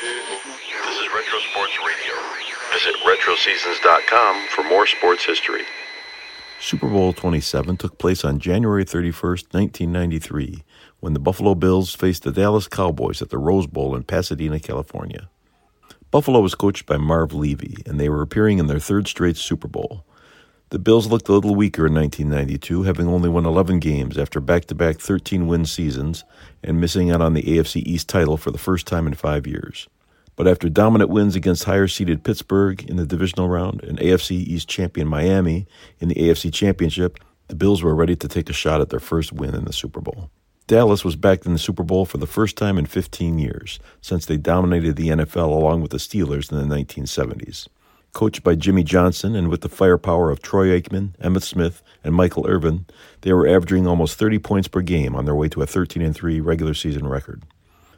This is Retro Sports Radio. Visit RetroSeasons.com for more sports history. Super Bowl 27 took place on January 31st, 1993, when the Buffalo Bills faced the Dallas Cowboys at the Rose Bowl in Pasadena, California. Buffalo was coached by Marv Levy, and they were appearing in their third straight Super Bowl. The Bills looked a little weaker in 1992, having only won 11 games after back to back 13 win seasons and missing out on the AFC East title for the first time in five years. But after dominant wins against higher seeded Pittsburgh in the divisional round and AFC East champion Miami in the AFC Championship, the Bills were ready to take a shot at their first win in the Super Bowl. Dallas was back in the Super Bowl for the first time in 15 years, since they dominated the NFL along with the Steelers in the 1970s. Coached by Jimmy Johnson and with the firepower of Troy Aikman, Emmitt Smith, and Michael Irvin, they were averaging almost 30 points per game on their way to a 13 3 regular season record.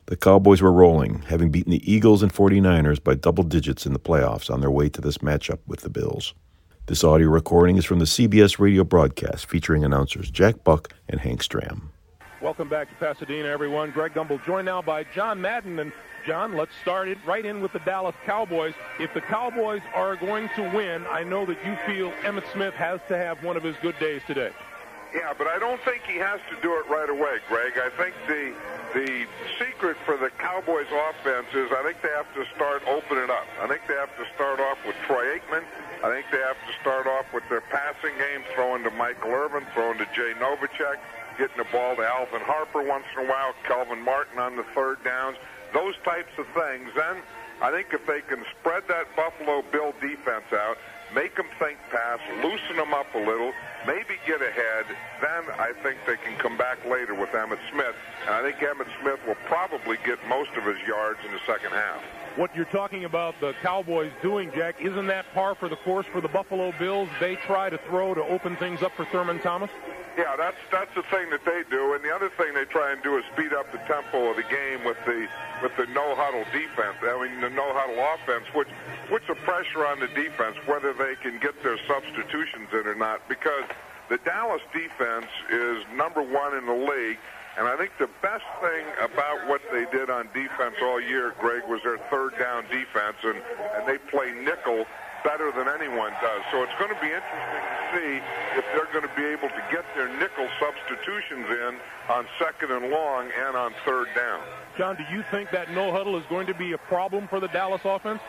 The Cowboys were rolling, having beaten the Eagles and 49ers by double digits in the playoffs on their way to this matchup with the Bills. This audio recording is from the CBS radio broadcast featuring announcers Jack Buck and Hank Stram. Welcome back to Pasadena, everyone. Greg Gumbel joined now by John Madden. And John, let's start it right in with the Dallas Cowboys. If the Cowboys are going to win, I know that you feel Emmitt Smith has to have one of his good days today. Yeah, but I don't think he has to do it right away, Greg. I think the the secret for the Cowboys offense is I think they have to start opening up. I think they have to start off with Troy Aikman. I think they have to start off with their passing game, throwing to Michael Irvin, throwing to Jay Novacek, getting the ball to Alvin Harper once in a while, Kelvin Martin on the third downs those types of things, then I think if they can spread that Buffalo Bill defense out, make them think pass, loosen them up a little, maybe get ahead, then I think they can come back later with Emmitt Smith. And I think Emmitt Smith will probably get most of his yards in the second half. What you're talking about the Cowboys doing, Jack, isn't that par for the course for the Buffalo Bills? They try to throw to open things up for Thurman Thomas? Yeah, that's that's the thing that they do, and the other thing they try and do is speed up the tempo of the game with the with the no huddle defense. I mean, the no huddle offense, which puts a pressure on the defense whether they can get their substitutions in or not. Because the Dallas defense is number one in the league, and I think the best thing about what they did on defense all year, Greg, was their third down defense, and and they play nickel better than anyone does. So it's going to be interesting to see if they're going to be able to get their nickel substitutions in on second and long and on third down. John, do you think that no huddle is going to be a problem for the Dallas offense?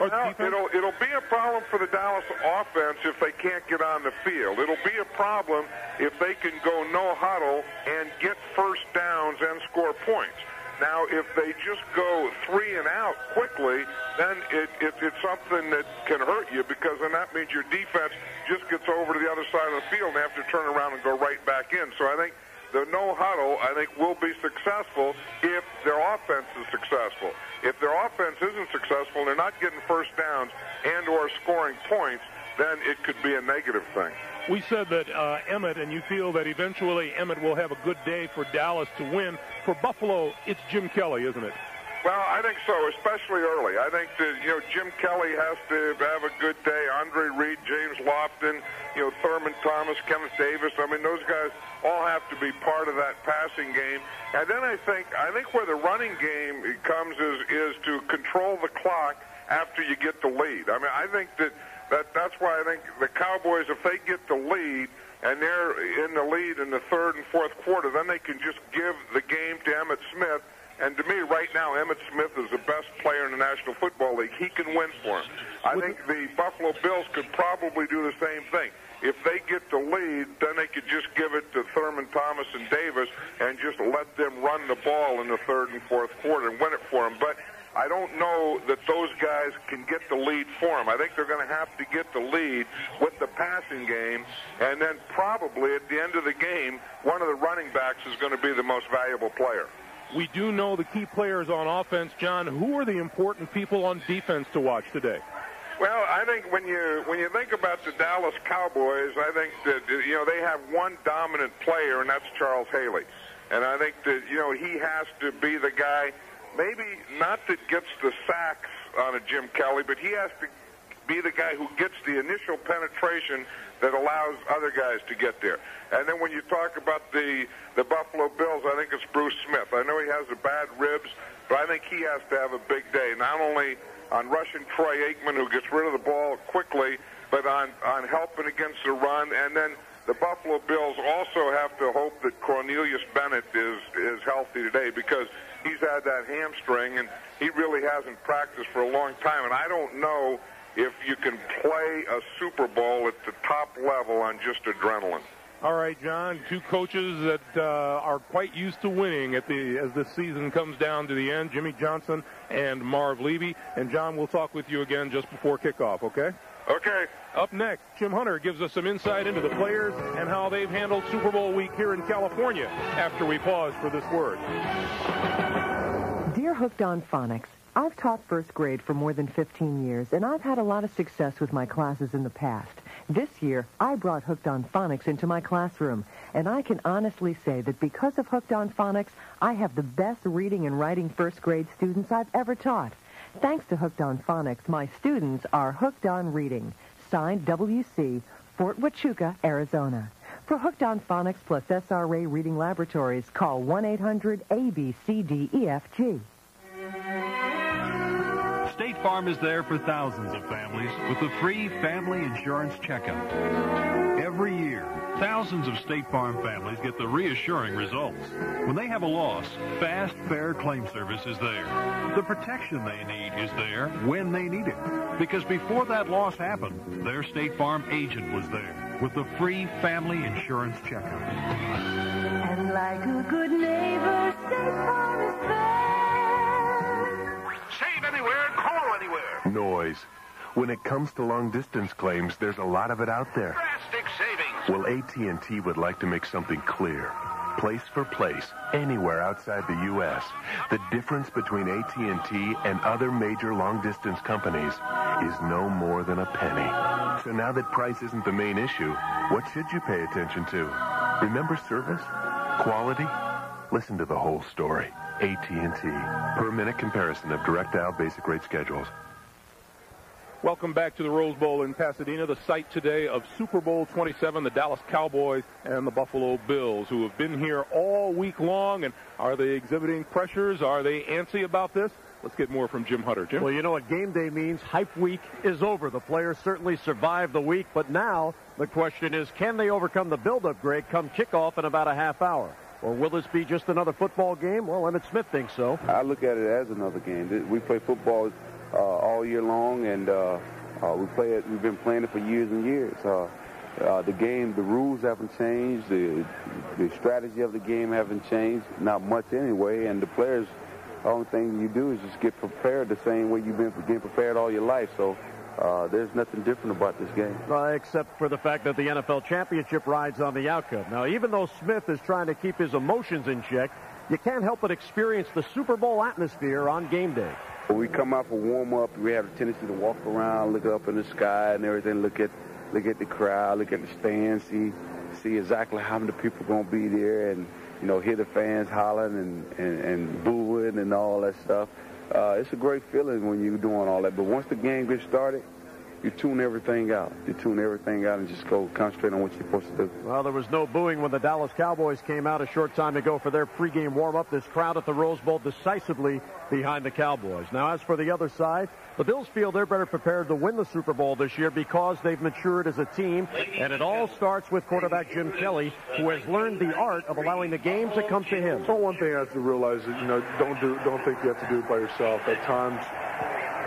Well, it'll it'll be a problem for the Dallas offense if they can't get on the field. It'll be a problem if they can go no huddle and get first downs and score points. Now, if they just go three and out quickly, then it, it, it's something that can hurt you because then that means your defense just gets over to the other side of the field and have to turn around and go right back in. So I think the no huddle, I think, will be successful if their offense is successful. If their offense isn't successful, they're not getting first downs and or scoring points, then it could be a negative thing. We said that uh, Emmitt, and you feel that eventually Emmitt will have a good day for Dallas to win. For Buffalo, it's Jim Kelly, isn't it? Well, I think so, especially early. I think that, you know, Jim Kelly has to have a good day. Andre Reed, James Lofton, you know, Thurman Thomas, Kenneth Davis. I mean, those guys all have to be part of that passing game. And then I think I think where the running game comes is is to control the clock after you get the lead. I mean, I think that that that's why I think the Cowboys, if they get the lead and they're in the lead in the third and fourth quarter, then they can just give the game to Emmitt Smith. And to me, right now, Emmitt Smith is the best player in the National Football League. He can win for him. I think the Buffalo Bills could probably do the same thing. If they get the lead, then they could just give it to Thurman Thomas and Davis and just let them run the ball in the third and fourth quarter and win it for them. But I don't know that those guys can get the lead for them. I think they're going to have to get the lead with the passing game, and then probably at the end of the game, one of the running backs is going to be the most valuable player. We do know the key players on offense, John. Who are the important people on defense to watch today? Well, I think when you when you think about the Dallas Cowboys, I think that you know they have one dominant player, and that's Charles Haley. And I think that you know he has to be the guy maybe not that gets the sacks on a Jim Kelly, but he has to be the guy who gets the initial penetration that allows other guys to get there. And then when you talk about the the Buffalo Bills, I think it's Bruce Smith. I know he has the bad ribs, but I think he has to have a big day. Not only on rushing Troy Aikman, who gets rid of the ball quickly, but on on helping against the run, and then the Buffalo Bills also have to hope that Cornelius Bennett is is healthy today because he's had that hamstring and he really hasn't practiced for a long time. And I don't know if you can play a Super Bowl at the top level on just adrenaline. All right, John. Two coaches that uh, are quite used to winning at the as the season comes down to the end. Jimmy Johnson and Marv Levy. And John, we'll talk with you again just before kickoff. Okay? Okay. Up next, Jim Hunter gives us some insight into the players and how they've handled Super Bowl week here in California after we pause for this word. Dear Hooked on Phonics, I've taught first grade for more than 15 years, and I've had a lot of success with my classes in the past. This year, I brought Hooked on Phonics into my classroom, and I can honestly say that because of Hooked on Phonics, I have the best reading and writing first grade students I've ever taught. Thanks to Hooked on Phonics, my students are hooked on reading. Signed WC, Fort Huachuca, Arizona. For Hooked on Phonics plus SRA Reading Laboratories, call 1-800-ABCDEFG. State Farm is there for thousands of families with the free family insurance checkup. Every year, thousands of State Farm families get the reassuring results. When they have a loss, fast, fair claim service is there. The protection they need is there when they need it. Because before that loss happened, their State Farm agent was there with the free family insurance checkup. And like a good neighbor, State Farm is there. Noise. When it comes to long distance claims, there's a lot of it out there. Drastic savings. Well, AT&T would like to make something clear. Place for place, anywhere outside the U.S., the difference between AT&T and other major long-distance companies is no more than a penny. So now that price isn't the main issue, what should you pay attention to? Remember service? Quality? Listen to the whole story. AT&T. Per minute comparison of direct dial basic rate schedules. Welcome back to the Rose Bowl in Pasadena, the site today of Super Bowl 27, the Dallas Cowboys and the Buffalo Bills, who have been here all week long. And are they exhibiting pressures? Are they antsy about this? Let's get more from Jim Hunter. Jim? Well, you know what game day means. Hype week is over. The players certainly survived the week, but now the question is, can they overcome the buildup, Greg, come kickoff in about a half hour? Or will this be just another football game? Well, Emmitt Smith thinks so. I look at it as another game. We play football uh, all year long, and uh, uh, we play it. We've been playing it for years and years. Uh, uh, the game, the rules haven't changed. The the strategy of the game haven't changed, not much anyway. And the players, the only thing you do is just get prepared the same way you've been getting prepared all your life. So. Uh, there's nothing different about this game. Uh, except for the fact that the NFL championship rides on the outcome. Now, even though Smith is trying to keep his emotions in check, you can't help but experience the Super Bowl atmosphere on game day. When we come out for warm up, we have a tendency to walk around, look up in the sky and everything, look at look at the crowd, look at the stands, see see exactly how many people to be there, and you know hear the fans hollering and, and, and booing and all that stuff. Uh, it's a great feeling when you're doing all that. But once the game gets started, you tune everything out. You tune everything out and just go concentrate on what you're supposed to do. Well, there was no booing when the Dallas Cowboys came out a short time ago for their pregame warm-up. This crowd at the Rose Bowl decisively behind the Cowboys. Now, as for the other side, the Bills feel they're better prepared to win the Super Bowl this year because they've matured as a team, and it all starts with quarterback Jim Kelly, who has learned the art of allowing the game to come to him. So one thing I have to realize is, you know, don't do, don't think you have to do it by yourself. At times,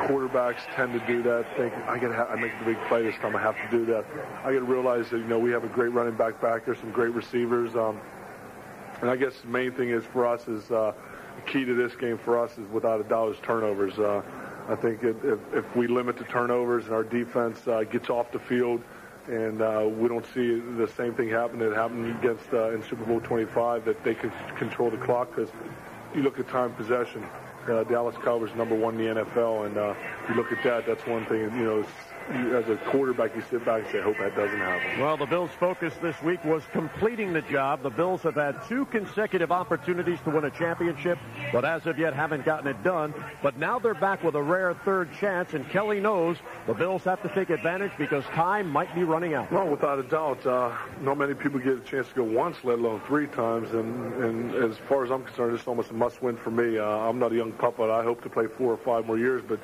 quarterbacks tend to do that. Think I get, I make the big play this time. I have to do that. I got to realize that you know we have a great running back back there, some great receivers, um, and I guess the main thing is for us is uh, the key to this game for us is without a doubt is turnovers. Uh, I think if, if, if we limit the turnovers and our defense uh, gets off the field, and uh, we don't see the same thing happen that happened against uh, in Super Bowl 25 that they could control the clock because you look at time possession uh, Dallas Cowboys number one in the NFL, and uh, you look at that. That's one thing. You know, you, as a quarterback, you sit back and say, "Hope that doesn't happen." Well, the Bills' focus this week was completing the job. The Bills have had two consecutive opportunities to win a championship, but as of yet haven't gotten it done. But now they're back with a rare third chance, and Kelly knows the Bills have to take advantage because time might be running out. Well, without a doubt, uh, not many people get a chance to go once, let alone three times. And, and as far as I'm concerned, it's almost a must-win for me. Uh, I'm not a young puppet. I hope to play four or five more years, but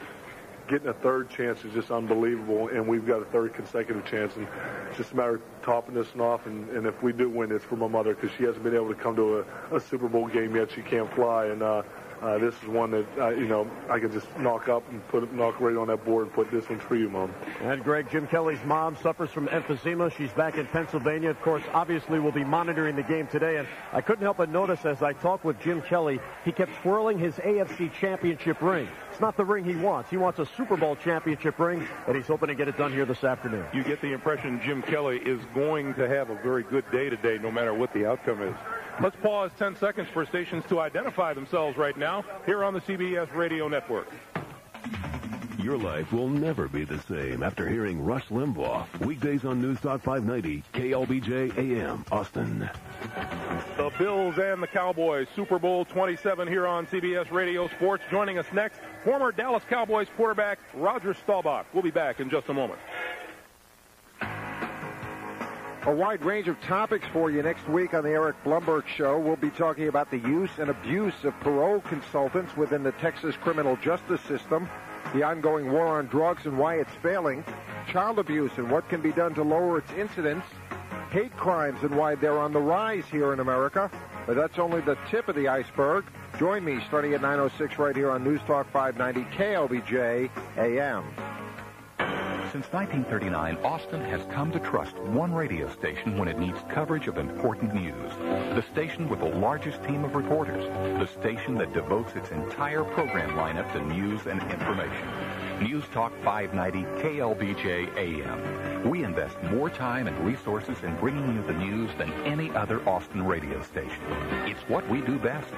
getting a third chance is just unbelievable, and we've got a third consecutive chance, and it's just a matter of topping this one off. And, and if we do win, it's for my mother because she hasn't been able to come to a, a Super Bowl game yet. She can't fly, and uh, uh, this is one that uh, you know I can just knock up and put knock right on that board and put this one's for you, mom. And Greg, Jim Kelly's mom suffers from emphysema. She's back in Pennsylvania. Of course, obviously, we'll be monitoring the game today. And I couldn't help but notice as I talked with Jim Kelly, he kept twirling his AFC Championship ring. Not the ring he wants. He wants a Super Bowl championship ring, and he's hoping to get it done here this afternoon. You get the impression Jim Kelly is going to have a very good day today, no matter what the outcome is. Let's pause 10 seconds for stations to identify themselves right now here on the CBS Radio Network. Your life will never be the same after hearing Rush Limbaugh. Weekdays on News Talk 590, KLBJ AM, Austin. The Bills and the Cowboys, Super Bowl 27 here on CBS Radio Sports. Joining us next, former Dallas Cowboys quarterback Roger Staubach. We'll be back in just a moment. A wide range of topics for you next week on the Eric Blumberg Show. We'll be talking about the use and abuse of parole consultants within the Texas criminal justice system, the ongoing war on drugs and why it's failing, child abuse and what can be done to lower its incidence, hate crimes and why they're on the rise here in America. But that's only the tip of the iceberg. Join me starting at 9.06 right here on News Talk 590 KLBJ AM. Since 1939, Austin has come to trust one radio station when it needs coverage of important news. The station with the largest team of reporters. The station that devotes its entire program lineup to news and information. News Talk 590 KLBJ AM. We invest more time and resources in bringing you the news than any other Austin radio station. It's what we do best.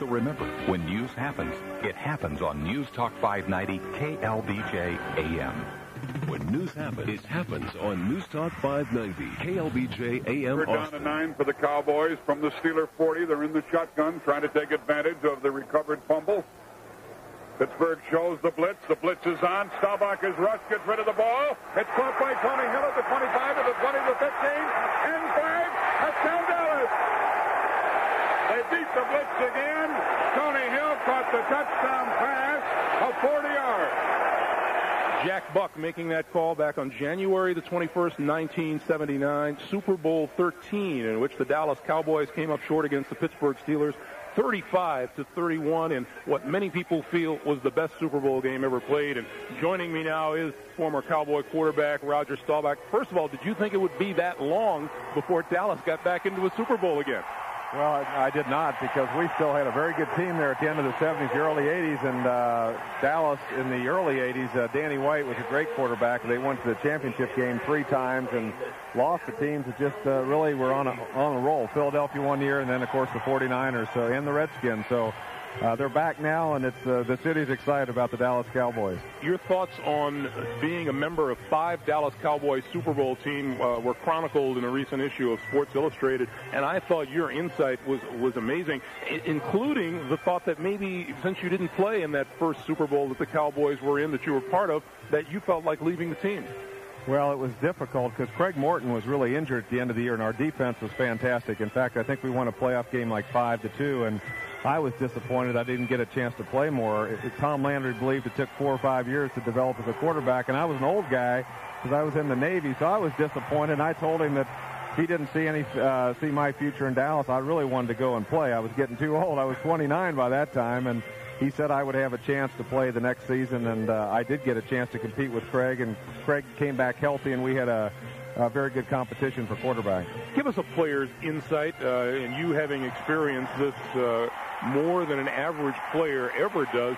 So remember, when news happens, it happens on News Talk 590 KLBJ AM. When news happens, it happens on News Talk 590, KLBJ AM We're down nine for the Cowboys from the Steeler 40. They're in the shotgun trying to take advantage of the recovered fumble. Pittsburgh shows the blitz. The blitz is on. Staubach is rushed, gets rid of the ball. It's caught by Tony Hill at the 25 to the 20 to the 15. And flag. Touchdown Dallas. They beat the blitz again. Tony Hill caught the touchdown pass of 40 yards. Jack Buck making that call back on January the 21st, 1979, Super Bowl 13, in which the Dallas Cowboys came up short against the Pittsburgh Steelers. 35 to 31 in what many people feel was the best Super Bowl game ever played. And joining me now is former Cowboy quarterback Roger Staubach. First of all, did you think it would be that long before Dallas got back into a Super Bowl again? Well, I, did not because we still had a very good team there at the end of the 70s, the early 80s, and uh, Dallas in the early 80s. Uh, Danny White was a great quarterback. They went to the championship game three times and lost to teams that just uh, really were on a, on a roll. Philadelphia one year, and then of course the 49ers, so and the Redskins. So uh, they're back now, and it's uh, the city's excited about the Dallas Cowboys. Your thoughts on being a member of five Dallas Cowboys Super Bowl team uh, were chronicled in a recent issue of Sports Illustrated, and I thought your insight was was amazing, I- including the thought that maybe since you didn't play in that first Super Bowl that the Cowboys were in, that you were part of, that you felt like leaving the team. Well, it was difficult because Craig Morton was really injured at the end of the year, and our defense was fantastic. In fact, I think we won a playoff game like five to two, and I was disappointed I didn't get a chance to play more. It- it- Tom Landry believed it took four or five years to develop as a quarterback, and I was an old guy because I was in the Navy, so I was disappointed. And I told him that he didn't see any uh, see my future in Dallas. I really wanted to go and play. I was getting too old. I was 29 by that time, and he said I would have a chance to play the next season, and uh, I did get a chance to compete with Craig. And Craig came back healthy, and we had a, a very good competition for quarterback. Give us a player's insight, uh, and you having experienced this uh, more than an average player ever does.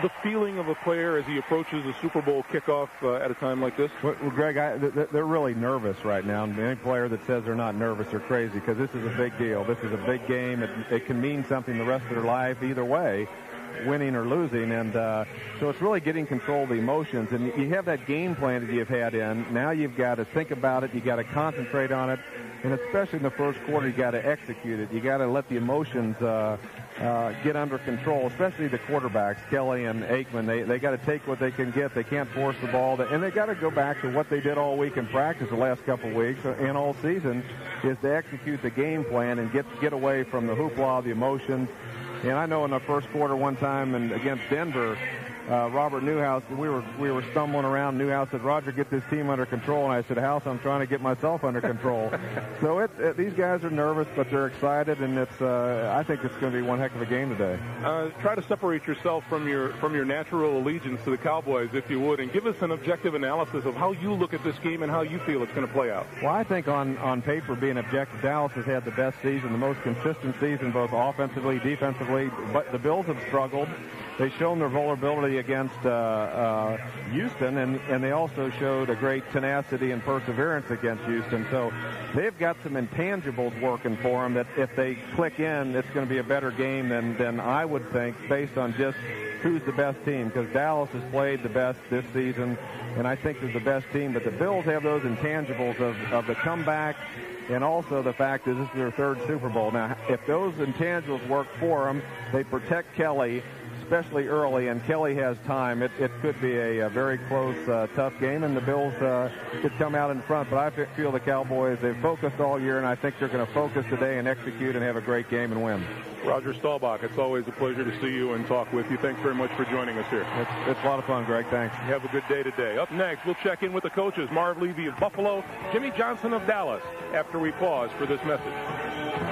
The feeling of a player as he approaches a Super Bowl kickoff uh, at a time like this. Well, Greg, I, th- th- they're really nervous right now. And any player that says they're not nervous are crazy because this is a big deal. This is a big game. It, it can mean something the rest of their life either way. Winning or losing. And uh, so it's really getting control of the emotions. And you have that game plan that you've had in. Now you've got to think about it. You got to concentrate on it. And especially in the first quarter, you got to execute it. You got to let the emotions uh, uh, get under control, especially the quarterbacks, Kelly and Aikman. They they got to take what they can get. They can't force the ball, and they got to go back to what they did all week in practice the last couple of weeks and all season, is to execute the game plan and get get away from the hoopla, the emotions. And I know in the first quarter one time and against Denver, uh, Robert Newhouse, we were we were stumbling around. Newhouse said, "Roger, get this team under control." And I said, "House, I'm trying to get myself under control." so it, it, these guys are nervous, but they're excited, and it's uh, I think it's going to be one heck of a game today. Uh, try to separate yourself from your from your natural allegiance to the Cowboys, if you would, and give us an objective analysis of how you look at this game and how you feel it's going to play out. Well, I think on on paper, being objective, Dallas has had the best season, the most consistent season, both offensively, defensively. But the Bills have struggled. They've shown their vulnerability against uh, uh, Houston, and, and they also showed a great tenacity and perseverance against Houston. So they've got some intangibles working for them that if they click in, it's going to be a better game than, than I would think based on just who's the best team because Dallas has played the best this season, and I think they're the best team. But the Bills have those intangibles of, of the comeback and also the fact is this is their third Super Bowl. Now, if those intangibles work for them, they protect Kelly especially early, and Kelly has time. It, it could be a, a very close, uh, tough game, and the Bills uh, could come out in front. But I feel the Cowboys, they've focused all year, and I think they're going to focus today and execute and have a great game and win. Roger Staubach, it's always a pleasure to see you and talk with you. Thanks very much for joining us here. It's, it's a lot of fun, Greg. Thanks. Have a good day today. Up next, we'll check in with the coaches, Marv Levy of Buffalo, Jimmy Johnson of Dallas, after we pause for this message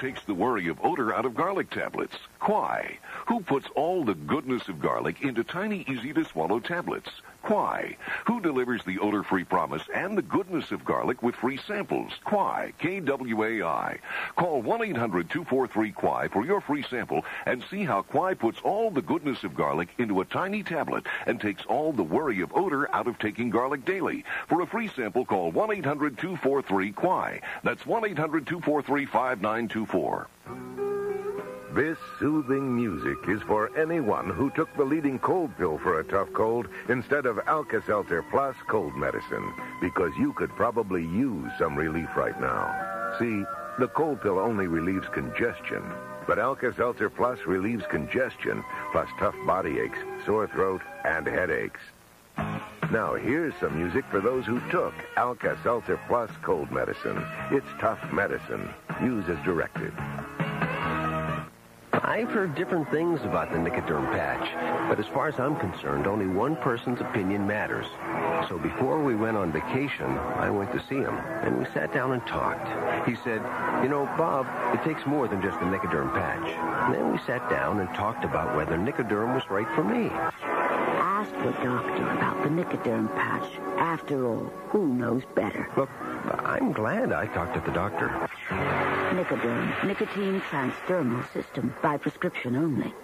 takes the worry of odor out of garlic tablets? Why? Who puts all the goodness of garlic into tiny, easy-to-swallow tablets? Kwai. Who delivers the odor-free promise and the goodness of garlic with free samples? Kwai. K-W-A-I. Call 1-800-243-KWAI for your free sample and see how Kwai puts all the goodness of garlic into a tiny tablet and takes all the worry of odor out of taking garlic daily. For a free sample, call 1-800-243-KWAI. That's 1-800-243-5924. This soothing music is for anyone who took the leading cold pill for a tough cold instead of Alka-Seltzer Plus cold medicine, because you could probably use some relief right now. See, the cold pill only relieves congestion, but Alka-Seltzer Plus relieves congestion, plus tough body aches, sore throat, and headaches. Now, here's some music for those who took Alka-Seltzer Plus cold medicine. It's tough medicine. Use as directed. I've heard different things about the Nicoderm patch, but as far as I'm concerned, only one person's opinion matters. So before we went on vacation, I went to see him, and we sat down and talked. He said, you know, Bob, it takes more than just a Nicoderm patch. And then we sat down and talked about whether Nicoderm was right for me. Ask the doctor about the Nicoderm patch. After all, who knows better? Look, I'm glad I talked to the doctor. Nicoderm, nicotine transdermal system, by prescription only.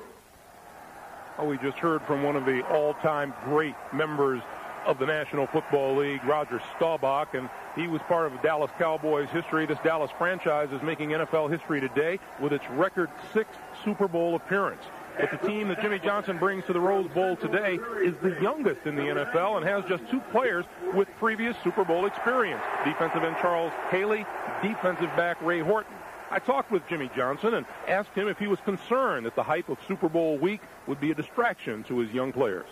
Oh, we just heard from one of the all-time great members of the National Football League, Roger Staubach, and he was part of the Dallas Cowboys history. This Dallas franchise is making NFL history today with its record sixth Super Bowl appearance. But the team that Jimmy Johnson brings to the Rose Bowl today is the youngest in the NFL and has just two players with previous Super Bowl experience. Defensive end Charles Haley, defensive back Ray Horton. I talked with Jimmy Johnson and asked him if he was concerned that the hype of Super Bowl week would be a distraction to his young players.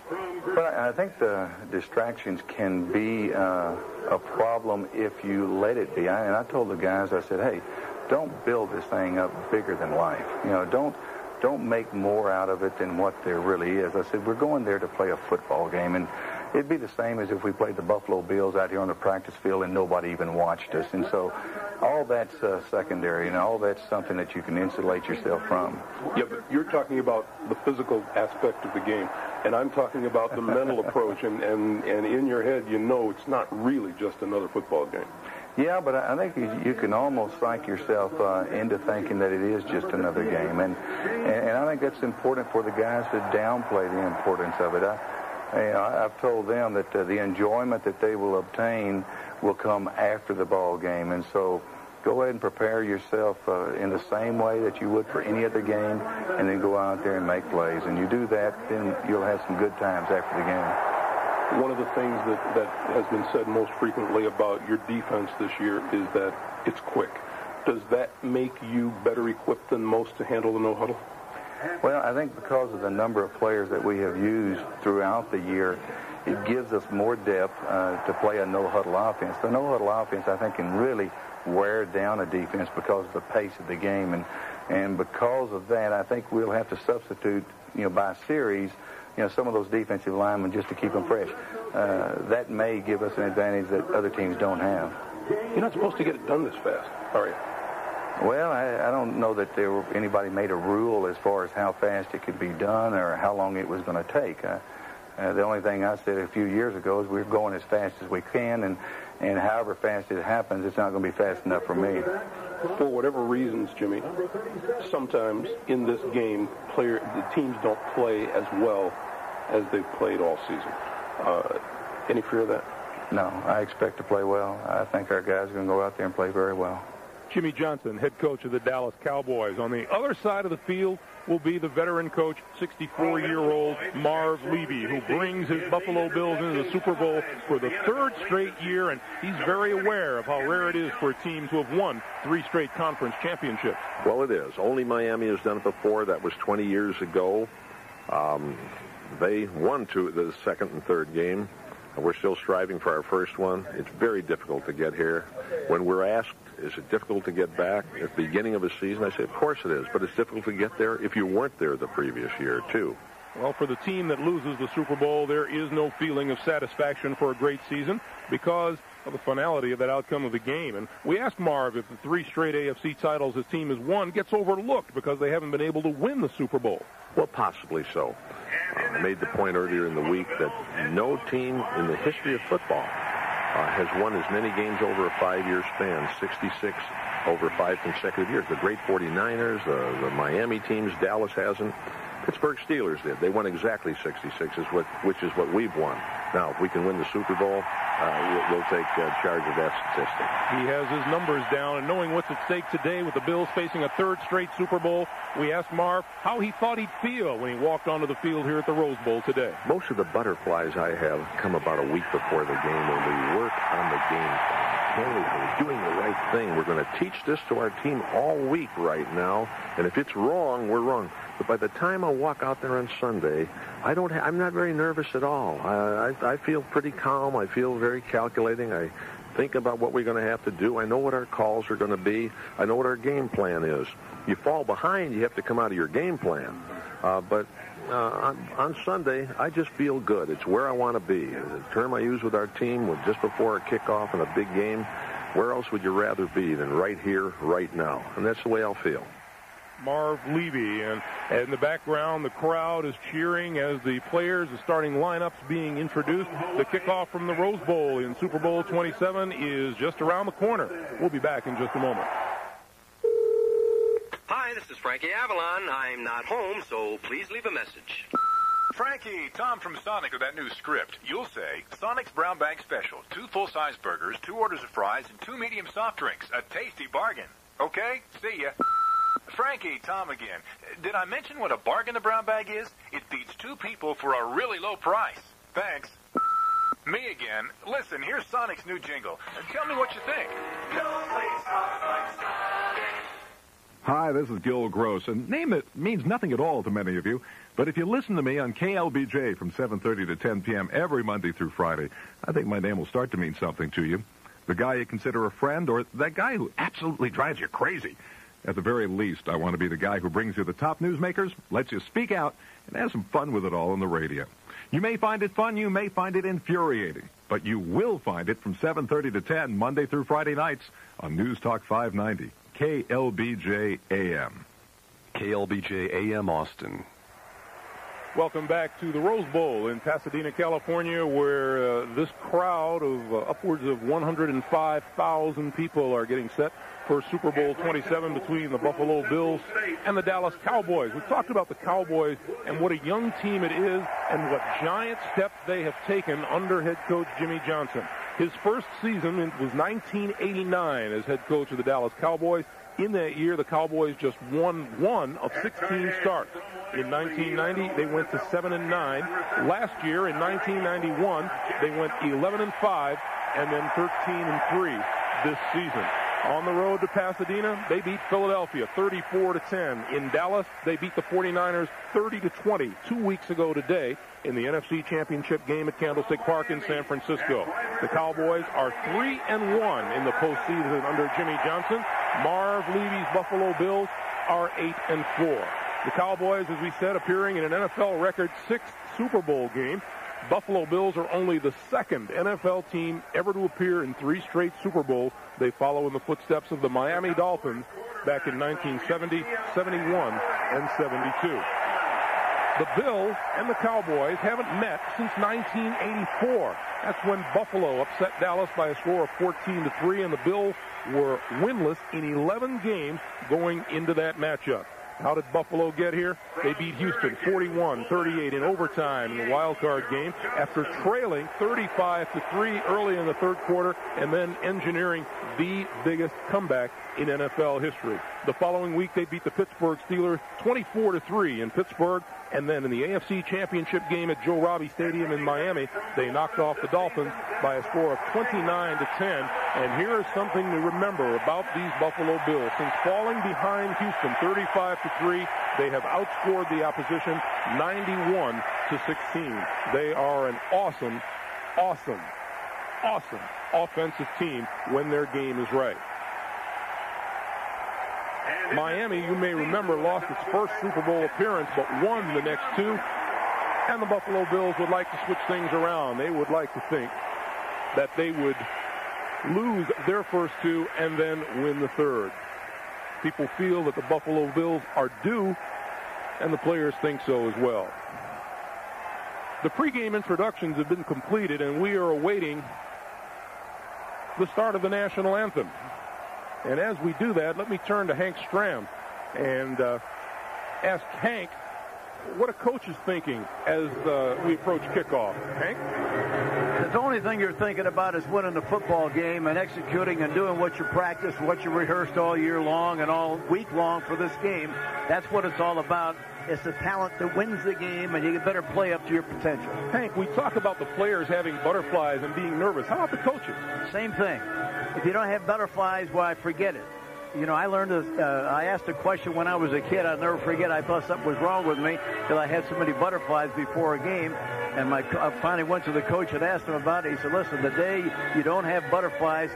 But I think the distractions can be uh, a problem if you let it be. I, and I told the guys, I said, hey, don't build this thing up bigger than life. You know, don't don't make more out of it than what there really is. I said, we're going there to play a football game, and it'd be the same as if we played the Buffalo Bills out here on the practice field and nobody even watched us. And so all that's uh, secondary, and all that's something that you can insulate yourself from. Yeah, but you're talking about the physical aspect of the game, and I'm talking about the mental approach, and, and, and in your head, you know it's not really just another football game. Yeah, but I think you can almost psych yourself uh, into thinking that it is just another game, and, and I think that's important for the guys to downplay the importance of it. I, you know, I've told them that uh, the enjoyment that they will obtain will come after the ball game, and so go ahead and prepare yourself uh, in the same way that you would for any other game, and then go out there and make plays. And you do that, then you'll have some good times after the game. One of the things that, that has been said most frequently about your defense this year is that it's quick. Does that make you better equipped than most to handle the no huddle? Well, I think because of the number of players that we have used throughout the year, it gives us more depth uh, to play a no-huddle offense. The no-huddle offense, I think, can really wear down a defense because of the pace of the game. And, and because of that, I think we'll have to substitute, you know, by series, you know, some of those defensive linemen just to keep them fresh. Uh, that may give us an advantage that other teams don't have. You're not supposed to get it done this fast, are you? Well, I, I don't know that there were, anybody made a rule as far as how fast it could be done or how long it was going to take. Uh, uh, the only thing I said a few years ago is we're going as fast as we can, and, and however fast it happens, it's not going to be fast enough for me. For whatever reasons, Jimmy, sometimes in this game, player the teams don't play as well as they've played all season. Uh, any fear of that? No, I expect to play well. I think our guys are going to go out there and play very well. Jimmy Johnson, head coach of the Dallas Cowboys. On the other side of the field will be the veteran coach, 64-year-old Marv Levy, who brings his Buffalo Bills into the Super Bowl for the third straight year, and he's very aware of how rare it is for a team to have won three straight conference championships. Well, it is. Only Miami has done it before. That was 20 years ago. Um, they won two, the second and third game. We're still striving for our first one. It's very difficult to get here. When we're asked, is it difficult to get back at the beginning of a season? I say, of course it is, but it's difficult to get there if you weren't there the previous year, too. Well, for the team that loses the Super Bowl, there is no feeling of satisfaction for a great season because of the finality of that outcome of the game. And we asked Marv if the three straight AFC titles his team has won gets overlooked because they haven't been able to win the Super Bowl. Well, possibly so. Uh, I made the point earlier in the week that no team in the history of football uh, has won as many games over a five-year span, 66 over five consecutive years. The great 49ers, the, the Miami teams, Dallas hasn't. Pittsburgh Steelers did. They won exactly 66, is what, which is what we've won. Now, if we can win the Super Bowl, uh, we'll, we'll, take uh, charge of that statistic. He has his numbers down, and knowing what's at stake today with the Bills facing a third straight Super Bowl, we asked Marv how he thought he'd feel when he walked onto the field here at the Rose Bowl today. Most of the butterflies I have come about a week before the game when we work on the game we're doing the right thing. We're going to teach this to our team all week right now, and if it's wrong, we're wrong. But by the time I walk out there on Sunday, I don't. Ha- I'm not very nervous at all. I, I, I feel pretty calm. I feel very calculating. I think about what we're going to have to do. I know what our calls are going to be. I know what our game plan is. You fall behind, you have to come out of your game plan. Uh, but Uh, on, on Sunday, I just feel good. It's where I want to be. The term I use with our team was just before a kickoff in a big game. Where else would you rather be than right here, right now? And that's the way I'll feel. Marv Levy. And, and in the background, the crowd is cheering as the players, the starting lineups being introduced. The kickoff from the Rose Bowl in Super Bowl 27 is just around the corner. We'll be back in just a moment. Hi, this is Frankie Avalon. I'm not home, so please leave a message. Frankie, Tom from Sonic with that new script. You'll say, Sonic's Brown Bag Special. Two full-size burgers, two orders of fries, and two medium soft drinks. A tasty bargain. Okay? See ya. Frankie, Tom again. Did I mention what a bargain the brown bag is? It beats two people for a really low price. Thanks. Me again. Listen, here's Sonic's new jingle. Tell me what you think. Hi, this is Gil Gross, and name it means nothing at all to many of you. But if you listen to me on KLBJ from 7.30 to 10 p.m. every Monday through Friday, I think my name will start to mean something to you. The guy you consider a friend or that guy who absolutely drives you crazy. At the very least, I want to be the guy who brings you the top newsmakers, lets you speak out, and have some fun with it all on the radio. You may find it fun, you may find it infuriating, but you will find it from 7.30 to 10, Monday through Friday nights on News Talk 590, KLBJ AM. KLBJ AM Austin. Welcome back to the Rose Bowl in Pasadena, California, where uh, this crowd of uh, upwards of 105,000 people are getting set for Super Bowl 27 between the Buffalo Bills and the Dallas Cowboys. We talked about the Cowboys and what a young team it is and what giant steps they have taken under head coach Jimmy Johnson. His first season was 1989 as head coach of the Dallas Cowboys. In that year, the Cowboys just won one of 16 starts. In 1990, they went to 7 and 9. Last year, in 1991, they went 11 and 5 and then 13 and 3 this season. On the road to Pasadena, they beat Philadelphia 34 to 10. In Dallas, they beat the 49ers 30 to 20 two weeks ago today in the NFC Championship game at Candlestick Park in San Francisco. The Cowboys are 3 and 1 in the postseason under Jimmy Johnson. Marv Levy's Buffalo Bills are 8 and 4. The Cowboys, as we said, appearing in an NFL record sixth Super Bowl game. Buffalo Bills are only the second NFL team ever to appear in three straight Super Bowls. They follow in the footsteps of the Miami Dolphins back in 1970, 71, and 72. The Bills and the Cowboys haven't met since 1984. That's when Buffalo upset Dallas by a score of 14 to 3, and the Bills were winless in 11 games going into that matchup. How did Buffalo get here? They beat Houston 41-38 in overtime in the wild card game after trailing 35 to 3 early in the third quarter and then engineering the biggest comeback in NFL history. The following week they beat the Pittsburgh Steelers 24 to 3 in Pittsburgh and then in the AFC Championship game at Joe Robbie Stadium in Miami, they knocked off the Dolphins by a score of 29 to 10. And here is something to remember about these Buffalo Bills. Since falling behind Houston 35 to 3, they have outscored the opposition 91 to 16. They are an awesome, awesome, awesome offensive team when their game is right. Miami, you may remember, lost its first Super Bowl appearance, but won the next two. And the Buffalo Bills would like to switch things around. They would like to think that they would lose their first two and then win the third. People feel that the Buffalo Bills are due, and the players think so as well. The pregame introductions have been completed, and we are awaiting the start of the national anthem. And as we do that, let me turn to Hank Stram and uh, ask Hank what a coach is thinking as uh, we approach kickoff. Hank? The only thing you're thinking about is winning the football game and executing and doing what you practiced, what you rehearsed all year long and all week long for this game. That's what it's all about. It's the talent that wins the game, and you better play up to your potential. Hank, we talk about the players having butterflies and being nervous. How about the coaches? Same thing. If you don't have butterflies, why forget it. You know, I learned this. Uh, I asked a question when I was a kid. I'll never forget. I thought something was wrong with me because I had so many butterflies before a game. And my, I finally went to the coach and asked him about it. He said, "Listen, the day you don't have butterflies,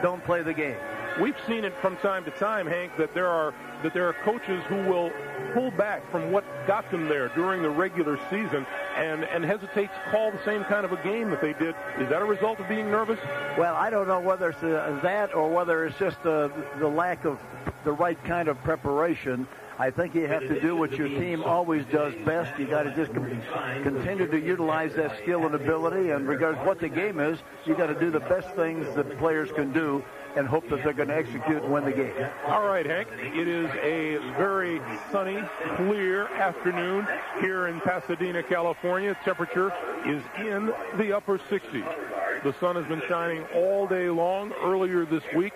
don't play the game." We've seen it from time to time, Hank, that there are that there are coaches who will pull back from what got them there during the regular season and, and hesitate to call the same kind of a game that they did. Is that a result of being nervous? Well, I don't know whether it's uh, that or whether it's just uh, the lack of the right kind of preparation. I think you have to do what your team always does best. You got to just continue to utilize that skill and ability, and regardless what the game is, you got to do the best things that players can do and hope that they're going to execute and win the game. All right, Hank. It is a very sunny, clear afternoon here in Pasadena, California. Temperature is in the upper 60s. The sun has been shining all day long. Earlier this week,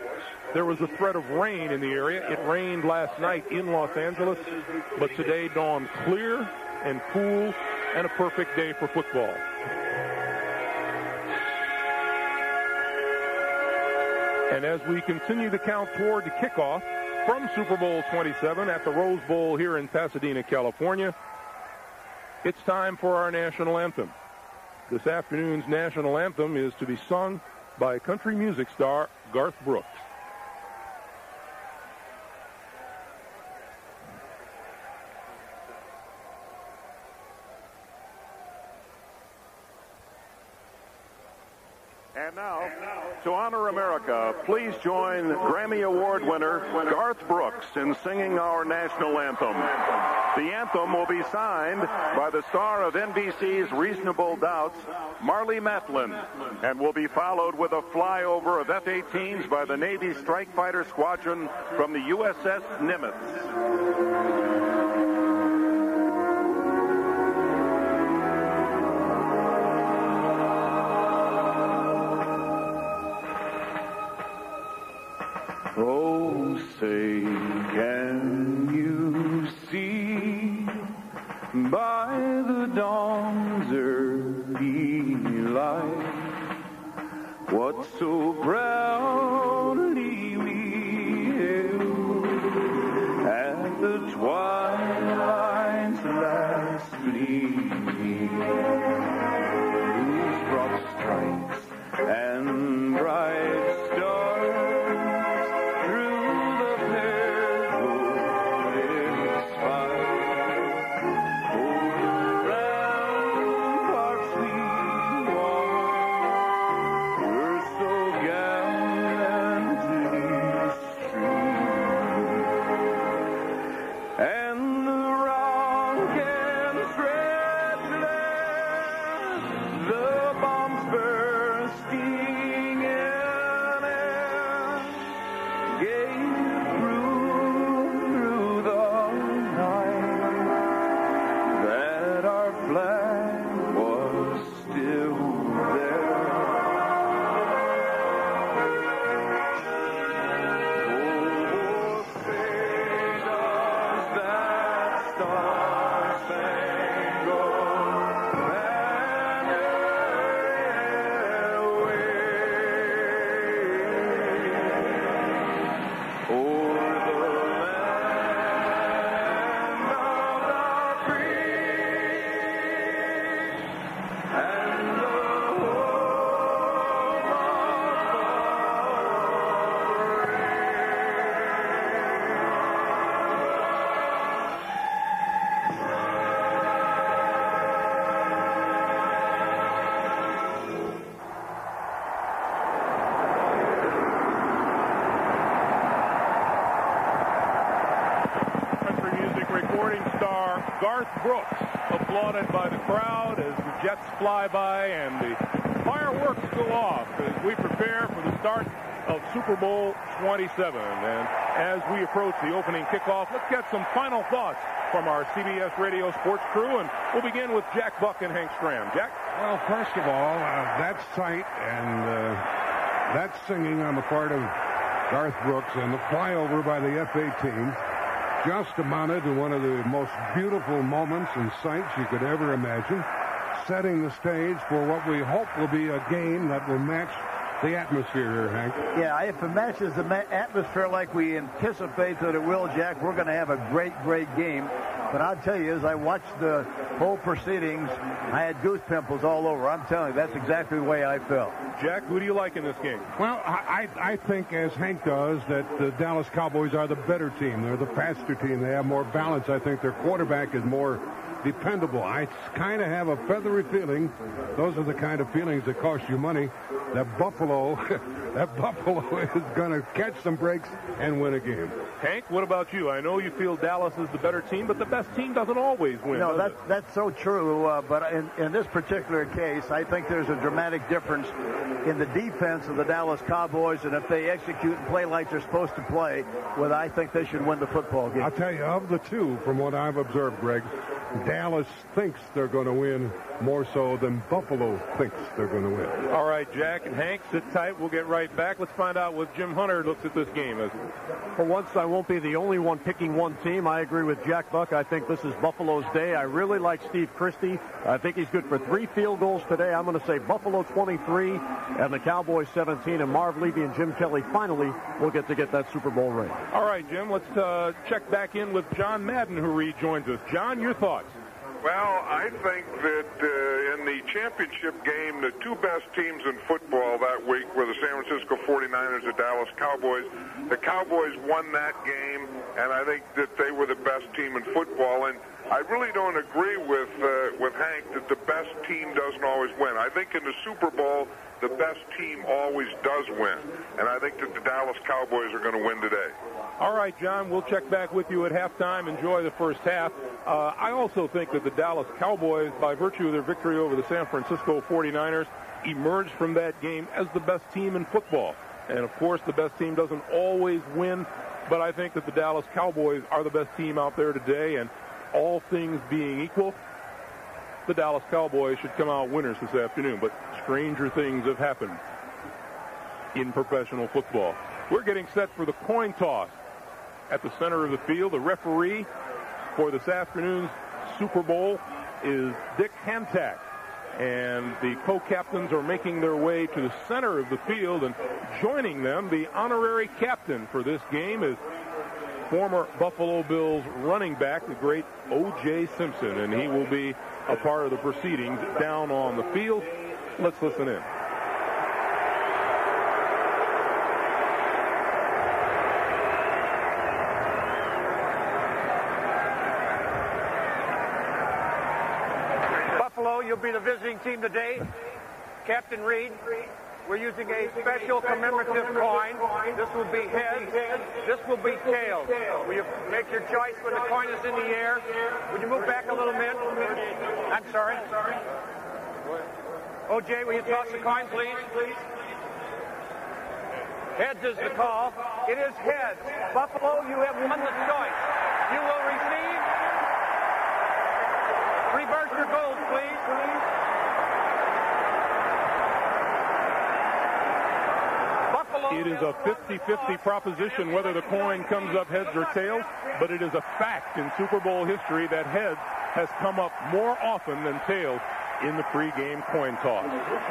there was a threat of rain in the area. It rained last night in Los Angeles, but today dawned clear and cool and a perfect day for football. And as we continue to count toward the kickoff from Super Bowl 27 at the Rose Bowl here in Pasadena, California, it's time for our national anthem. This afternoon's national anthem is to be sung by country music star Garth Brooks. And now, to honor America, please join Grammy Award winner Garth Brooks in singing our national anthem. The anthem will be signed by the star of NBC's Reasonable Doubts, Marlee Matlin, and will be followed with a flyover of F-18s by the Navy Strike Fighter Squadron from the USS Nimitz. Say, can you see by the dawn's early light what so proudly 27. And as we approach the opening kickoff, let's get some final thoughts from our CBS Radio Sports crew, and we'll begin with Jack Buck and Hank Stram. Jack? Well, first of all, uh, that sight and uh, that singing on the part of Garth Brooks and the flyover by the F-18 just amounted to one of the most beautiful moments and sights you could ever imagine, setting the stage for what we hope will be a game that will match the atmosphere here, Hank. Yeah, if it matches the ma- atmosphere like we anticipate that it will, Jack, we're going to have a great, great game. But I'll tell you, as I watched the whole proceedings, I had goose pimples all over. I'm telling you, that's exactly the way I felt. Jack, who do you like in this game? Well, I, I I think, as Hank does, that the Dallas Cowboys are the better team. They're the faster team. They have more balance. I think their quarterback is more dependable. I kind of have a feathery feeling. Those are the kind of feelings that cost you money. That Buffalo, that Buffalo is going to catch some breaks and win a game. Hank, what about you? I know you feel Dallas is the better team, but the best team doesn't always win. No, does that's it? that's so true. Uh, but in, in this particular case, I think there's a dramatic difference in the defense of the Dallas Cowboys, and if they execute and play like they're supposed to play, well, I think they should win the football game. I'll tell you, of the two, from what I've observed, Greg, Dallas thinks they're going to win more so than Buffalo thinks they're going to win. All right, Jack and Hank, sit tight. We'll get right back. Let's find out what Jim Hunter looks at this game as. For once, I won't be the only one picking one team. I agree with Jack Buck. I think this is Buffalo's day. I really like Steve Christie. I think he's good for three field goals today. I'm going to say Buffalo 23 and the Cowboys 17. And Marv Levy and Jim Kelly finally will get to get that Super Bowl ring. All right, Jim, let's uh, check back in with John Madden, who rejoins us. John, your thoughts? Well, I think that uh, in the championship game, the two best teams in football that week were the San Francisco 49ers and Dallas Cowboys. The Cowboys won that game, and I think that they were the best team in football. And I really don't agree with uh, with Hank that the best team doesn't always win. I think in the Super Bowl, the best team always does win, and I think that the Dallas Cowboys are going to win today. All right, John, we'll check back with you at halftime. Enjoy the first half. Uh, I also think that the Dallas Cowboys, by virtue of their victory over the San Francisco 49ers, emerged from that game as the best team in football. And of course, the best team doesn't always win, but I think that the Dallas Cowboys are the best team out there today. And all things being equal, the Dallas Cowboys should come out winners this afternoon. But stranger things have happened in professional football. We're getting set for the coin toss at the center of the field. The referee for this afternoon's Super Bowl is Dick Hantak. And the co-captains are making their way to the center of the field and joining them, the honorary captain for this game is former Buffalo Bills running back, the great O.J. Simpson, and he will be a part of the proceedings down on the field. Let's listen in. Buffalo, you'll be the visiting team today. Captain Reed, we're using a special commemorative coin. This will be heads. This will be tails. Will you make your choice when the coin is in the air? Would you move back a little bit? I'm sorry. OJ, will you toss the coin, please? Heads is the call. It is heads. Buffalo, you have won the choice. You will receive. Reverse your gold, please. It is a 50-50 proposition whether the coin comes up heads or tails, but it is a fact in Super Bowl history that heads has come up more often than tails in the pregame coin toss.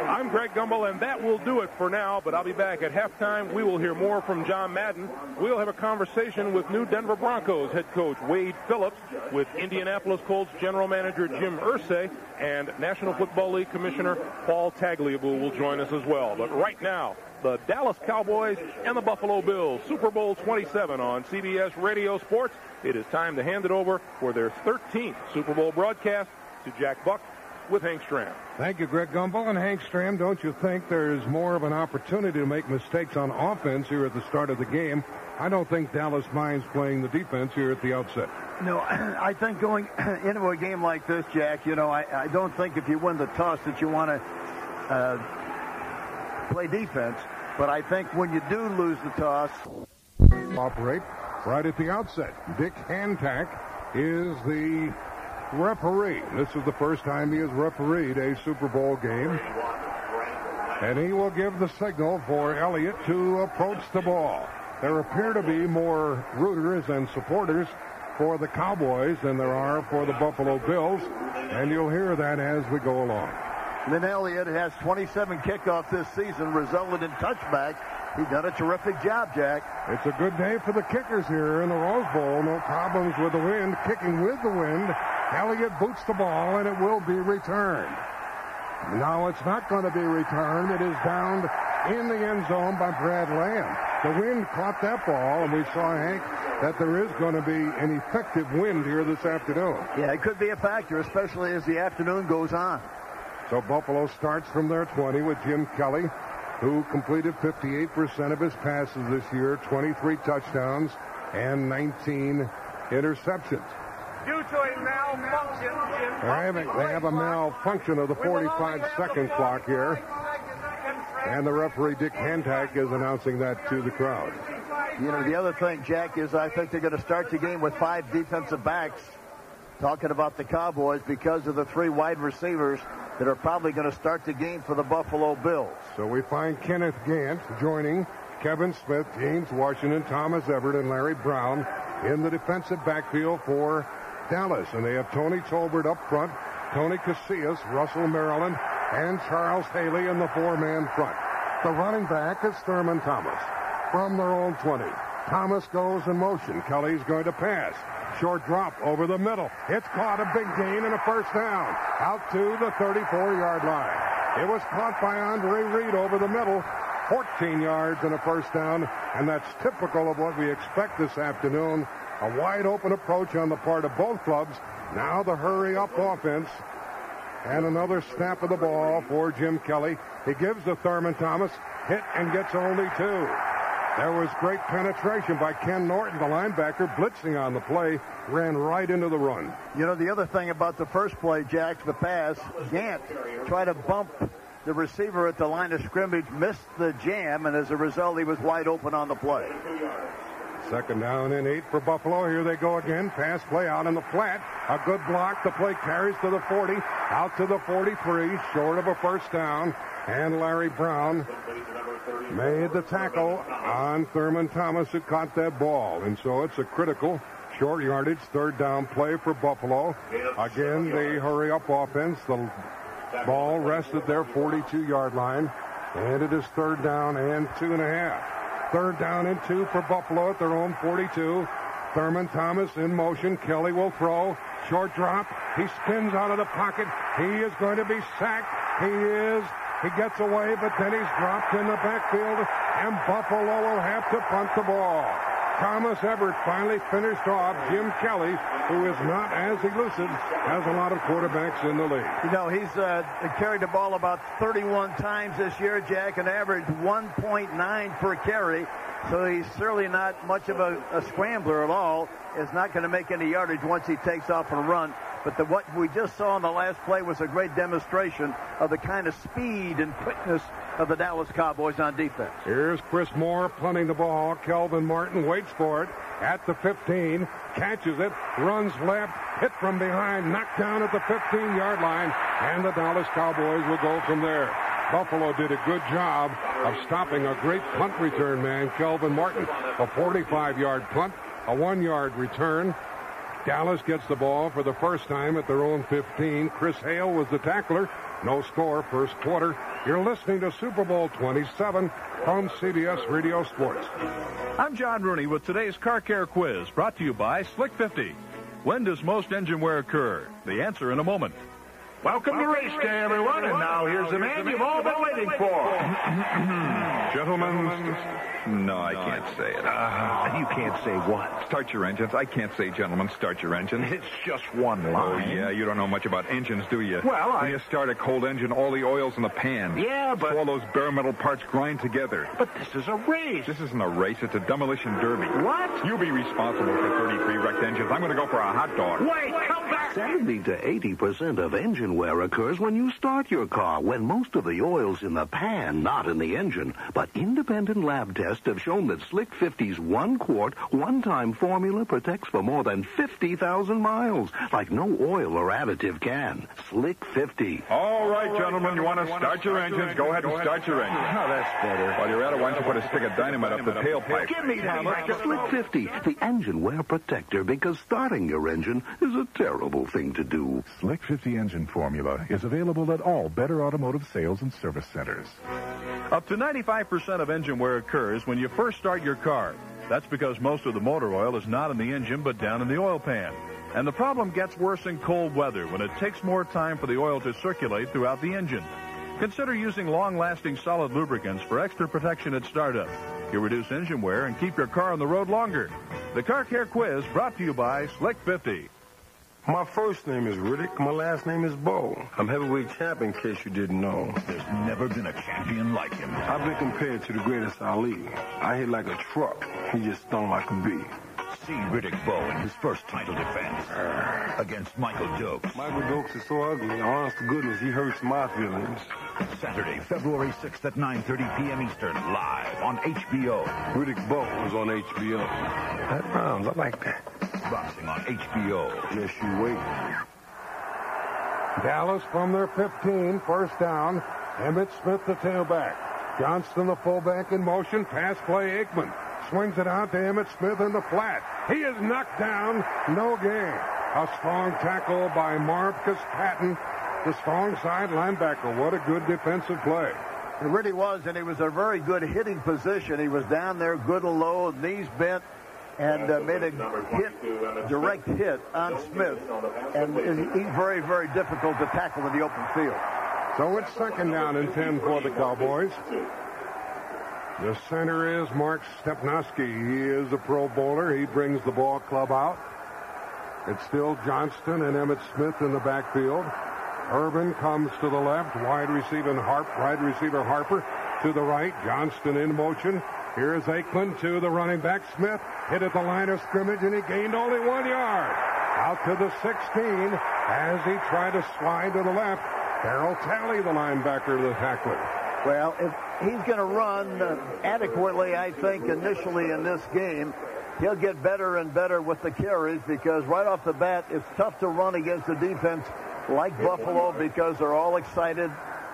I'm Greg Gumbel, and that will do it for now, but I'll be back at halftime. We will hear more from John Madden. We'll have a conversation with new Denver Broncos head coach Wade Phillips, with Indianapolis Colts general manager Jim Irsay, and National Football League Commissioner Paul Tagliabue will join us as well. But right now, the Dallas Cowboys and the Buffalo Bills, Super Bowl 27 on CBS Radio Sports. It is time to hand it over for their 13th Super Bowl broadcast to Jack Buck with Hank Stram. Thank you, Greg Gumbel. And Hank Stram, don't you think there's more of an opportunity to make mistakes on offense here at the start of the game? I don't think Dallas minds playing the defense here at the outset. No, I think going into a game like this, Jack, you know, I, I don't think if you win the toss that you want to uh, play defense. But I think when you do lose the toss, operate right at the outset. Dick Hantak is the referee. This is the first time he has refereed a Super Bowl game. And he will give the signal for Elliott to approach the ball. There appear to be more rooters and supporters for the Cowboys than there are for the Buffalo Bills. And you'll hear that as we go along. Lynn Elliott has 27 kickoffs this season, resulted in touchbacks. He done a terrific job, Jack. It's a good day for the kickers here in the Rose Bowl. No problems with the wind. Kicking with the wind. Elliott boots the ball, and it will be returned. Now it's not going to be returned. It is downed in the end zone by Brad Lamb. The wind caught that ball, and we saw, Hank, that there is going to be an effective wind here this afternoon. Yeah, it could be a factor, especially as the afternoon goes on. So Buffalo starts from their 20 with Jim Kelly, who completed 58% of his passes this year, 23 touchdowns, and 19 interceptions. Due to a malfunction, They have, a, they have a malfunction of the 45-second clock here. And the referee, Dick Hantak, is announcing that to the crowd. You know, the other thing, Jack, is I think they're going to start the game with five defensive backs. Talking about the Cowboys because of the three wide receivers that are probably going to start the game for the Buffalo Bills. So we find Kenneth Gant joining Kevin Smith, James Washington, Thomas Everett, and Larry Brown in the defensive backfield for Dallas. And they have Tony Tolbert up front, Tony Casillas, Russell Maryland, and Charles Haley in the four-man front. The running back is Thurman Thomas from their own 20. Thomas goes in motion. Kelly's going to pass. Short drop over the middle. It's caught a big gain and a first down. Out to the 34-yard line. It was caught by Andre Reed over the middle. 14 yards and a first down, and that's typical of what we expect this afternoon. A wide open approach on the part of both clubs. Now the hurry up offense. And another snap of the ball for Jim Kelly. He gives to Thurman Thomas. Hit and gets only two. There was great penetration by Ken Norton, the linebacker, blitzing on the play, ran right into the run. You know, the other thing about the first play, Jack, the pass, Gant tried to bump the receiver at the line of scrimmage, missed the jam, and as a result, he was wide open on the play. Second down and eight for Buffalo. Here they go again. Pass play out in the flat. A good block. The play carries to the 40, out to the 43, short of a first down. And Larry Brown made the tackle on Thurman Thomas who caught that ball. And so it's a critical short yardage third down play for Buffalo. Again, the hurry up offense. The ball rested their 42-yard line. And it is third down and two and a half. Third down and two for Buffalo at their own 42. Thurman Thomas in motion. Kelly will throw. Short drop. He spins out of the pocket. He is going to be sacked. He is. He gets away, but then he's dropped in the backfield, and Buffalo will have to punt the ball. Thomas Everett finally finished off Jim Kelly, who is not as elusive as a lot of quarterbacks in the league. You know, he's uh, carried the ball about 31 times this year, Jack, and averaged 1.9 per carry. So he's certainly not much of a, a scrambler at all. Is not going to make any yardage once he takes off and run. But the, what we just saw in the last play was a great demonstration of the kind of speed and quickness of the Dallas Cowboys on defense. Here's Chris Mohr punting the ball. Kelvin Martin waits for it at the 15, catches it, runs left, hit from behind, knocked down at the 15-yard line, and the Dallas Cowboys will go from there. Buffalo did a good job of stopping a great punt return man, Kelvin Martin. A 45-yard punt, a one-yard return. Dallas gets the ball for the first time at their own 15. Chris Hale was the tackler. No score first quarter. You're listening to Super Bowl 27 from CBS Radio Sports. I'm John Rooney with today's Car Care Quiz, brought to you by Slick 50. When does most engine wear occur? The answer in a moment. Welcome to race day, everyone, and now here's the man you've all been waiting for. Gentlemen, no, I can't say it. Uh, you can't say what? Start your engines. I can't say, gentlemen, start your engines. It's just one line. Oh, yeah, you don't know much about engines, do you? Well, I- When you start a cold engine, all the oil's in the pan. Yeah, but- So all those bare metal parts grind together. But this is a race. This isn't a race, it's a demolition derby. What? You'll be responsible for 33 wrecked engines. I'm going to go for a hot dog. Wait, come back! 70 to 80 percent of engine wear occurs when you start your car, when most of the oil's in the pan, not in the engine. But independent lab tests have shown that Slick 50's one quart, one time formula protects for more than 50,000 miles, like no oil or additive can. Slick 50. All right, gentlemen, you want to start your engines? Go ahead and start your engines. Oh, that's better. While you're at it, why don't you put a stick of dynamite up the tailpipe? Give me that. Slick 50, the engine wear protector, because starting your engine is a terrible thing to do. Slick 50 engine formula is available at all Better Automotive sales and service centers. Up to 95% of engine wear occurs when you first start your car. That's because most of the motor oil is not in the engine but down in the oil pan. And the problem gets worse in cold weather when it takes more time for the oil to circulate throughout the engine. Consider using long-lasting solid lubricants for extra protection at startup. You reduce engine wear and keep your car on the road longer. The Car Care Quiz brought to you by Slick 50. My first name is Riddick. My last name is Bowe. I'm heavyweight champion, in case you didn't know. There's never been a champion like him. I've been compared to the greatest Ali. I hit like a truck. He just stung like a bee. See Riddick Bowe in his first title defense against Michael Dokes. Michael Dokes is so ugly. Honest to goodness, he hurts my feelings. Saturday, February 6th at 9.30 p.m. Eastern, live on HBO. Riddick Bowe was on HBO. That rhymes. I like that. Boxing on HBO. Yes, you wait. Dallas from their 15, first down. Emmitt Smith, the tailback. Johnston, the fullback in motion. Pass play, Aikman. Swings it out to Emmitt Smith in the flat. He is knocked down. No gain. A strong tackle by Marcus Patton, the strong side linebacker. What a good defensive play. It really was, and it was a very good hitting position. He was down there, good and low, knees bent, and uh, made a hit, direct hit on Smith. And he's very, very difficult to tackle in the open field. So it's second down and 10 for the Cowboys. The center is Mark Stepnoski. He is a Pro Bowler. He brings the ball club out. It's still Johnston and Emmitt Smith in the backfield. Irvin comes to the left. Wide receiver Harp, wide receiver Harper to the right. Johnston in motion. Here's Aikman to the running back. Smith hit at the line of scrimmage and he gained only one yard. Out to the 16 as he tried to slide to the left. Darryl Talley, the linebacker, the tackler. Well, if he's going to run uh, adequately, I think, initially in this game, he'll get better and better with the carries because right off the bat, it's tough to run against a defense like Buffalo because they're all excited.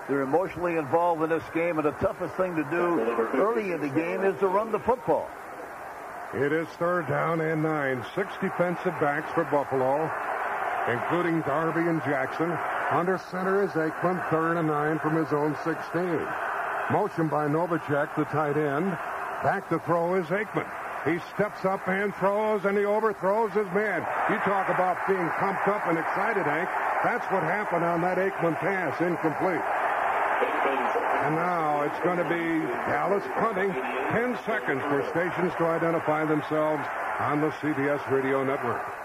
They're emotionally involved in this game, and the toughest thing to do early in the game is to run the football. It is third down and nine. Six defensive backs for Buffalo, including Darby and Jackson. Under center is Aikman, third and nine from his own 16. Motion by Novacek, the tight end. Back to throw is Aikman. He steps up and throws, and he overthrows his man. You talk about being pumped up and excited, Hank. That's what happened on that Aikman pass, incomplete. And now it's going to be Dallas punting. Ten seconds for stations to identify themselves on the CBS Radio Network.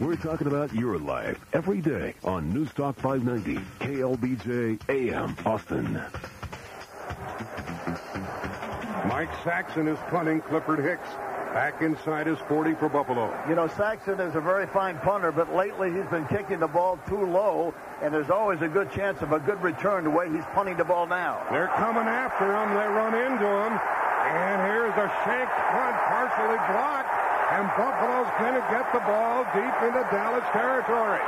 We're talking about your life every day on News Talk 590, KLBJ AM, Austin. Mike Saxon is punting. Clifford Hicks back inside his 40 for Buffalo. You know, Saxon is a very fine punter, but lately he's been kicking the ball too low, and there's always a good chance of a good return the way he's punting the ball now. They're coming after him. They run into him. And here's a shank punt, partially blocked. And Buffalo's going to get the ball deep into Dallas territory.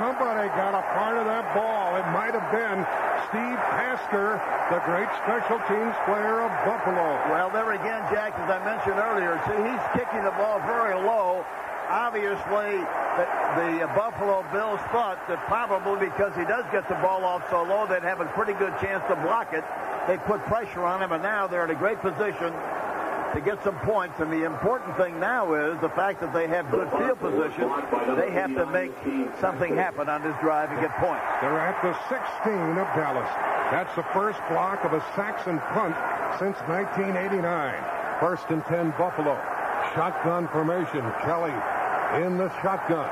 Somebody got a part of that ball. It might have been Steve Tasker, the great special teams player of Buffalo. Well, there again, Jack, as I mentioned earlier, see, he's kicking the ball very low. Obviously, the, the Buffalo Bills thought that probably because he does get the ball off so low, they'd have a pretty good chance to block it. They put pressure on him, and now they're in a great position to get some points. And the important thing now is the fact that they have good field position. They have to make something happen on this drive and get points. They're at the 16 of Dallas. That's the first block of a Saxon punt since 1989. First and 10 Buffalo. Shotgun formation. Kelly in the shotgun.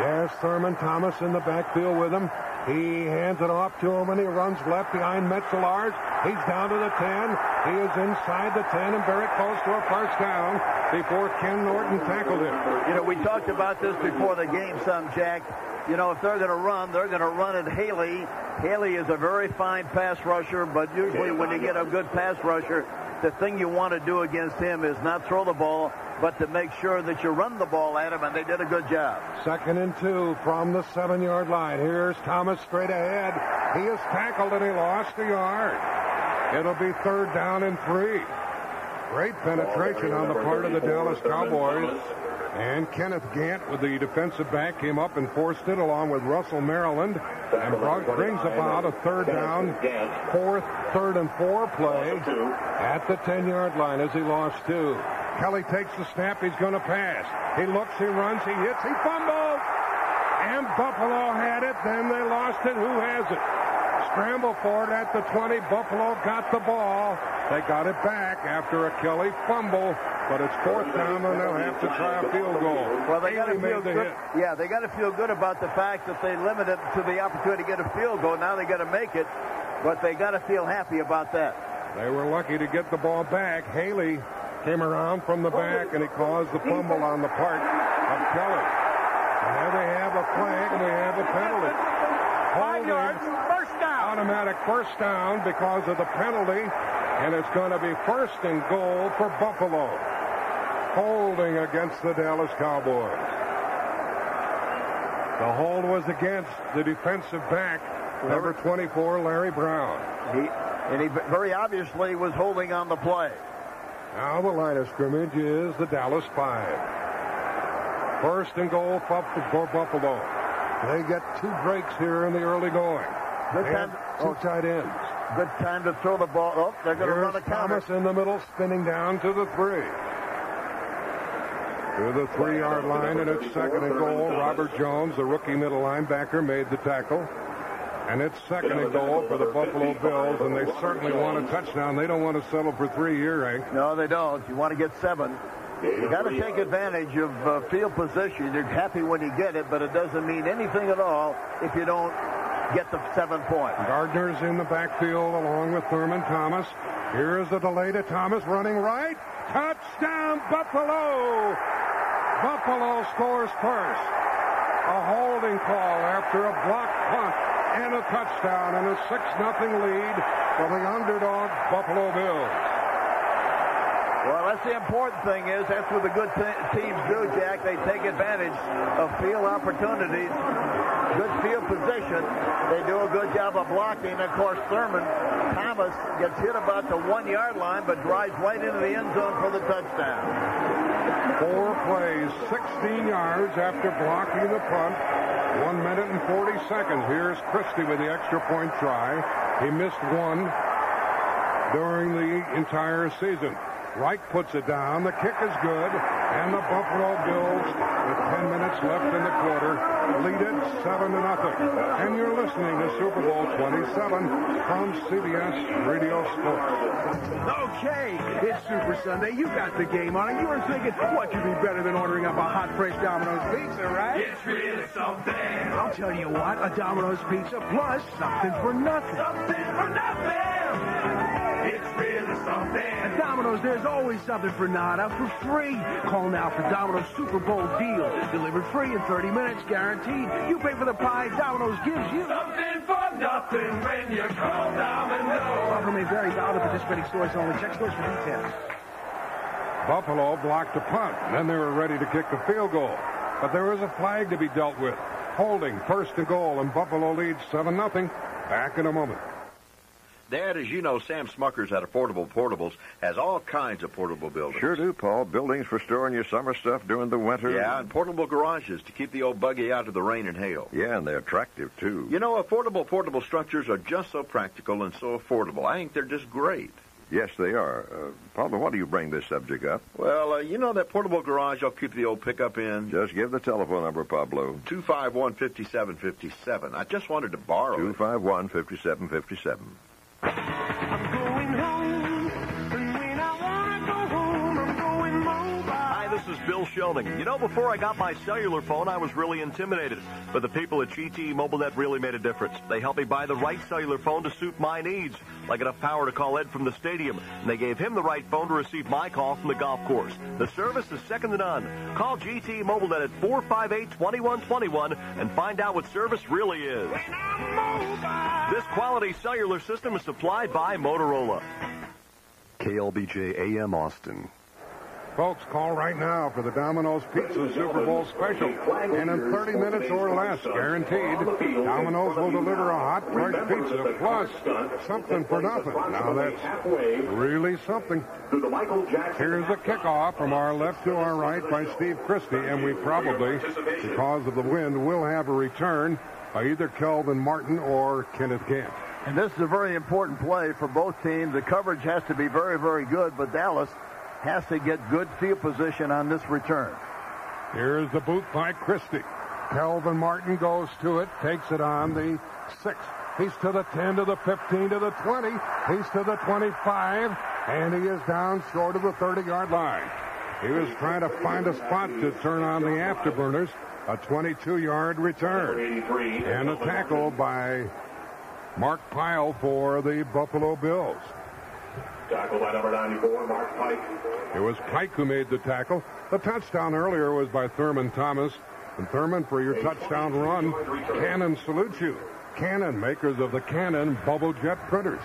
Yes, Thurman Thomas in the backfield with him. He hands it off to him and he runs left behind Metzelaars. He's down to the 10. He is inside the 10 and very close to a first down before Ken Norton tackled him. You know, we talked about this before the game some, Jack. You know, if they're going to run, they're going to run at Haley. Haley is a very fine pass rusher, but usually when you get a good pass rusher, the thing you want to do against him is not throw the ball, but to make sure that you run the ball at him, and they did a good job. Second and two from the seven-yard line. Here's Thomas straight ahead. He is tackled and he lost a yard. It'll be third down and three. Great penetration on the part of the Dallas Cowboys. And Kenneth Gant with the defensive back came up and forced it along with Russell Maryland and brought, brings about a third down, fourth, third and four play at the 10-yard line as he lost two. Kelly takes the snap. He's going to pass. He looks, he runs, he hits, he fumbles. And Buffalo had it. Then they lost it. Who has it? Scramble for it at the 20. Buffalo got the ball. They got it back after a Kelly fumble, but it's fourth down and they'll have to try a field goal. Well, they got to feel the good. Yeah, they got to feel good about the fact that they limited to the opportunity to get a field goal. Now they got to make it, but they got to feel happy about that. They were lucky to get the ball back. Haley came around from the back and he caused the fumble on the part of Kelly. And there we have a flag and they have a penalty. Five yards, first down. Automatic first down because of the penalty. And it's going to be first and goal for Buffalo. Holding against the Dallas Cowboys. The hold was against the defensive back, number 24, Larry Brown. He, and he very obviously was holding on the play. Now the line of scrimmage is the Dallas 5. First and goal for for Buffalo. They get two breaks here in the early going. Good time. two tight ends. Good time to throw the ball. Oh, they're going to run a counter. Thomas in the middle, spinning down to the three. To the three-yard line, and it's second and goal. Robert Jones, the rookie middle linebacker, made the tackle. And it's second and goal for the Buffalo Bills, and they certainly want a touchdown. They don't want to settle for three here, eh? Hank. No, they don't. You want to get seven. You got to take advantage of uh, field position. You're happy when you get it, but it doesn't mean anything at all if you don't get the seven points. Gardner's in the backfield along with Thurman Thomas. Here's the delay to Thomas running right. Touchdown, Buffalo! Buffalo scores first. A holding call after a blocked punt and a touchdown and a 6 0 lead for the underdog Buffalo Bills. Well, that's the important thing is that's what the good te- teams do, Jack. They take advantage of field opportunities, good field position. They do a good job of blocking. Of course, Thurman Thomas gets hit about the one-yard line, but drives right into the end zone for the touchdown. Four plays, 16 yards after blocking the punt. One minute and 40 seconds. Here's Christie with the extra point try. He missed one during the entire season. Reich puts it down. The kick is good. And the Buffalo Bills, with 10 minutes left in the quarter, lead it 7 to nothing. And you're listening to Super Bowl 27 from CBS Radio Sports. Okay, it's Super Sunday. You got the game on, and you were thinking, what could be better than ordering up a hot, fresh Domino's pizza, right? It's really something. I'll tell you what, a Domino's pizza plus something for nothing. Something for nothing. At Domino's, there's always something for nada for free. Call now for Domino's Super Bowl deal. Delivered free in 30 minutes, guaranteed. You pay for the pie, Domino's gives you. Something for nothing when you call Domino's. Offer may vary. Valid at participating stores only. Check stores for details. Buffalo blocked a punt. Then they were ready to kick the field goal. But there was a flag to be dealt with. Holding first and goal, and Buffalo leads 7 0. Back in a moment. Dad, as you know, Sam Smuckers at Affordable Portables has all kinds of portable buildings. Sure do, Paul. Buildings for storing your summer stuff during the winter. Yeah, and portable garages to keep the old buggy out of the rain and hail. Yeah, and they're attractive, too. You know, affordable portable structures are just so practical and so affordable. I think they're just great. Yes, they are. Uh, Pablo, why do you bring this subject up? Well, uh, you know that portable garage I'll keep the old pickup in? Just give the telephone number, Pablo. 251 5757. I just wanted to borrow it. 251 5757. Hi, this is Bill Sheldon. You know, before I got my cellular phone, I was really intimidated. But the people at GTE Mobilnet really made a difference. They helped me buy the right cellular phone to suit my needs, like enough power to call Ed from the stadium. And they gave him the right phone to receive my call from the golf course. The service is second to none. Call GTE Mobilnet at 458-2121 and find out what service really is. This quality cellular system is supplied by Motorola. KLBJ AM Austin. Folks, call right now for the Domino's Pizza Super Bowl special. And in 30 minutes or less, guaranteed, Domino's will deliver a hot, fresh pizza plus something for nothing. Now that's really something. Here's the kickoff from our left to our right by Steve Christie, and we probably, because of the wind, will have a return by either Kelvin Martin or Kenneth Gant. And this is a very important play for both teams. The coverage has to be very, very good, but Dallas has to get good field position on this return. Here's the boot by Christie. Kelvin Martin goes to it, takes it on the six. He's to the 10, to the 15, to the 20. He's to the 25, and he is down short of the 30-yard line. He was trying to find a spot to turn on the afterburners. A 22-yard return. And a tackle by Mark Pyle for the Buffalo Bills. Tackle by number 94, Mark Pike. It was Pike who made the tackle. The touchdown earlier was by Thurman Thomas. And Thurman, for your touchdown run, Canon salutes you. Canon, makers of the Canon bubble jet printers.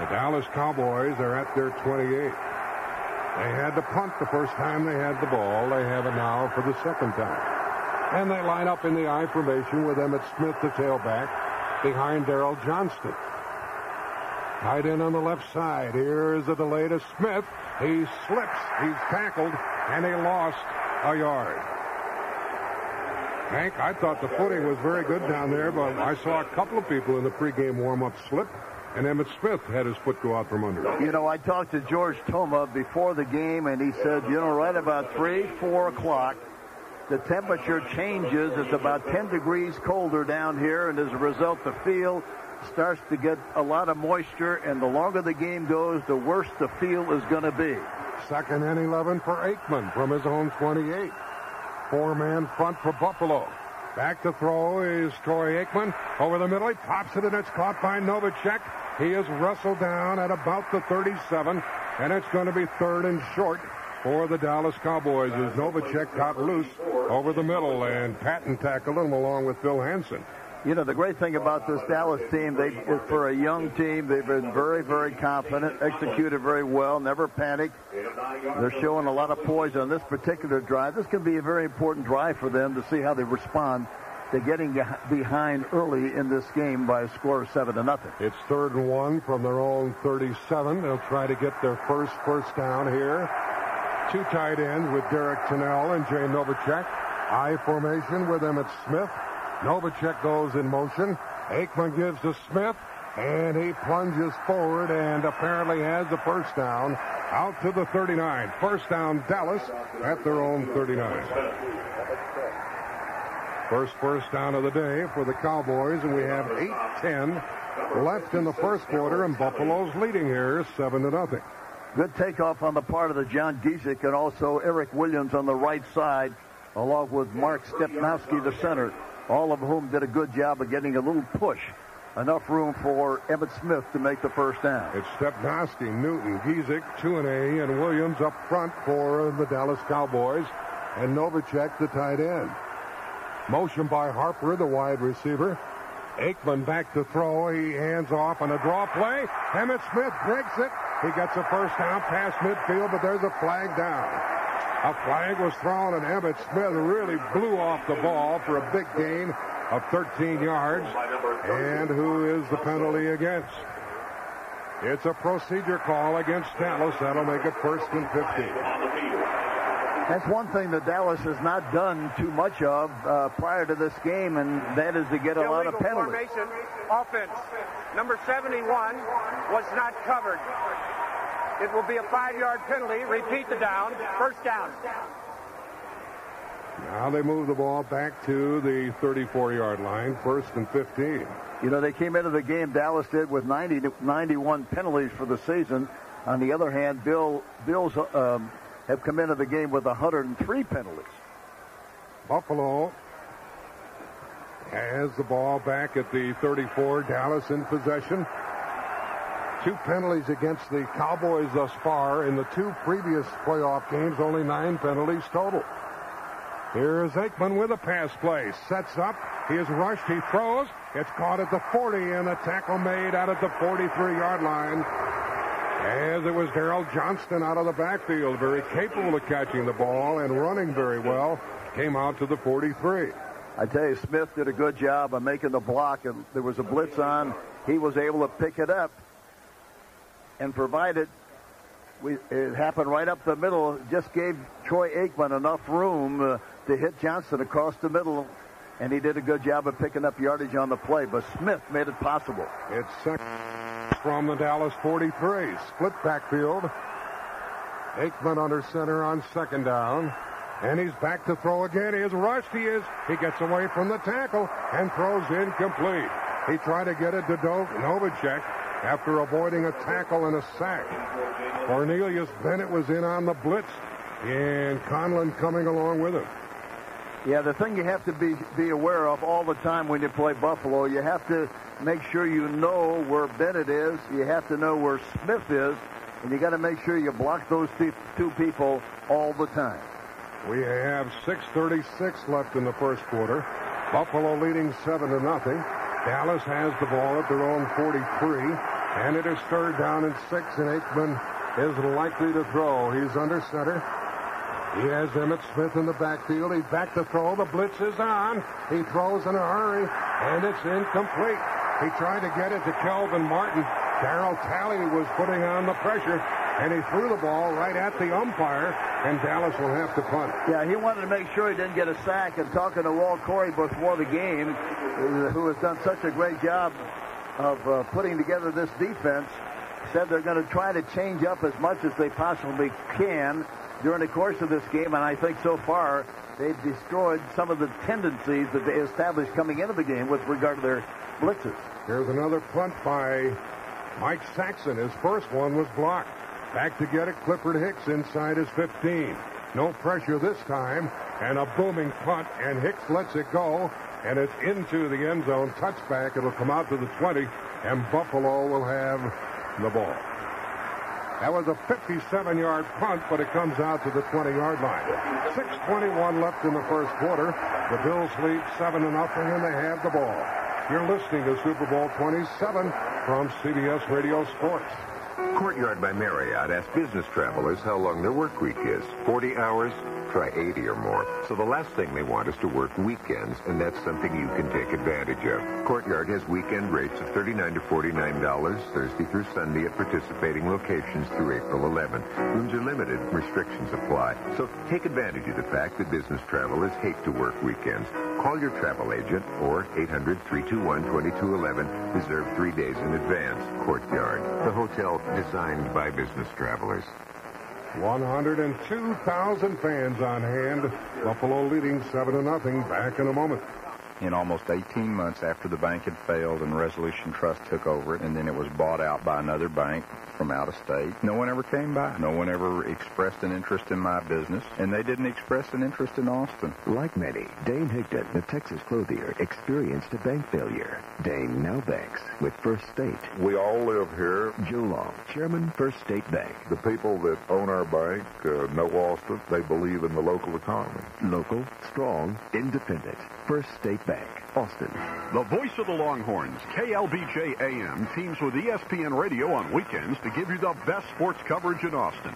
The Dallas Cowboys are at their 28. They had to punt the first time they had the ball. They have it now for the second time. And they line up in the I formation with Emmitt Smith, the tailback, behind Daryl Johnston. Tight end on the left side. Here is a delay to Smith. He slips. He's tackled, and he lost a yard. Hank, I thought the footing was very good down there, but I saw a couple of people in the pregame warm-up slip, and Emmitt Smith had his foot go out from under. You know, I talked to George Toma before the game, and he said, you know, right about 3, 4 o'clock, the temperature changes. It's about 10 degrees colder down here, and as a result, the field starts to get a lot of moisture, and the longer the game goes, the worse the field is going to be. Second and 11 for Aikman from his own 28. Four-man front for Buffalo. Back to throw is Troy Aikman. Over the middle, he pops it, and it's caught by Novacek. He is wrestled down at about the 37, and it's going to be third and short for the Dallas Cowboys as Novacek got loose over the middle, and Patton tackled him along with Phil Hansen. You know, the great thing about this Dallas team, they for a young team, they've been very, very confident, executed very well, never panicked. They're showing a lot of poise on this particular drive. This can be a very important drive for them to see how they respond to getting behind early in this game by a score of seven to nothing. It's third and one from their own 37. They'll try to get their first first down here. Two tight ends with Derek Tennell and Jay Novacek. I formation with Emmitt Smith. Novacek goes in motion. Aikman gives to Smith, and he plunges forward and apparently has the first down out to the 39. First down, Dallas at their own 39. First first down of the day for the Cowboys, and we have 8-10 left in the first quarter, and Buffalo's leading here 7 to nothing. Good takeoff on the part of the John Gesek and also Eric Williams on the right side, along with Mark Stepnoski, the center, all of whom did a good job of getting a little push. Enough room for Emmitt Smith to make the first down. It's Stepnoski, Newton, Gesek, 2 and Williams up front for the Dallas Cowboys, and Novacek, the tight end. Motion by Harper, the wide receiver. Aikman back to throw. He hands off on a draw play. Emmitt Smith breaks it. He gets a first down past midfield, but there's a flag down. A flag was thrown, and Emmitt Smith really blew off the ball for a big gain of 13 yards. And who is the penalty against? It's a procedure call against Dallas. That'll make it first and 15. That's one thing that Dallas has not done too much of uh, prior to this game, and that is to get a lot of penalties. Formation, offense. Number 71 was not covered. It will be a five-yard penalty. Repeat the down. First down. Now they move the ball back to the 34-yard line, first and 15. You know, they came into the game, Dallas did, with 90, 91 penalties for the season. On the other hand, Bill Bill's um, have come into the game with 103 penalties. Buffalo has the ball back at the 34. Dallas in possession. Two penalties against the Cowboys thus far. In the two previous playoff games, only nine penalties total. Here's Aikman with a pass play. Sets up. He is rushed. He throws. It's caught at the 40 and a tackle made out at the 43-yard line. As it was Daryl Johnston out of the backfield, very capable of catching the ball and running very well, came out to the 43. I tell you, Smith did a good job of making the block, and there was a blitz on. He was able to pick it up and provided we, it happened right up the middle. Just gave Troy Aikman enough room uh, to hit Johnson across the middle, and he did a good job of picking up yardage on the play. But Smith made it possible. It's second from the Dallas 43. Split backfield. Aikman under center on second down. And he's back to throw again. He is rushed. He is. He gets away from the tackle and throws incomplete. He tried to get it to Novacek after avoiding a tackle and a sack. Cornelius Bennett was in on the blitz, and Conlan coming along with him. Yeah, the thing you have to be be aware of all the time when you play Buffalo, you have to make sure you know where Bennett is. You have to know where Smith is, and you got to make sure you block those two people all the time. We have 6:36 left in the first quarter. Buffalo leading seven to nothing. Dallas has the ball at their own 43, and it is third down and six, and Aikman is likely to throw. He's under center. He has Emmitt Smith in the backfield. He's back to throw. The blitz is on. He throws in a hurry, and it's incomplete. He tried to get it to Kelvin Martin. Darryl Talley was putting on the pressure, and he threw the ball right at the umpire, and Dallas will have to punt. Yeah, he wanted to make sure he didn't get a sack. And talking to Walt Corey before the game, who has done such a great job of uh, putting together this defense, said they're going to try to change up as much as they possibly can during the course of this game, and I think so far they've destroyed some of the tendencies that they established coming into the game with regard to their blitzes. Here's another punt by Mike Saxon. His first one was blocked. Back to get it, Clifford Hicks inside his 15. No pressure this time, and a booming punt, and Hicks lets it go, and it's into the end zone. Touchback. It'll come out to the 20, and Buffalo will have the ball. That was a 57-yard punt, but it comes out to the 20-yard line. 6:21 left in the first quarter. The Bills lead seven to nothing, and they have the ball. You're listening to Super Bowl 27 from CBS Radio Sports. Courtyard by Marriott asks business travelers how long their work week is. 40 hours? Try 80 or more. So the last thing they want is to work weekends, and that's something you can take advantage of. Courtyard has weekend rates of 39 to $49 Thursday through Sunday at participating locations through April 11. Rooms are limited. Restrictions apply. So take advantage of the fact that business travelers hate to work weekends. Call your travel agent or 800-321-2211. Reserve three days in advance. Courtyard, the hotel designed by business travelers. 102,000 fans on hand. Buffalo leading 7 to nothing. Back in a moment. In almost 18 months after the bank had failed and Resolution Trust took over it, and then it was bought out by another bank from out of state, no one ever came by. No one ever expressed an interest in my business, and they didn't express an interest in Austin. Like many, Dane Higdon, the Texas clothier, experienced a bank failure. Dane now banks with First State. We all live here. Joe Long, Chairman, First State Bank. The people that own our bank uh, know Austin. They believe in the local economy. Local, strong, independent. First State Austin. The voice of the Longhorns, KLBJ AM, teams with ESPN Radio on weekends to give you the best sports coverage in Austin.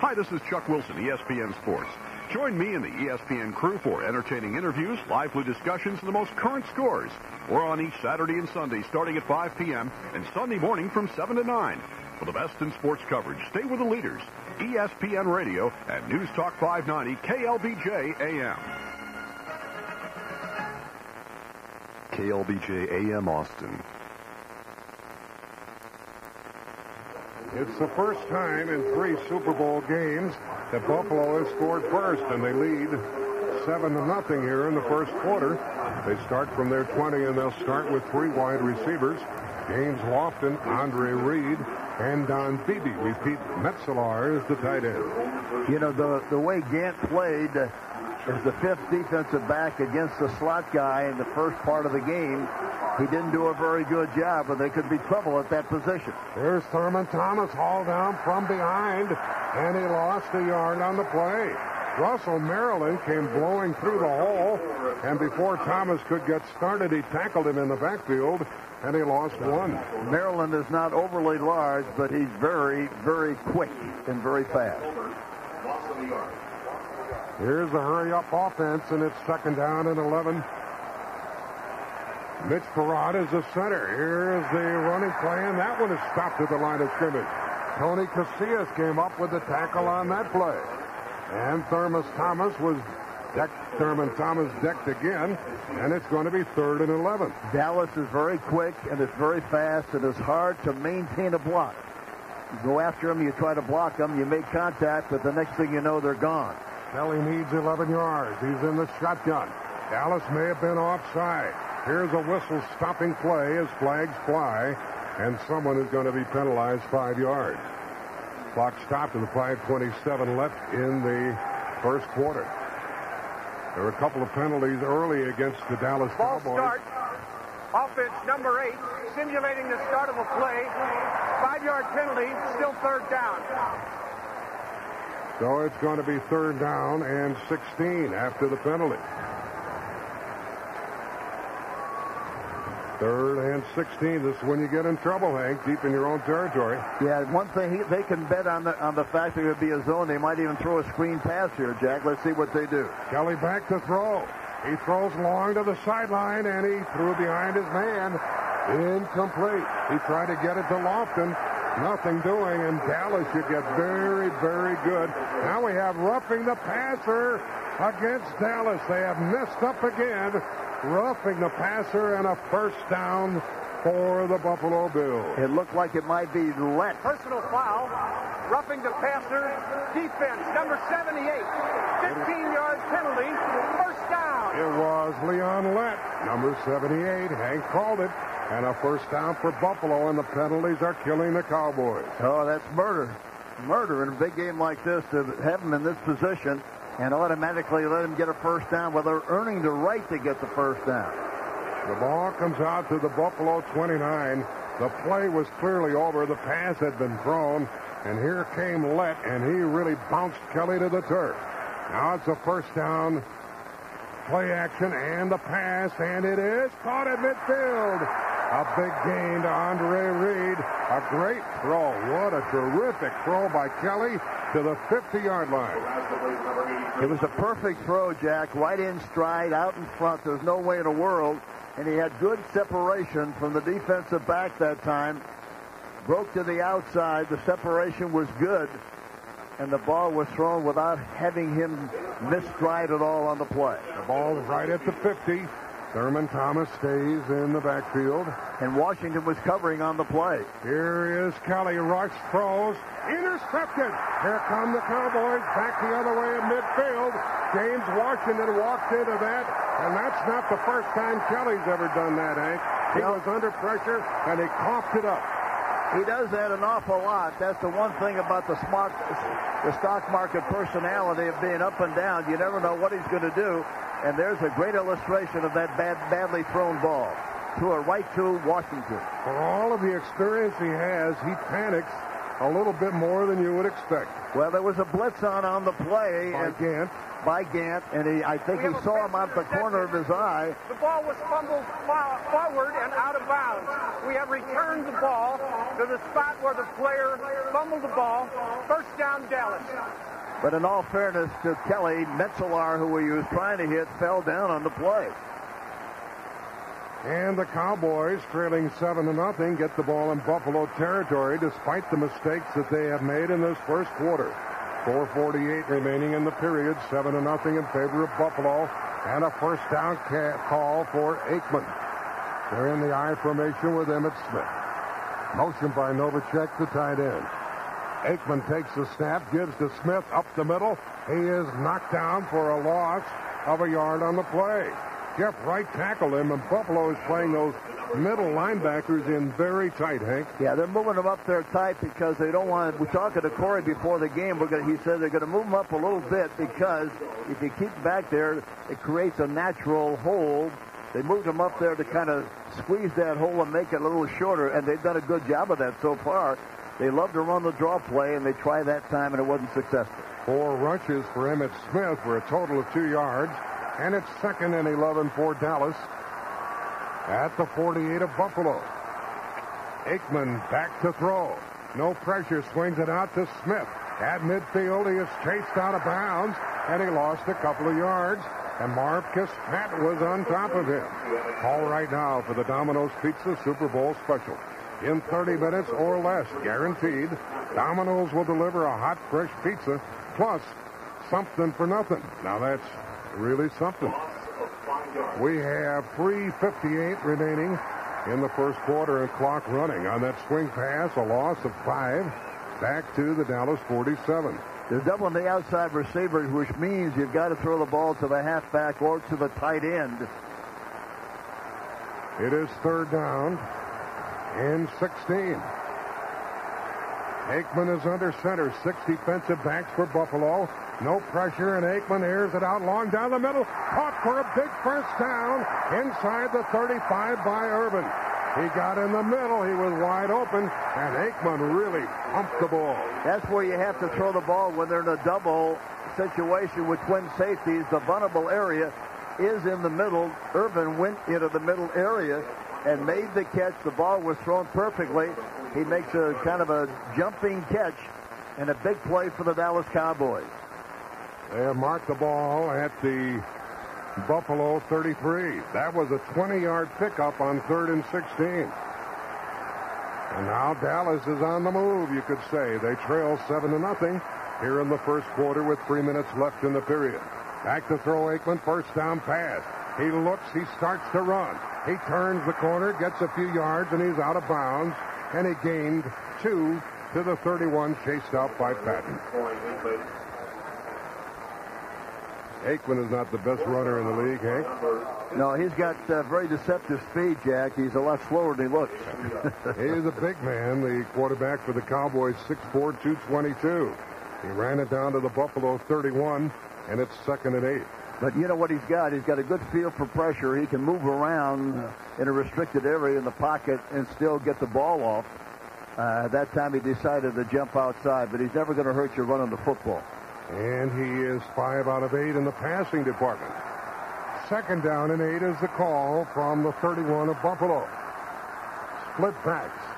Hi, this is Chuck Wilson, ESPN Sports. Join me and the ESPN crew for entertaining interviews, lively discussions, and the most current scores. We're on each Saturday and Sunday starting at 5 p.m. and Sunday morning from 7 to 9. For the best in sports coverage, stay with the leaders. ESPN Radio and News Talk 590 KLBJ AM. KLBJ AM Austin. It's the first time in three Super Bowl games that Buffalo has scored first, and they lead 7 to nothing here in the first quarter. They start from their 20, and they'll start with three wide receivers. James Lofton, Andre Reed, and Don Beebe. Repeat, Metzelaars is the tight end. You know, the, the way Gant played uh, as the fifth defensive back against the slot guy in the first part of the game, he didn't do a very good job, but they could be trouble at that position. Here's Thurman Thomas hauled down from behind, and he lost a yard on the play. Russell Maryland came blowing through the hole, and before Thomas could get started, he tackled him in the backfield, and he lost one. Maryland is not overly large, but he's very, very quick and very fast. Here's the hurry-up offense, and it's second down and 11. Mitch Frerotte is the center. Here's the running play, and that one is stopped at the line of scrimmage. Tony Casillas came up with the tackle on that play. And Thurman Thomas was decked, Thurman Thomas decked again, and it's going to be third and 11. Dallas is very quick and it's very fast and it's hard to maintain a block. You go after them, you try to block them, you make contact, but the next thing you know, they're gone. Kelly needs 11 yards. He's in the shotgun. Dallas may have been offside. Here's a whistle stopping play as flags fly, and someone is going to be penalized five yards. Clock stopped with 5.27 left in the first quarter. There were a couple of penalties early against the Dallas Ball Cowboys. start. Offense number eight, simulating the start of a play. Five-yard penalty, still third down. So it's going to be third down and 16 after the penalty. Third and 16. This is when you get in trouble, Hank, deep in your own territory. Yeah, one thing he, they can bet on the on the fact that it would be a zone. They might even throw a screen pass here, Jack. Let's see what they do. Kelly back to throw. He throws long to the sideline, and he threw behind his man. Incomplete. He tried to get it to Lofton. Nothing doing, and Dallas should get very, very good. Now we have roughing the passer against Dallas. They have messed up again. Roughing the passer and a first down for the Buffalo Bills. It looked like it might be let. Personal foul. Roughing the passer. Defense, number 78. 15-yard penalty. First down. It was Leon Lett, number 78. Hank called it. And a first down for Buffalo, and the penalties are killing the Cowboys. Oh, that's murder. Murder in a big game like this to have them in this position and automatically let them get a first down. Well, they're earning the right to get the first down. The ball comes out to the Buffalo 29. The play was clearly over. The pass had been thrown, and here came Lett, and he really bounced Kelly to the turf. Now it's a first down play action and the pass, and it is caught at midfield. A big gain to Andre Reed. A great throw. What a terrific throw by Kelly to the 50-yard line. It was a perfect throw, Jack, right in stride, out in front. There's no way in the world. And he had good separation from the defensive back that time. Broke to the outside. The separation was good. And the ball was thrown without having him miss stride at all on the play. The ball is right at the 50. Thurman Thomas stays in the backfield. And Washington was covering on the play. Here is Kelly. Rush throws. Intercepted. Here come the Cowboys back the other way in midfield. James Washington walked into that. And that's not the first time Kelly's ever done that, Hank. He was under pressure and he coughed it up. He does that an awful lot. That's the one thing about the smart, the stock market personality of being up and down. You never know what he's going to do. And there's a great illustration of that bad, badly thrown ball to a right to Washington. For all of the experience he has, he panics a little bit more than you would expect. Well, there was a blitz on on the play. By and Gant. By Gant, and he, I think he saw him out the corner of his eye. The ball was fumbled forward and out of bounds. We have returned the ball to the spot where the player fumbled the ball. First down, Dallas. But in all fairness to Kelly, Metzelaars, who he was trying to hit, fell down on the play. And the Cowboys, trailing 7 to nothing, get the ball in Buffalo territory despite the mistakes that they have made in this first quarter. 4.48 remaining in the period, 7 to nothing in favor of Buffalo, and a first down call for Aikman. They're in the I formation with Emmitt Smith. Motion by Novacek, the tight end. Aikman takes the snap, gives to Smith up the middle. He is knocked down for a loss of a yard on the play. Jeff Wright tackled him, and Buffalo is playing those middle linebackers in very tight, Hank. Yeah, they're moving them up there tight because they don't want. We're talking to Corey before the game. We're gonna, he said they're going to move them up a little bit because if you keep back there, it creates a natural hole. They moved them up there to kind of squeeze that hole and make it a little shorter, and they've done a good job of that so far. They love to run the draw play, and they tried that time, and it wasn't successful. Four rushes for Emmitt Smith for a total of two yards. And it's second and 11 for Dallas at the 48 of Buffalo. Aikman back to throw. No pressure, swings it out to Smith. At midfield, he is chased out of bounds, and he lost a couple of yards. And Marvcus Pat was on top of him. Call right now for the Domino's Pizza Super Bowl special. In 30 minutes or less, guaranteed, Domino's will deliver a hot, fresh pizza plus something for nothing. Now that's really something. We have 3.58 remaining in the first quarter and clock running. On that swing pass, a loss of five back to the Dallas 47. They're doubling the outside receivers, which means you've got to throw the ball to the halfback or to the tight end. It is third down and 16. Aikman is under center. Six defensive backs for Buffalo. No pressure, and Aikman airs it out long down the middle. Caught for a big first down inside the 35 by Irvin. He got in the middle. He was wide open, and Aikman really pumped the ball. That's where you have to throw the ball when they're in a double situation with twin safeties. The vulnerable area is in the middle. Irvin went into the middle area and made the catch. The ball was thrown perfectly. He makes a kind of a jumping catch and a big play for the Dallas Cowboys. They have marked the ball at the Buffalo 33. That was a 20-yard pickup on third and 16. And now Dallas is on the move, you could say. They trail 7 to nothing here in the first quarter with three minutes left in the period. Back to throw Aikman, first down pass. He looks, he starts to run. He turns the corner, gets a few yards, and he's out of bounds. And he gained two to the 31, chased out by Patton. Aikman is not the best runner in the league, Hank. No, he's got uh, very deceptive speed, Jack. He's a lot slower than he looks. he is a big man, the quarterback for the Cowboys, 6'4", 222. He ran it down to the Buffalo 31, and it's second and eight. But you know what he's got? He's got a good feel for pressure. He can move around in a restricted area in the pocket and still get the ball off. Uh, that time he decided to jump outside, but he's never going to hurt you running the football. And he is five out of eight in the passing department. Second down and eight is the call from the 31 of Buffalo. Split backs.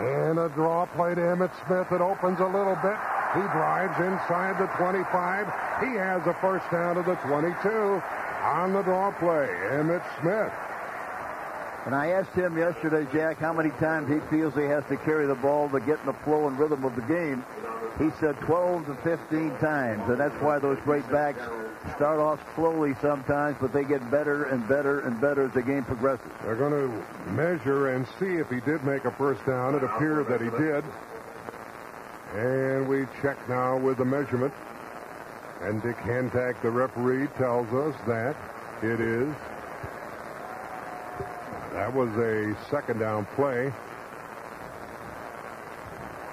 And a draw play to Emmitt Smith. It opens a little bit. He drives inside the 25. He has a first down to the 22 on the draw play. Emmitt Smith. And I asked him yesterday, Jack, how many times he feels he has to carry the ball to get in the flow and rhythm of the game. He said 12 to 15 times, and that's why those great backs start off slowly sometimes, but they get better and better and better as the game progresses. They're going to measure and see if he did make a first down. It appeared that he did. And we check now with the measurement. And Dick Hantak, the referee, tells us that it is. That was a second down play.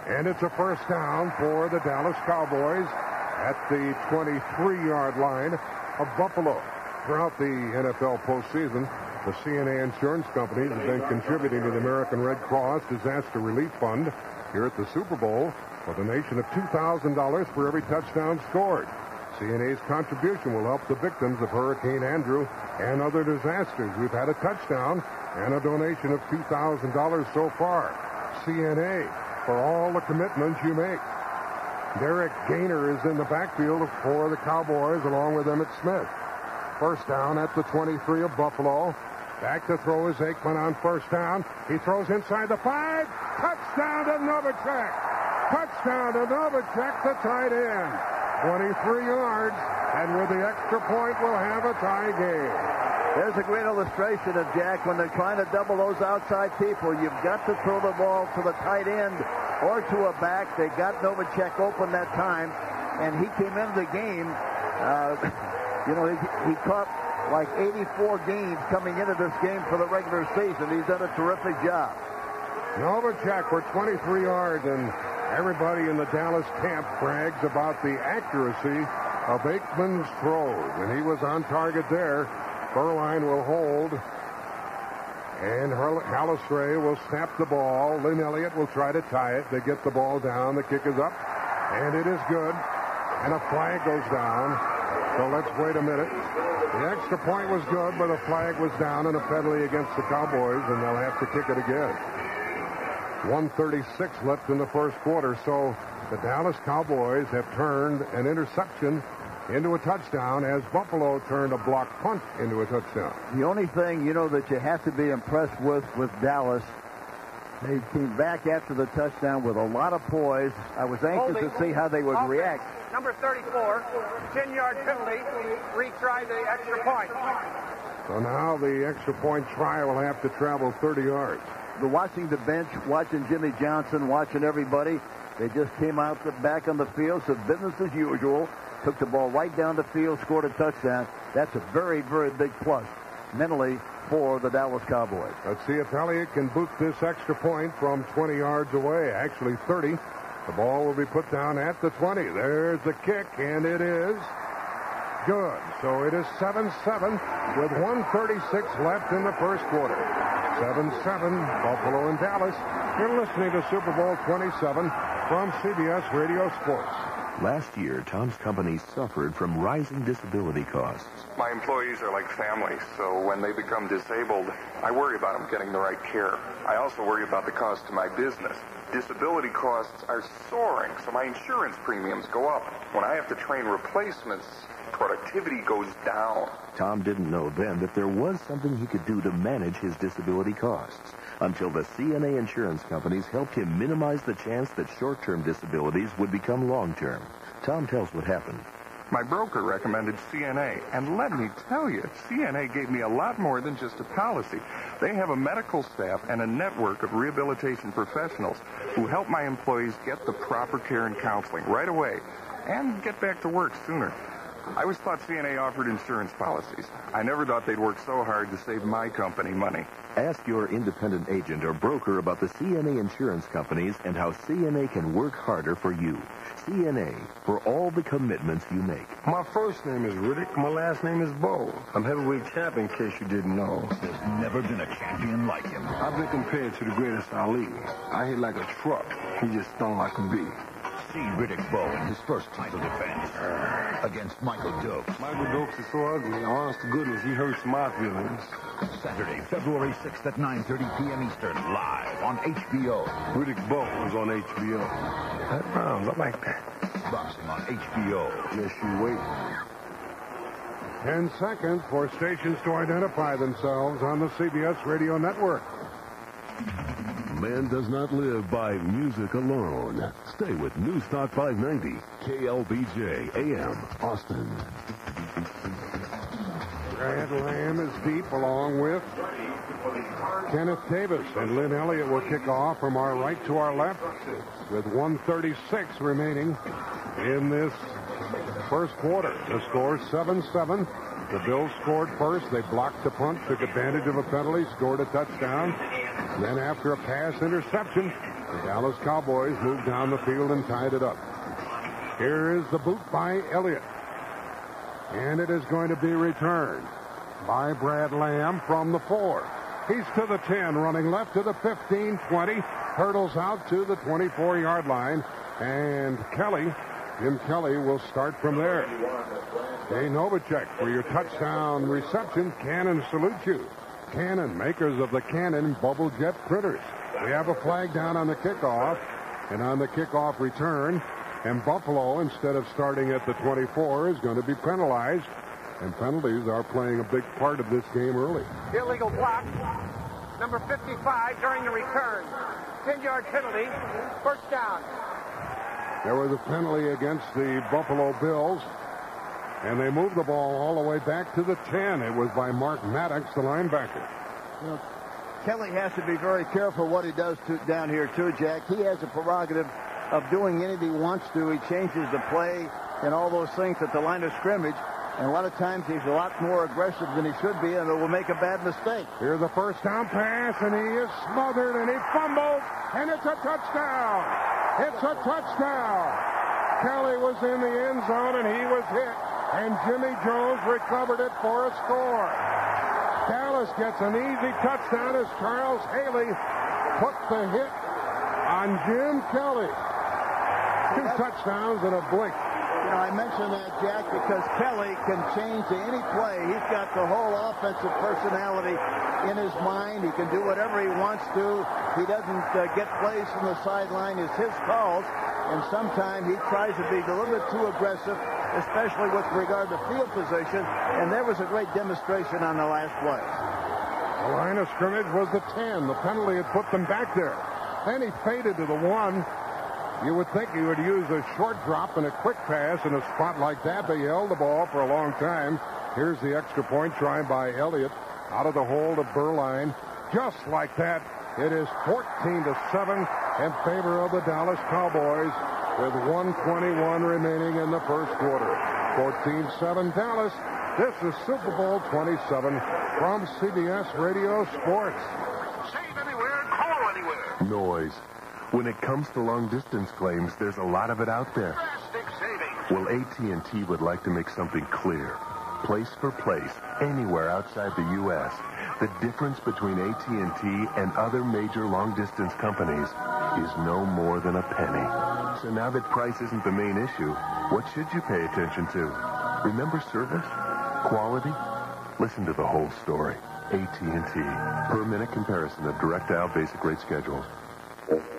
And it's a first down for the Dallas Cowboys at the 23-yard line of Buffalo. Throughout the NFL postseason, the CNA insurance companies have been contributing to the American Red Cross Disaster Relief Fund here at the Super Bowl with a donation of $2,000 for every touchdown scored. CNA's contribution will help the victims of Hurricane Andrew and other disasters. We've had a touchdown and a donation of $2,000 so far. CNA, for all the commitments you make. Derrick Gainer is in the backfield for the Cowboys along with Emmitt Smith. First down at the 23 of Buffalo. Back to throw is Aikman on first down. He throws inside the five. Touchdown to Novacek. Touchdown to Novacek, the tight end. 23 yards, and with the extra point, we'll have a tie game. There's a great illustration of Jack when they're trying to double those outside people. You've got to throw the ball to the tight end or to a back. They got Novacek open that time, and he came into the game. Uh, you know, he, he caught like 84 games coming into this game for the regular season. He's done a terrific job. Novacek for 23 yards, and everybody in the Dallas camp brags about the accuracy of Aikman's throws, and he was on target there. Beuerlein will hold. And Hellestrae will snap the ball. Lynn Elliott will try to tie it. They get the ball down. The kick is up. And it is good. And a flag goes down. So let's wait a minute. The extra point was good, but a flag was down and a penalty against the Cowboys, and they'll have to kick it again. 136 left in the first quarter, so the Dallas Cowboys have turned an interception into a touchdown as Buffalo turned a block punt into a touchdown. The only thing, you know, that you have to be impressed with with Dallas, they came back after the touchdown with a lot of poise. I was anxious Holding. to see how they would Offense, react. Number 34, 10-yard penalty, retry the extra point. So now the extra point try will have to travel 30 yards. The watching the bench, watching Jimmy Johnson, watching everybody, they just came out the back on the field, so business as usual. Took the ball right down the field, scored a touchdown. That's a very, very big plus mentally for the Dallas Cowboys. Let's see if Elliott can boot this extra point from 20 yards away, actually 30. The ball will be put down at the 20. There's the kick, and it is good. So it is 7-7 with 136 left in the first quarter. 7-7, Buffalo and Dallas. You're listening to Super Bowl 27 from CBS Radio Sports. Last year, Tom's company suffered from rising disability costs. My employees are like family, so when they become disabled, I worry about them getting the right care. I also worry about the cost to my business. Disability costs are soaring, so my insurance premiums go up. When I have to train replacements, productivity goes down. Tom didn't know then that there was something he could do to manage his disability costs until the CNA insurance companies helped him minimize the chance that short-term disabilities would become long-term. Tom tells what happened. My broker recommended CNA, and let me tell you, CNA gave me a lot more than just a policy. They have a medical staff and a network of rehabilitation professionals who help my employees get the proper care and counseling right away and get back to work sooner. I always thought CNA offered insurance policies. I never thought they'd work so hard to save my company money. Ask your independent agent or broker about the CNA insurance companies and how CNA can work harder for you. CNA, for all the commitments you make. My first name is Riddick. My last name is Bowe. I'm heavyweight champion, in case you didn't know. There's never been a champion like him. I've been compared to the greatest Ali. I hit like a truck. He just stung like a bee. See Riddick Bowe in his first title defense against Michael Dokes. Michael Dokes is so ugly. Honest to goodness, he hurts my feelings. Saturday, February 6th at 9.30 p.m. Eastern, live on HBO. Riddick Bowe is on HBO. That rounds, I like that. Boxing on HBO. Yes, you wait. Ten seconds for stations to identify themselves on the CBS radio network. Man does not live by music alone. Stay with News Talk 590, KLBJ AM, Austin. Brad Lamb is deep along with Kenneth Davis. And Lynn Elliott will kick off from our right to our left with 136 remaining in this first quarter. The score 7-7. The Bills scored first. They blocked the punt, took advantage of a penalty, scored a touchdown. Then after a pass interception, the Dallas Cowboys moved down the field and tied it up. Here is the boot by Elliott. And it is going to be returned by Brad Lamb from the four. He's to the 10, running left to the 15, 20, hurdles out to the 24-yard line, and Kelly, Jim Kelly, will start from there. Jay Novacek for your touchdown reception. Canon salutes you. Canon, makers of the Canon bubble jet printers. We have a flag down on the kickoff, and on the kickoff return, and Buffalo, instead of starting at the 24, is going to be penalized. And penalties are playing a big part of this game early. Illegal block. Number 55 during the return. 10-yard penalty. First down. There was a penalty against the Buffalo Bills. And they moved the ball all the way back to the 10. It was by Mark Maddox, the linebacker. You know, Kelly has to be very careful what he does to, down here, too, Jack. He has a prerogative of doing anything he wants to. He changes the play and all those things at the line of scrimmage. And a lot of times he's a lot more aggressive than he should be, and it will make a bad mistake. Here's a first down pass, and he is smothered, and he fumbles, and it's a touchdown. It's a touchdown. Kelly was in the end zone, and he was hit, and Jimmie Jones recovered it for a score. Dallas gets an easy touchdown as Charles Haley put the hit on Jim Kelly. Two touchdowns in a blink. You know, I mention that, Jack, because Kelly can change to any play. He's got the whole offensive personality in his mind. He can do whatever he wants to. He doesn't uh, get plays from the sideline. It's his calls. And sometimes he tries to be a little bit too aggressive, especially with regard to field position. And there was a great demonstration on the last play. The line of scrimmage was the 10. The penalty had put them back there. Then he faded to the 1. You would think he would use a short drop and a quick pass in a spot like that, but he held the ball for a long time. Here's the extra point tried by Elliott out of the hole of Beuerlein. Just like that, it is 14 to 7 in favor of the Dallas Cowboys with 121 remaining in the first quarter. 14-7 Dallas. This is Super Bowl 27 from CBS Radio Sports. Save anywhere, call anywhere. Noise. When it comes to long-distance claims, there's a lot of it out there. Drastic savings. Well, AT&T would like to make something clear. Place for place, anywhere outside the U.S., the difference between AT&T and other major long-distance companies is no more than a penny. So now that price isn't the main issue, what should you pay attention to? Remember service? Quality? Listen to the whole story. AT&T. Per minute comparison of direct dial basic rate schedules.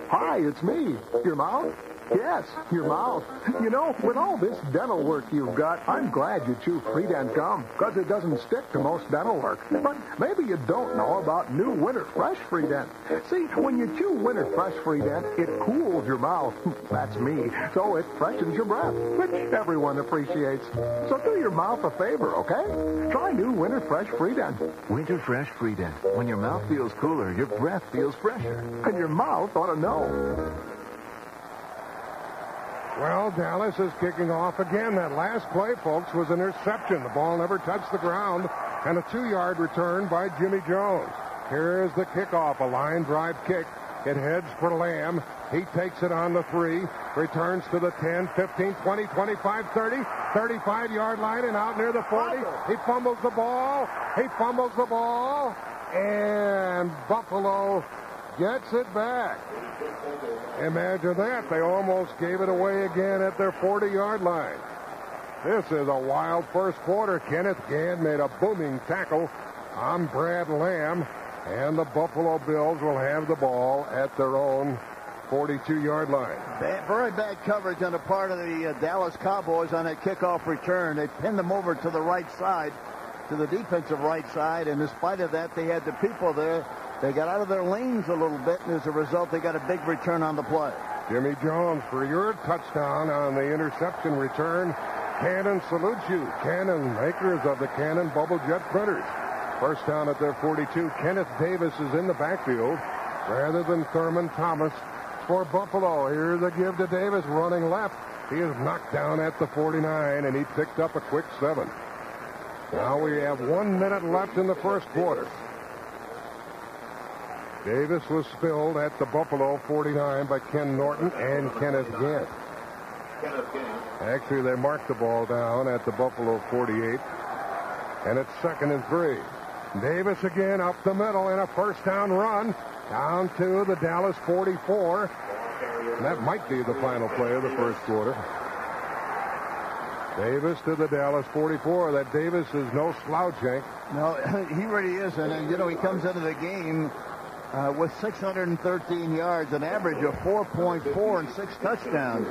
Hi, it's me. Your mouth? Yes, your mouth. You know, with all this dental work you've got, I'm glad you chew Freedent gum, because it doesn't stick to most dental work. But maybe you don't know about new Winter Fresh Freedent. See, when you chew Winter Fresh Freedent, it cools your mouth. That's me. So it freshens your breath, which everyone appreciates. So do your mouth a favor, okay? Try new Winter Fresh Freedent. Winter Fresh Freedent. When your mouth feels cooler, your breath feels fresher. And your mouth ought to know. Well, Dallas is kicking off again. That last play, folks, was an interception. The ball never touched the ground, and a two-yard return by Jimmie Jones. Here is the kickoff, a line drive kick. It heads for Lamb. He takes it on the three, returns to the 10, 15, 20, 25, 30, 35-yard line, and out near the 40. He fumbles the ball. He fumbles the ball, and Buffalo gets it back. Imagine that. They almost gave it away again at their 40-yard line. This is a wild first quarter. Kenneth Gant made a booming tackle on Brad Lamb, and the Buffalo Bills will have the ball at their own 42-yard line. Bad, very bad coverage on the part of the uh, Dallas Cowboys on that kickoff return. They pinned them over to the right side, to the defensive right side, and in spite of that, they had the people there. They got out of their lanes a little bit, and as a result, they got a big return on the play. Jimmie Jones for your touchdown on the interception return. Canon salutes you. Canon, makers of the Canon Bubble Jet printers. First down at their 42. Kenneth Davis is in the backfield rather than Thurman Thomas for Buffalo. Here's a give to Davis running left. He is knocked down at the 49, and he picked up a quick seven. Now we have one minute left in the first quarter. Davis was spilled at the Buffalo 49 by Ken Norton and Kenneth Gant. Actually, they marked the ball down at the Buffalo 48, and it's second and three. Davis again up the middle in a first down run down to the Dallas 44. And that might be the final play of the first quarter. Davis to the Dallas 44. That Davis is no slouch, Hank. No, he really isn't. And, you know, he comes into the game uh, with 613 yards, an average of 4.4 and six touchdowns.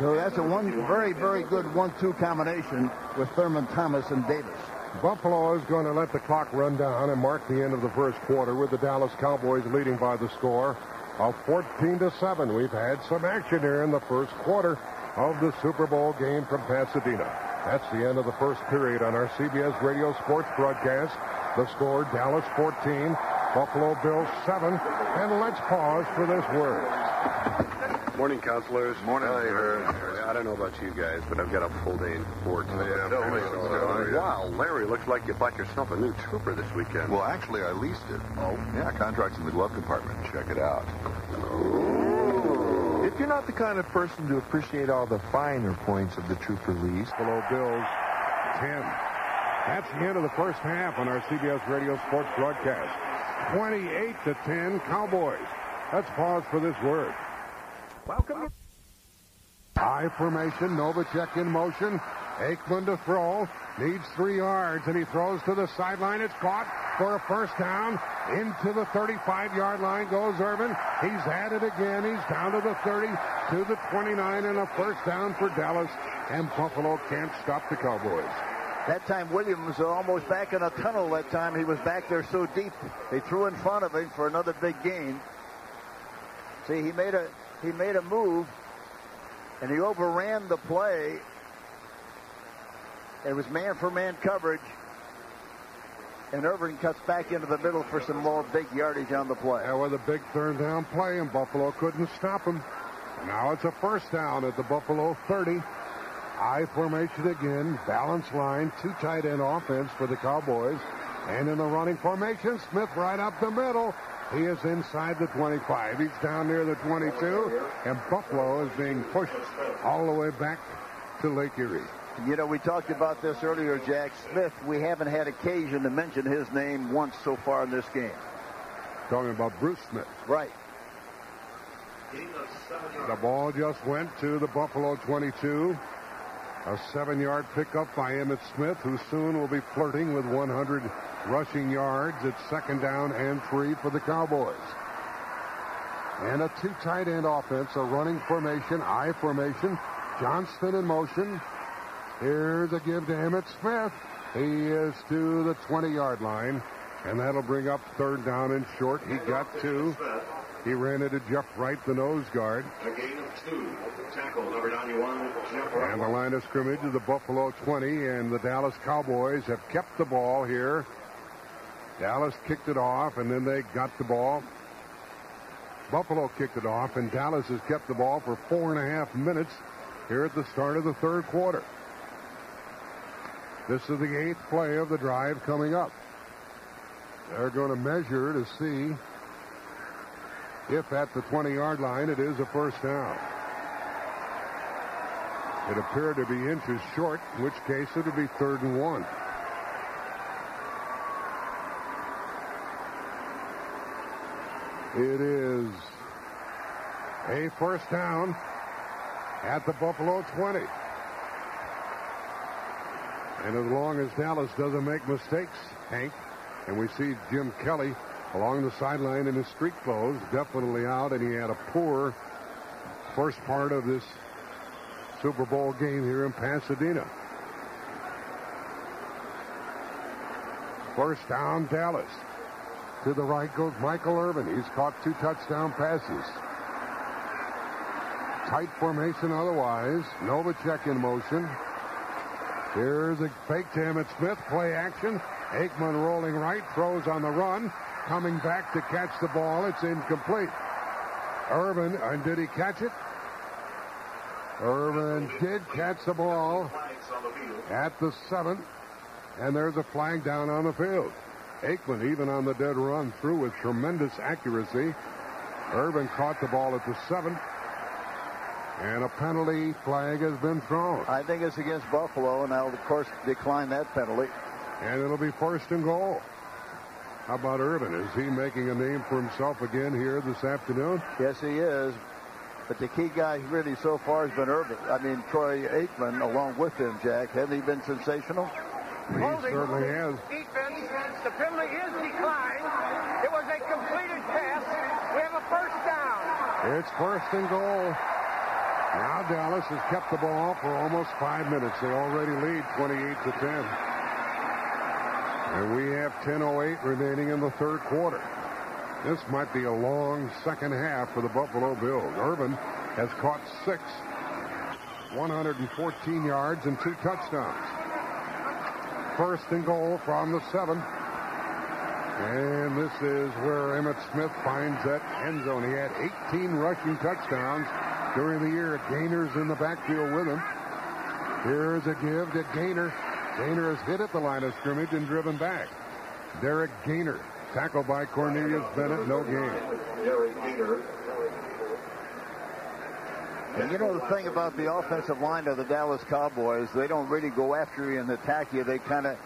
So that's a one very, very good one-two combination with Thurman Thomas and Davis. Buffalo is going to let the clock run down and mark the end of the first quarter with the Dallas Cowboys leading by the score of 14 to 7. We've had some action here in the first quarter of the Super Bowl game from Pasadena. That's the end of the first period on our CBS Radio Sports broadcast. The score Dallas 14, Buffalo Bills 7. And let's pause for this word. Morning, counselors. Morning, Hi, sir. I don't know about you guys, but I've got a full day in sports. Oh, yeah, Tell me pretty what's so. going on. Oh, yeah. Wow, Larry, looks like you bought yourself a new trooper this weekend. Well, actually, I leased it. Oh? Yeah, contract's in the glove compartment. Check it out. If you're not the kind of person to appreciate all the finer points of the trooper lease, Buffalo Bills 10. That's the end of the first half on our CBS Radio Sports broadcast. 28 to 10 Cowboys. Let's pause for this word. Welcome. High formation, Novacek in motion. Aikman to throw. Needs three yards, and he throws to the sideline. It's caught for a first down. Into the 35-yard line goes Irvin. He's at it again. He's down to the 30, to the 29, and a first down for Dallas. And Buffalo can't stop the Cowboys. That time Williams almost back in a tunnel that time. He was back there so deep. They threw in front of him for another big gain. See, he made a he made a move and he overran the play. It was man for man coverage. And Irvin cuts back into the middle for some more big yardage on the play. That was a big third down play, and Buffalo couldn't stop him. Now it's a first down at the Buffalo 30. High formation again, balance line, two tight end offense for the Cowboys. And in the running formation, Smith right up the middle. He is inside the 25. He's down near the 22, and Buffalo is being pushed all the way back to Lake Erie. You know, we talked about this earlier, Jack Smith. We haven't had occasion to mention his name once so far in this game. Talking about Bruce Smith. Right. The ball just went to the Buffalo 22. A seven-yard pickup by Emmitt Smith, who soon will be flirting with 100 rushing yards. It's second down and three for the Cowboys. And a two tight end offense, a running formation, I formation. Johnston in motion. Here's a give to Emmitt Smith. He is to the 20-yard line, and that'll bring up third down and short. He got two. He ran into Jeff Wright, the nose guard. A gain of two. Tackle number 91, Jeff Wright. And the line of scrimmage is the Buffalo 20, and the Dallas Cowboys have kept the ball here. Dallas kicked it off, and then they got the ball. Buffalo kicked it off, and Dallas has kept the ball for four and a half minutes here at the start of the third quarter. This is the eighth play of the drive coming up. They're going to measure to see if at the 20-yard line it is a first down. It appeared to be inches short, in which case it would be third and one. It is A first down at the Buffalo 20. And as long as Dallas doesn't make mistakes, Hank, and we see Jim Kelly along the sideline in his street clothes, definitely out, and he had a poor first part of this Super Bowl game here in Pasadena. First down, Dallas. To the right goes Michael Irvin. He's caught two touchdown passes. Tight formation otherwise. Novacek in motion. Here's a fake to Emmitt Smith. Play action. Aikman rolling right. Throws on the run. Coming back to catch the ball. It's incomplete. Irvin, and did he catch it? Irvin did catch the ball at the seventh. And there's a flag down on the field. Aikman, even on the dead run, threw with tremendous accuracy. Irvin caught the ball at the seventh. And a penalty flag has been thrown. I think it's against Buffalo, and I'll, of course, decline that penalty. And it'll be first and goal. How about Irvin? Is he making a name for himself again here this afternoon? Yes, he is. But the key guy really so far has been Irvin. I mean, Troy Aikman along with him, Jack. Hasn't he been sensational? He certainly has. Defense, the penalty is declined. It was a completed pass. We have a first down. It's first and goal. Now Dallas has kept the ball for almost five minutes. They already lead 28 to 10. And we have 10.08 remaining in the third quarter. This might be a long second half for the Buffalo Bills. Irvin has caught six, 114 yards and two touchdowns. First and goal from the seven. And this is where Emmitt Smith finds that end zone. He had 18 rushing touchdowns during the year. Gainer's in the backfield with him. Here's a give to Gainer. Gainer has hit at the line of scrimmage and driven back. Derrick Gainer, tackled by Cornelius Bennett, no gain. And you know the thing about the offensive line of the Dallas Cowboys, they don't really go after you and attack you. They kind of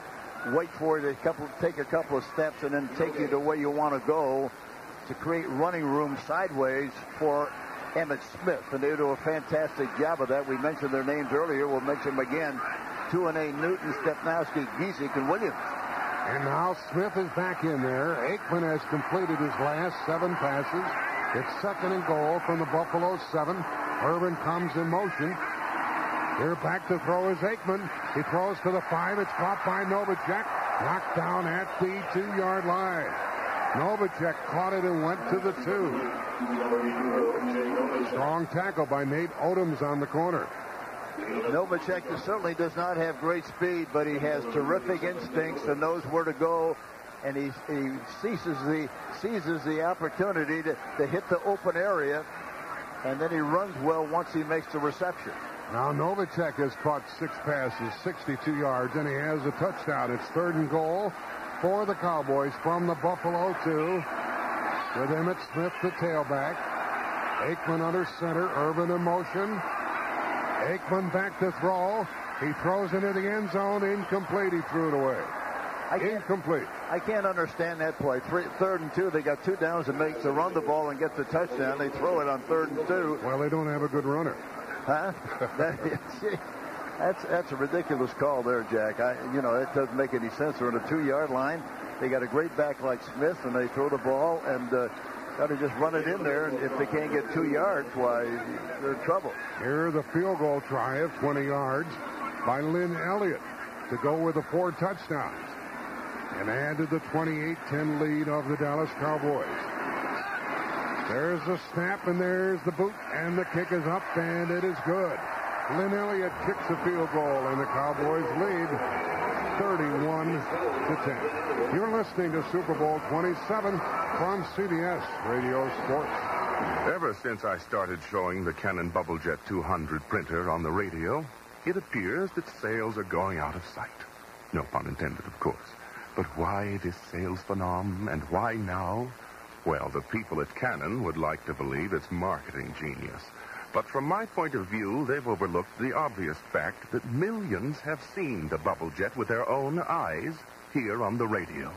wait for you to couple, take a couple of steps and then take you to where you want to go to create running room sideways for Emmitt Smith. And they do a fantastic job of that. We mentioned their names earlier. We'll mention them again. Tuinei Newton, Stepnoski, Gesek, and Williams. And now Smith is back in there. Aikman has completed his last seven passes. It's second and goal from the Buffalo seven. Irvin comes in motion. Here back to throw is Aikman. He throws to the five. It's caught by Novacek. Knocked down at the two-yard line. Novacek caught it and went to the two. Strong tackle by Nate Odomes on the corner. Novacek certainly does not have great speed, but he has terrific instincts and knows where to go. And he, he seizes the seizes the opportunity to, to hit the open area, and then he runs well once he makes the reception. Now Novacek has caught six passes, 62 yards, and he has a touchdown. It's third and goal for the Cowboys from the Buffalo two, with Emmitt Smith the tailback. Aikman under center, Irvin in motion. Aikman back to throw. He throws into the end zone. Incomplete. He threw it away. I Incomplete. I can't understand that play. Three, third and two. They got two downs and make to run the ball and get the touchdown. They throw it on third and two. Well, they don't have a good runner. Huh? that, that's that's a ridiculous call there, Jack. I, you know, it doesn't make any sense. They're on a two-yard line. They got a great back like Smith, and they throw the ball and uh, got to just run it in there. And if they can't get two yards, why they're in trouble. Here the field goal try of 20 yards by Lynn Elliott to go with the four touchdowns and add to the 28-10 lead of the Dallas Cowboys. There's the snap and there's the boot and the kick is up and it is good. Lynn Elliott kicks a field goal and the Cowboys lead 31 to 10. You're listening to Super Bowl 27 from CBS Radio Sports. Ever since I started showing the Canon Bubblejet 200 printer on the radio, it appears that sales are going out of sight. No pun intended, of course. But why this sales phenomenon and why now? Well, the people at Canon would like to believe it's marketing genius. But from my point of view, they've overlooked the obvious fact that millions have seen the Bubblejet with their own eyes here on the radio.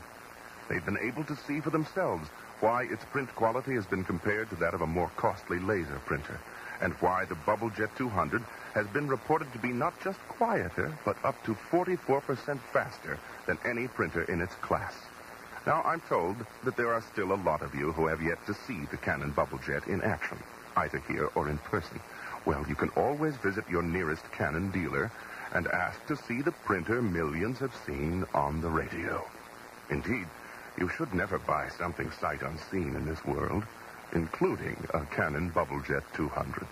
They've been able to see for themselves why its print quality has been compared to that of a more costly laser printer, and why the Bubblejet 200 has been reported to be not just quieter, but up to 44% faster than any printer in its class. Now, I'm told that there are still a lot of you who have yet to see the Canon Bubblejet in action, either here or in person. Well, you can always visit your nearest Canon dealer and ask to see the printer millions have seen on the radio. Indeed, you should never buy something sight unseen in this world, including a Canon Bubblejet 200.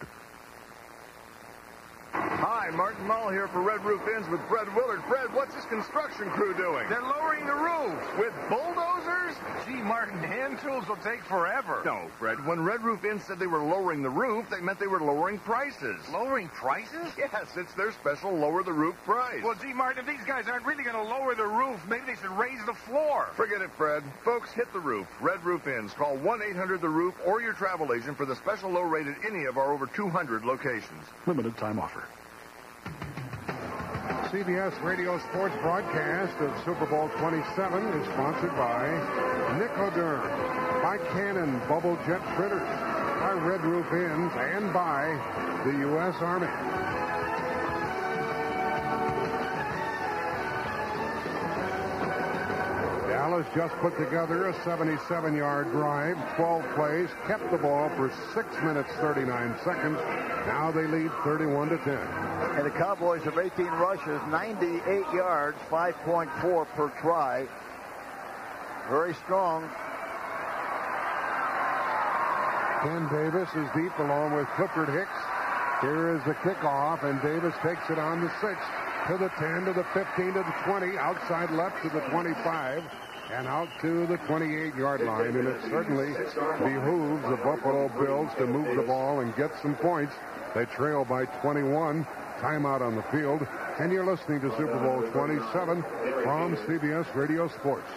Hi, Martin Mull here for Red Roof Inns with Fred Willard. Fred, what's this construction crew doing? They're lowering the roof. With bulldozers? Gee, Martin, hand tools will take forever. No, Fred. When Red Roof Inns said they were lowering the roof, they meant they were lowering prices. Lowering prices? Yes, it's their special lower the roof price. Well, gee, Martin, if these guys aren't really going to lower the roof, maybe they should raise the floor. Forget it, Fred. Folks, hit the roof. Red Roof Inns. Call 1-800-THE-ROOF or your travel agent for the special low rate at any of our over 200 locations. Limited time offer. CBS Radio Sports broadcast of Super Bowl 27 is sponsored by Nicoderm, by Canon Bubble Jet Printers, by Red Roof Inns, and by the U.S. Army. Dallas just put together a 77-yard drive, 12 plays, kept the ball for 6 minutes 39 seconds. Now they lead 31 to 10. And the Cowboys have 18 rushes, 98 yards, 5.4 per try. Very strong. Ken Davis is deep along with Clifford Hicks. Here is the kickoff, and Davis takes it on the 6 to the 10 to the 15 to the 20, outside left to the 25, and out to the 28-yard line. And it certainly behooves the Buffalo Bills to move the ball and get some points. They trail by 21. Timeout on the field. And you're listening to Super Bowl 27 from CBS Radio Sports.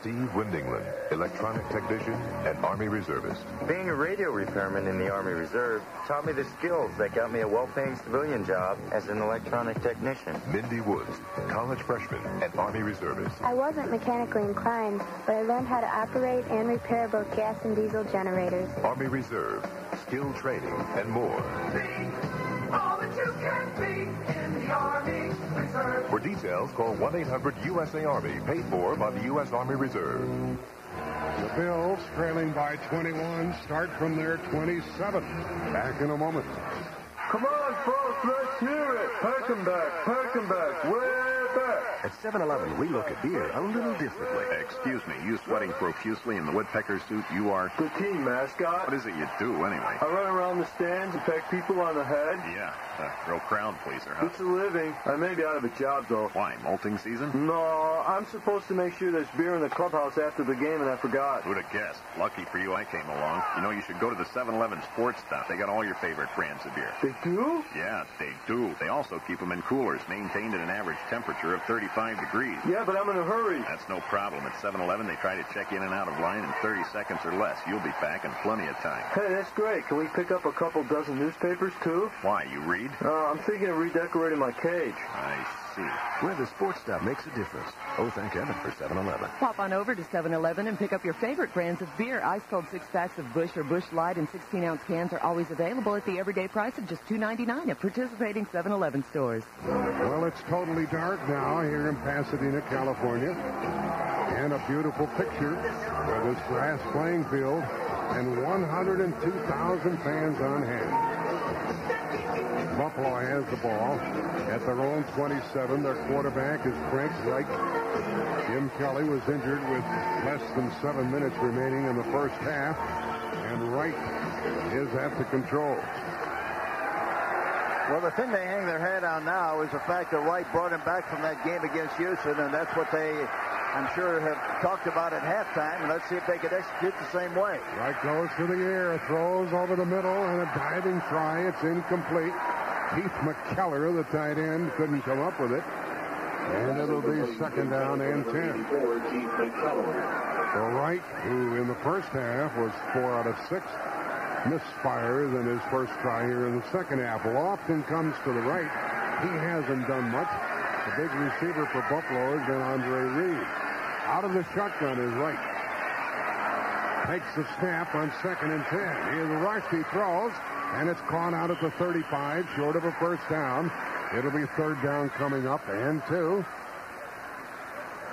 Steve Windingland, electronic technician and Army reservist. Being a radio repairman in the Army Reserve taught me the skills that got me a well-paying civilian job as an electronic technician. Mindy Woods, college freshman and Army reservist. I wasn't mechanically inclined, but I learned how to operate and repair both gas and diesel generators. Army Reserve, skill training, and more. Be All that you can be in the Army Reserve. For details, call 1-800-USA-ARMY, paid for by the U.S. Army Reserve. The Bills, trailing by 21, start from their 27. Back in a moment. Come on, folks, let's hear it. Perkenback, Perkenback, way back. At 7-Eleven, we look at beer a little differently. Excuse me, you sweating profusely in the woodpecker suit you are? The team mascot. What is it you do, anyway? I run around the stands and peck people on the head. Yeah, uh, a real crowd pleaser, huh? It's a living. I may be out of a job, though. Why, molting season? No, I'm supposed to make sure there's beer in the clubhouse after the game, and I forgot. Who'd have guessed? Lucky for you, I came along. You know, you should go to the 7-Eleven sports stop. They got all your favorite brands of beer. They do? Yeah, they do. They also keep them in coolers, maintained at an average temperature of 35 degrees. Yeah, but I'm in a hurry. That's no problem. At 7-Eleven, they try to check in and out of line in 30 seconds or less. You'll be back in plenty of time. Hey, that's great. Can we pick up a couple dozen newspapers, too? Why, you read? Uh, I'm thinking of redecorating my cage. I see. Where the sports stop makes a difference. Oh, thank heaven for 7-Eleven. Pop on over to 7-Eleven and pick up your favorite brands of beer. Ice cold six packs of Busch or Busch Light and 16-ounce cans are always available at the everyday price of just $2.99 at participating 7-Eleven stores. Well, it's totally dark now here in Pasadena, California. And a beautiful picture of this grass playing field and 102,000 fans on hand. Buffalo has the ball at their own 27. Their quarterback is Frank Reich. Jim Kelly was injured with less than seven minutes remaining in the first half. And Reich is at the controls. Well, the thing they hang their hat on now is the fact that Reich brought him back from that game against Houston, and that's what they, I'm sure, have talked about at halftime. And let's see if they could execute the same way. Reich goes to the air, throws over the middle, and a diving try. It's incomplete. Keith McKeller, the tight end, couldn't come up with it. And it'll be second down and 10. So Reich, who in the first half was four out of six, misfires in his first try here in the second half. Lofton comes to the right. He hasn't done much. The big receiver for Buffalo has been Andre Reed. Out of the shotgun is Reich. Takes the snap on second and ten. Here's Rush. He throws, and it's caught out at the 35, short of a first down. It'll be third down coming up and two.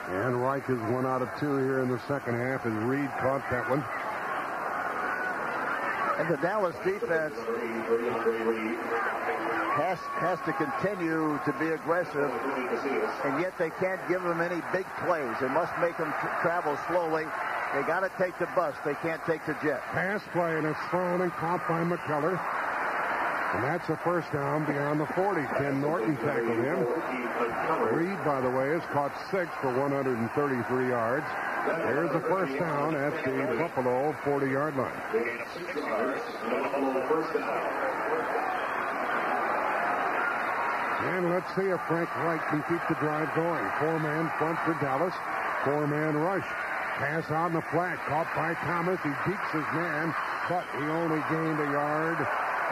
And Reich is one out of two here in the second half as Reed caught that one. And the Dallas defense has, has to continue to be aggressive, and yet they can't give them any big plays. They must make them travel slowly. They got to take the bus. They can't take the jet. Pass play, and it's thrown and caught by McKeller. And that's a first down beyond the 40. Ken Norton tackled him. Reed, by the way, has caught six for 133 yards. There's a first down at the Buffalo 40-yard line. And let's see if Frank Reich can keep the drive going. Four-man front for Dallas. Four-man rush. Pass on the flat. Caught by Thomas. He beats his man, but he only gained a yard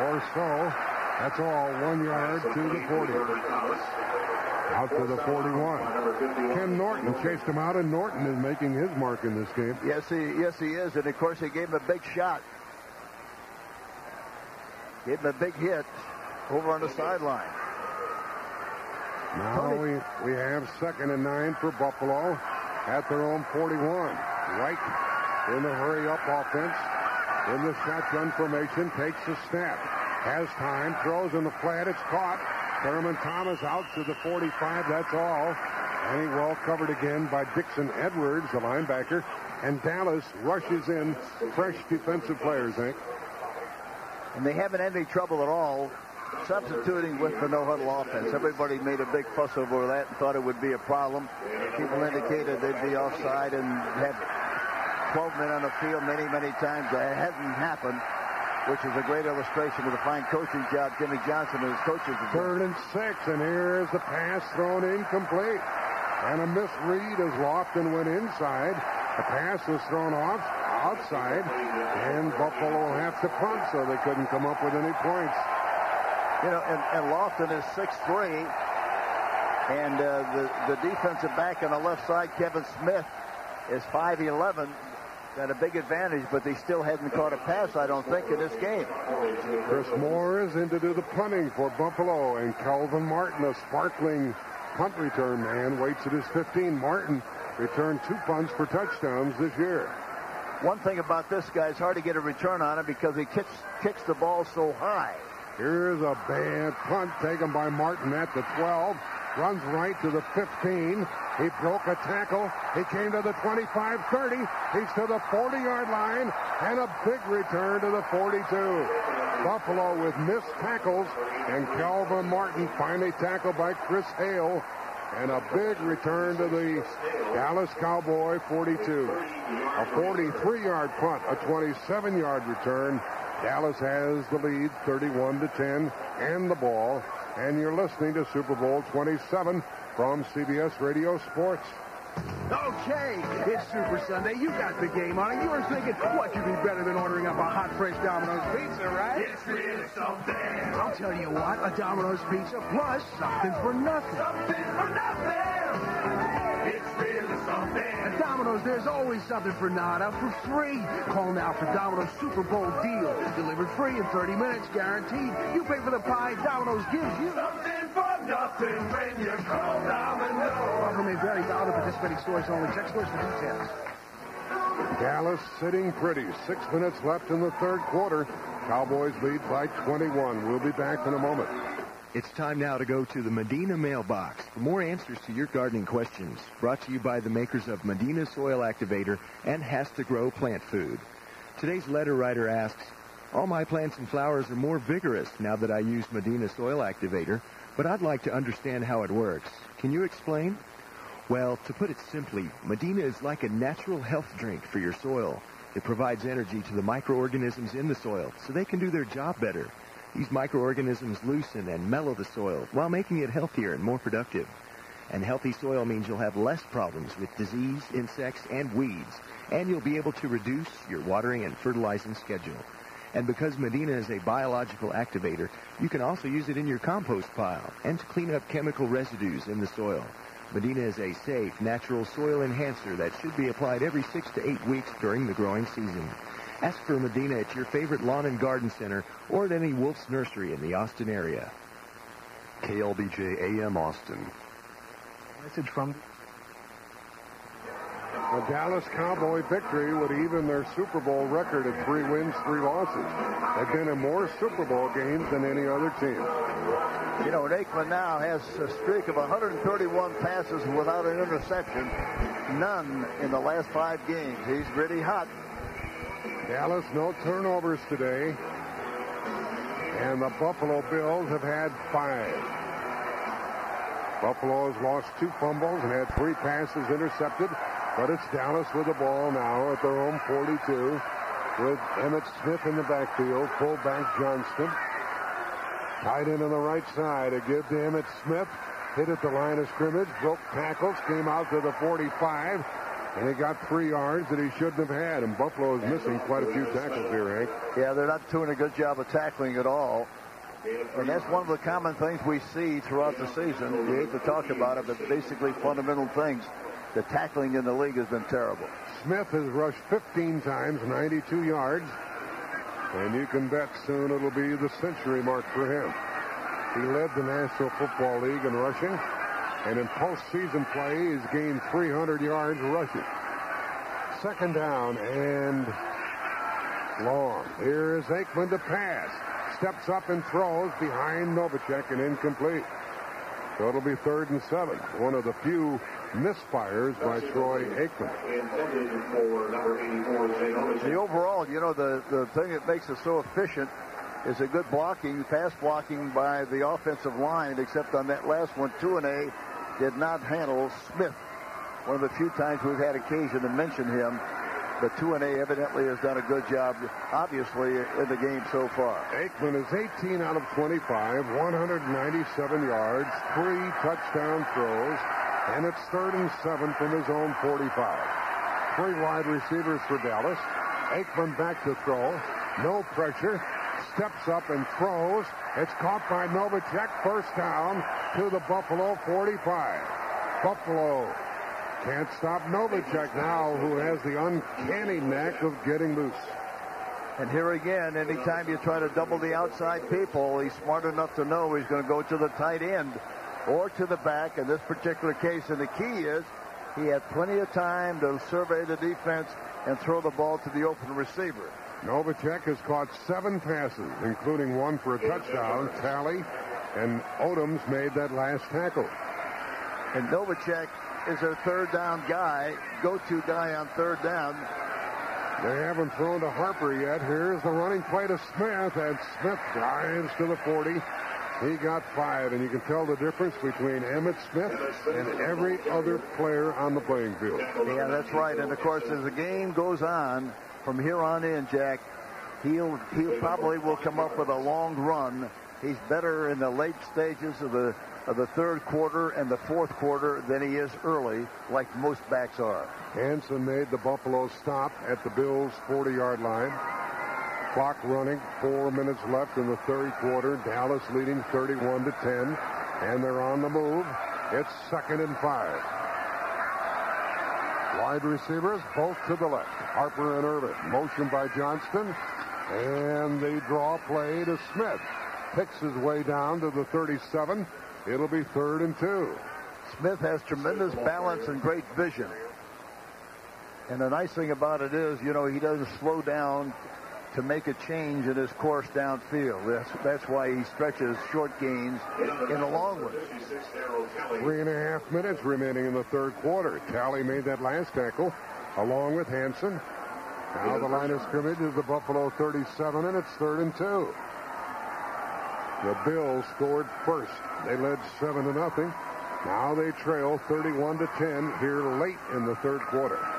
or so. That's all. One yard to the 40. Out to the 41. Ken Norton chased him out, and Norton is making his mark in this game. Yes, he yes he is, and of course he gave him a big shot. Gave him a big hit over on the sideline. Now we, we have second and nine for Buffalo at their own 41. Reich in the hurry up offense in the shotgun formation takes the snap. Has time, throws in the flat, it's caught. Thurman Thomas out to the 45, that's all. And he well covered again by Dixon Edwards, the linebacker. And Dallas rushes in fresh defensive players, Hank. And they haven't had any trouble at all substituting with the no-huddle offense. Everybody made a big fuss over that and thought it would be a problem. People indicated they'd be offside and had 12 men on the field many, many times. That hadn't happened, which is a great illustration of the fine coaching job Jimmy Johnson and his coaches have. Third and six, and here's the pass thrown incomplete. And a misread as Lofton went inside. The pass was thrown off outside, and Buffalo will have to punt, so they couldn't come up with any points. You know, and, and Lofton is 6'3", and uh, the, the defensive back on the left side, Kevin Smith, is 5'11", got a big advantage, but they still hadn't caught a pass, I don't think, in this game. Chris Mohr is in to do the punting for Buffalo, and Kelvin Martin, a sparkling punt return man, waits at his 15. Martin returned two punts for touchdowns this year. One thing about this guy, it's hard to get a return on him because he kicks, kicks the ball so high. Here's a bad punt taken by Martin at the 12. Runs right to the 15. He broke a tackle. He came to the 25 30. He's to the 40 yard line. And a big return to the 42. Buffalo with missed tackles. And Kelvin Martin finally tackled by Chris Hale. And a big return to the Dallas Cowboy 42. A 43 yard punt, a 27 yard return. Dallas has the lead 31 to 10 and the ball. And you're listening to Super Bowl 27 from CBS Radio Sports. Okay, it's Super Sunday. You got the game on, you were thinking, what could be better than ordering up a hot, fresh Domino's pizza, right? It's really something. I'll tell you what, a Domino's pizza plus something for nothing. Something for nothing. Domino's, there's always something for nada for free. Call now for Domino's Super Bowl deal. Delivered free in 30 minutes, guaranteed. You pay for the pie Domino's gives you. Something for nothing when you call Domino's. Offer may vary to other participating stores only. Check stores for details. Dallas sitting pretty. Six minutes left in the third quarter. Cowboys lead by 21. We'll be back in a moment. It's time now to go to the Medina mailbox for more answers to your gardening questions. Brought to you by the makers of Medina Soil Activator and HastaGro Plant Food. Today's letter writer asks, All my plants and flowers are more vigorous now that I use Medina Soil Activator, but I'd like to understand how it works. Can you explain? Well, to put it simply, Medina is like a natural health drink for your soil. It provides energy to the microorganisms in the soil so they can do their job better. These microorganisms loosen and mellow the soil while making it healthier and more productive. And healthy soil means you'll have less problems with disease, insects, and weeds, and you'll be able to reduce your watering and fertilizing schedule. And because Medina is a biological activator, you can also use it in your compost pile and to clean up chemical residues in the soil. Medina is a safe, natural soil enhancer that should be applied every six to eight weeks during the growing season. Ask for Medina at your favorite lawn and garden center or at any Wolf's Nursery in the Austin area. KLBJ AM Austin. Message from A Dallas Cowboy victory would even their Super Bowl record at three wins, three losses. They've been in more Super Bowl games than any other team. You know, Aikman now has a streak of 131 passes without an interception. None in the last five games. He's really hot. Dallas, no turnovers today. And the Buffalo Bills have had five. Buffalo has lost two fumbles and had three passes intercepted. But it's Dallas with the ball now at their own 42 with Emmitt Smith in the backfield, fullback Johnston. Tight end on the right side. A give to Emmitt Smith. Hit at the line of scrimmage, broke tackles, came out to the 45, and he got three yards that he shouldn't have had. And Buffalo is missing quite a few tackles here, Hank. Yeah, they're not doing a good job of tackling at all. And that's one of the common things we see throughout the season. We hate to talk about it, but basically fundamental things. The tackling in the league has been terrible. Smith has rushed 15 times, 92 yards. And you can bet soon it'll be the century mark for him. He led the National Football League in rushing. And in postseason play, he's gained 300 yards rushing. Second down and long. Here's Aikman to pass. Steps up and throws behind Novacek and incomplete. So it'll be third and seven. One of the few misfires by Troy Aikman. The overall, you know, the, the thing that makes it so efficient is a good blocking, pass blocking by the offensive line, except on that last one, Tuinei did not handle Smith. One of the few times we've had occasion to mention him. But Tuinei evidently has done a good job, obviously, in the game so far. Aikman is 18 out of 25, 197 yards, three touchdown throws, and it's third and seven from his own 45. Three wide receivers for Dallas. Aikman back to throw. No pressure. Steps up and throws. It's caught by Novacek. First down to the Buffalo 45. Buffalo can't stop Novacek now, who has the uncanny knack of getting loose. And here again, anytime you try to double the outside people, he's smart enough to know he's going to go to the tight end or to the back in this particular case. And the key is he had plenty of time to survey the defense and throw the ball to the open receiver. Novacek has caught seven passes, including one for a touchdown. Talley and Odomes made that last tackle. And Novacek is their third down guy, go-to guy on third down. They haven't thrown to Harper yet. Here's the running play to Smith, and Smith drives to the 40. He got five, and you can tell the difference between Emmitt Smith and every other player on the playing field. Yeah, that's right. And of course, as the game goes on from here on in, Jack, he'll he'll probably will come up with a long run. He's better in the late stages of the of the third quarter and the fourth quarter than he is early, like most backs are. Hansen made the Buffalo stop at the Bills' 40-yard line. Clock running, four minutes left in the third quarter. Dallas leading 31 to 10, and they're on the move. It's second and five. Wide receivers, both to the left. Harper and Irvin. Motion by Johnston. And the draw play to Smith. Picks his way down to the 37. It'll be third and two. Smith has tremendous balance and great vision. And the nice thing about it is, you know, he doesn't slow down to make a change in his course downfield. That's that's why he stretches short gains in the long ones. Three and a half minutes remaining in the third quarter. Talley made that last tackle along with Hansen. Now the line of scrimmage is the Buffalo 37, and it's third and two. The Bills scored first. They led seven to nothing. Now they trail 31 to 10 here late in the third quarter.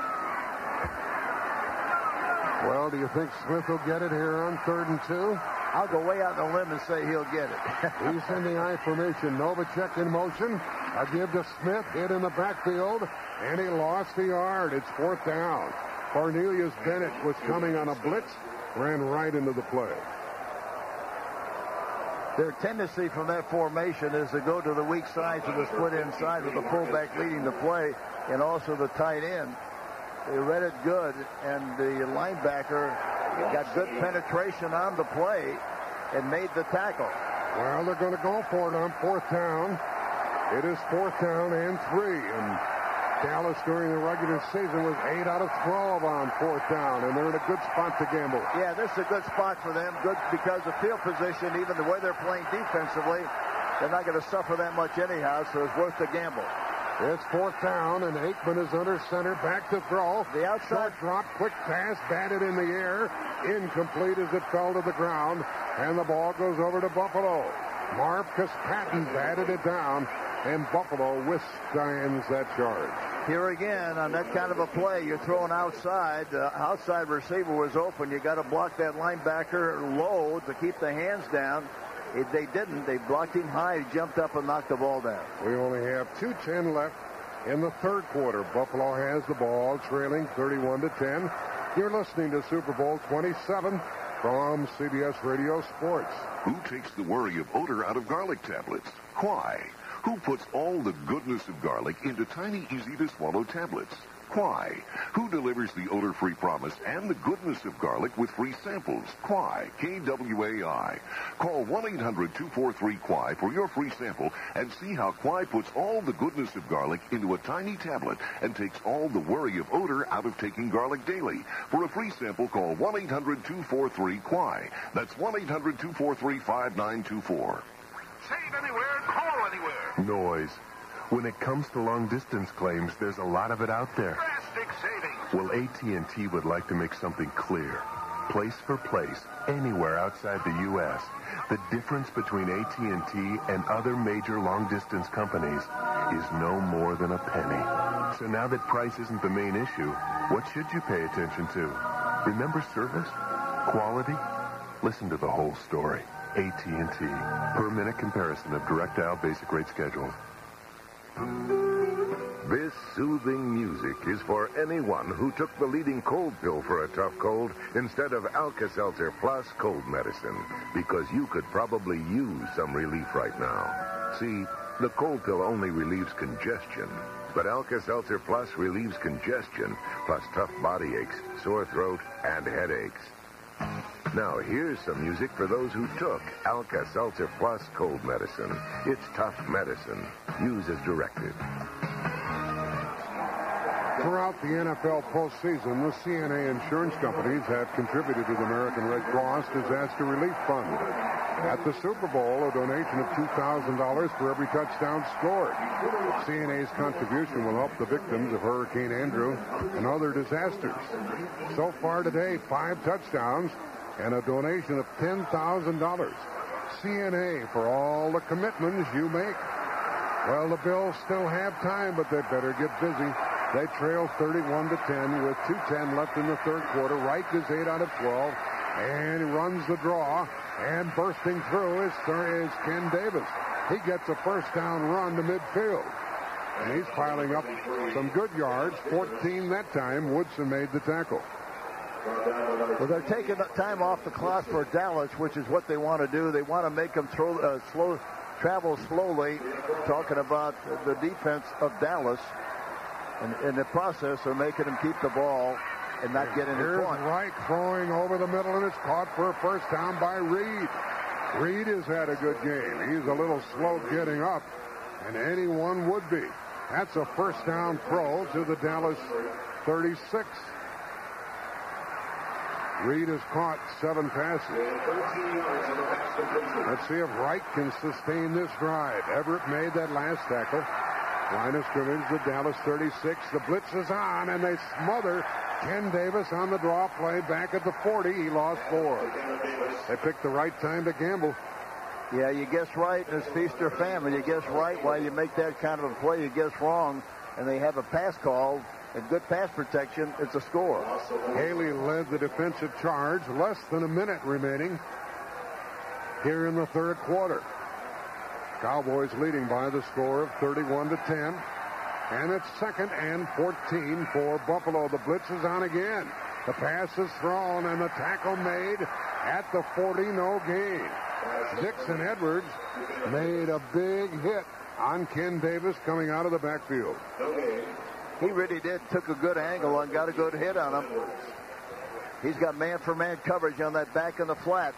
Well, do you think Smith will get it here on third and two? I'll go way out on a limb and say he'll get it. He's in the I formation. Novacek in motion. A give to Smith. Hit in the backfield. And he lost the yard. It's fourth down. Cornelius Bennett was coming on a blitz. Ran right into the play. Their tendency from that formation is to go to the weak side to the split inside with the fullback leading the play and also the tight end. They read it good, and the linebacker got good penetration on the play and made the tackle. Well, they're going to go for it on fourth down. It is fourth down and three. And Dallas during the regular season was 8 out of 12 on fourth down, and they're in a good spot to gamble. Yeah, this is a good spot for them. Good because of field position, even the way they're playing defensively, they're not going to suffer that much anyhow, so it's worth the gamble. It's fourth down, and Aikman is under center, back to throw. The outside Short drop, quick pass, batted in the air, incomplete as it fell to the ground, and the ball goes over to Buffalo. Marvcus Patton batted it down, and Buffalo withstands that charge. Here again, on that kind of a play, you're throwing outside. The outside receiver was open. You got to block that linebacker low to keep the hands down. If they didn't, they blocked him high. Jumped up and knocked the ball down. We only have 2.10 left in the third quarter. Buffalo has the ball, trailing 31 to 10. You're listening to Super Bowl 27 from CBS Radio Sports. Who takes the worry of odor out of garlic tablets? Why? Who puts all the goodness of garlic into tiny, easy-to-swallow tablets? Why? Who delivers the odor-free promise and the goodness of garlic with free samples? Kwai, K-W-A-I. Call 1-800-243-KWAI for your free sample and see how Kwai puts all the goodness of garlic into a tiny tablet and takes all the worry of odor out of taking garlic daily. For a free sample, call 1-800-243-KWAI. That's 1-800-243-5924. Save anywhere, call anywhere. Noise. When it comes to long-distance claims, there's a lot of it out there. Well, AT&T would like to make something clear. Place for place, anywhere outside the U.S., the difference between AT&T and other major long-distance companies is no more than a penny. So now that price isn't the main issue, what should you pay attention to? Remember service? Quality? Listen to the whole story. AT&T. Per minute comparison of direct dial basic rate schedules. This soothing music is for anyone who took the leading cold pill for a tough cold instead of Alka-Seltzer Plus cold medicine, because you could probably use some relief right now. See, the cold pill only relieves congestion, but Alka-Seltzer Plus relieves congestion, plus tough body aches, sore throat, and headaches. Now, here's some music for those who took Alka-Seltzer Plus cold medicine. It's tough medicine. Use as directed. Throughout the NFL postseason, the CNA insurance companies have contributed to the American Red Cross Disaster Relief Fund. At the Super Bowl, a donation of $2,000 for every touchdown scored. CNA's contribution will help the victims of Hurricane Andrew and other disasters. So far today, five touchdowns and a donation of $10,000. CNA for all the commitments you make. Well, the Bills still have time, but they better get busy. They trail 31 to 10 with 2:10 left in the third quarter. Reich is 8 out of 12 and runs the draw. And bursting through is, is Ken Davis. He gets a first down run to midfield. And he's piling up some good yards. 14 that time. Woodson made the tackle. Well, they're taking time off the clock for Dallas, which is what they want to do. They want to make them throw, uh, slow, travel slowly. Talking about the defense of Dallas, and in the process, they're making them keep the ball and not get into Here's point. Reich throwing over the middle, and it's caught for a first down by Reed. Reed has had a good game. He's a little slow getting up, and anyone would be. That's a first down throw to the Dallas 36. Reed has caught seven passes. Let's see if Reich can sustain this drive. Everett made that last tackle. Line of scrimmage, the Dallas 36. The blitz is on, and they smother Ken Davis on the draw play back at the 40. He lost four. They picked the right time to gamble. Yeah, you guess right, and it's feast or famine. You guess right while you make that kind of a play. You guess wrong, and they have a pass call and good pass protection. It's a score. Haley led the defensive charge. Less than a minute remaining here in the third quarter. Cowboys leading by the score of 31 to 10. And it's second and 14 for Buffalo. The blitz is on again. The pass is thrown and the tackle made at the 40. No gain. Dixon Edwards made a big hit on Ken Davis coming out of the backfield. He really did. Took a good angle and got a good hit on him. He's got man-for-man coverage on that back in the flat.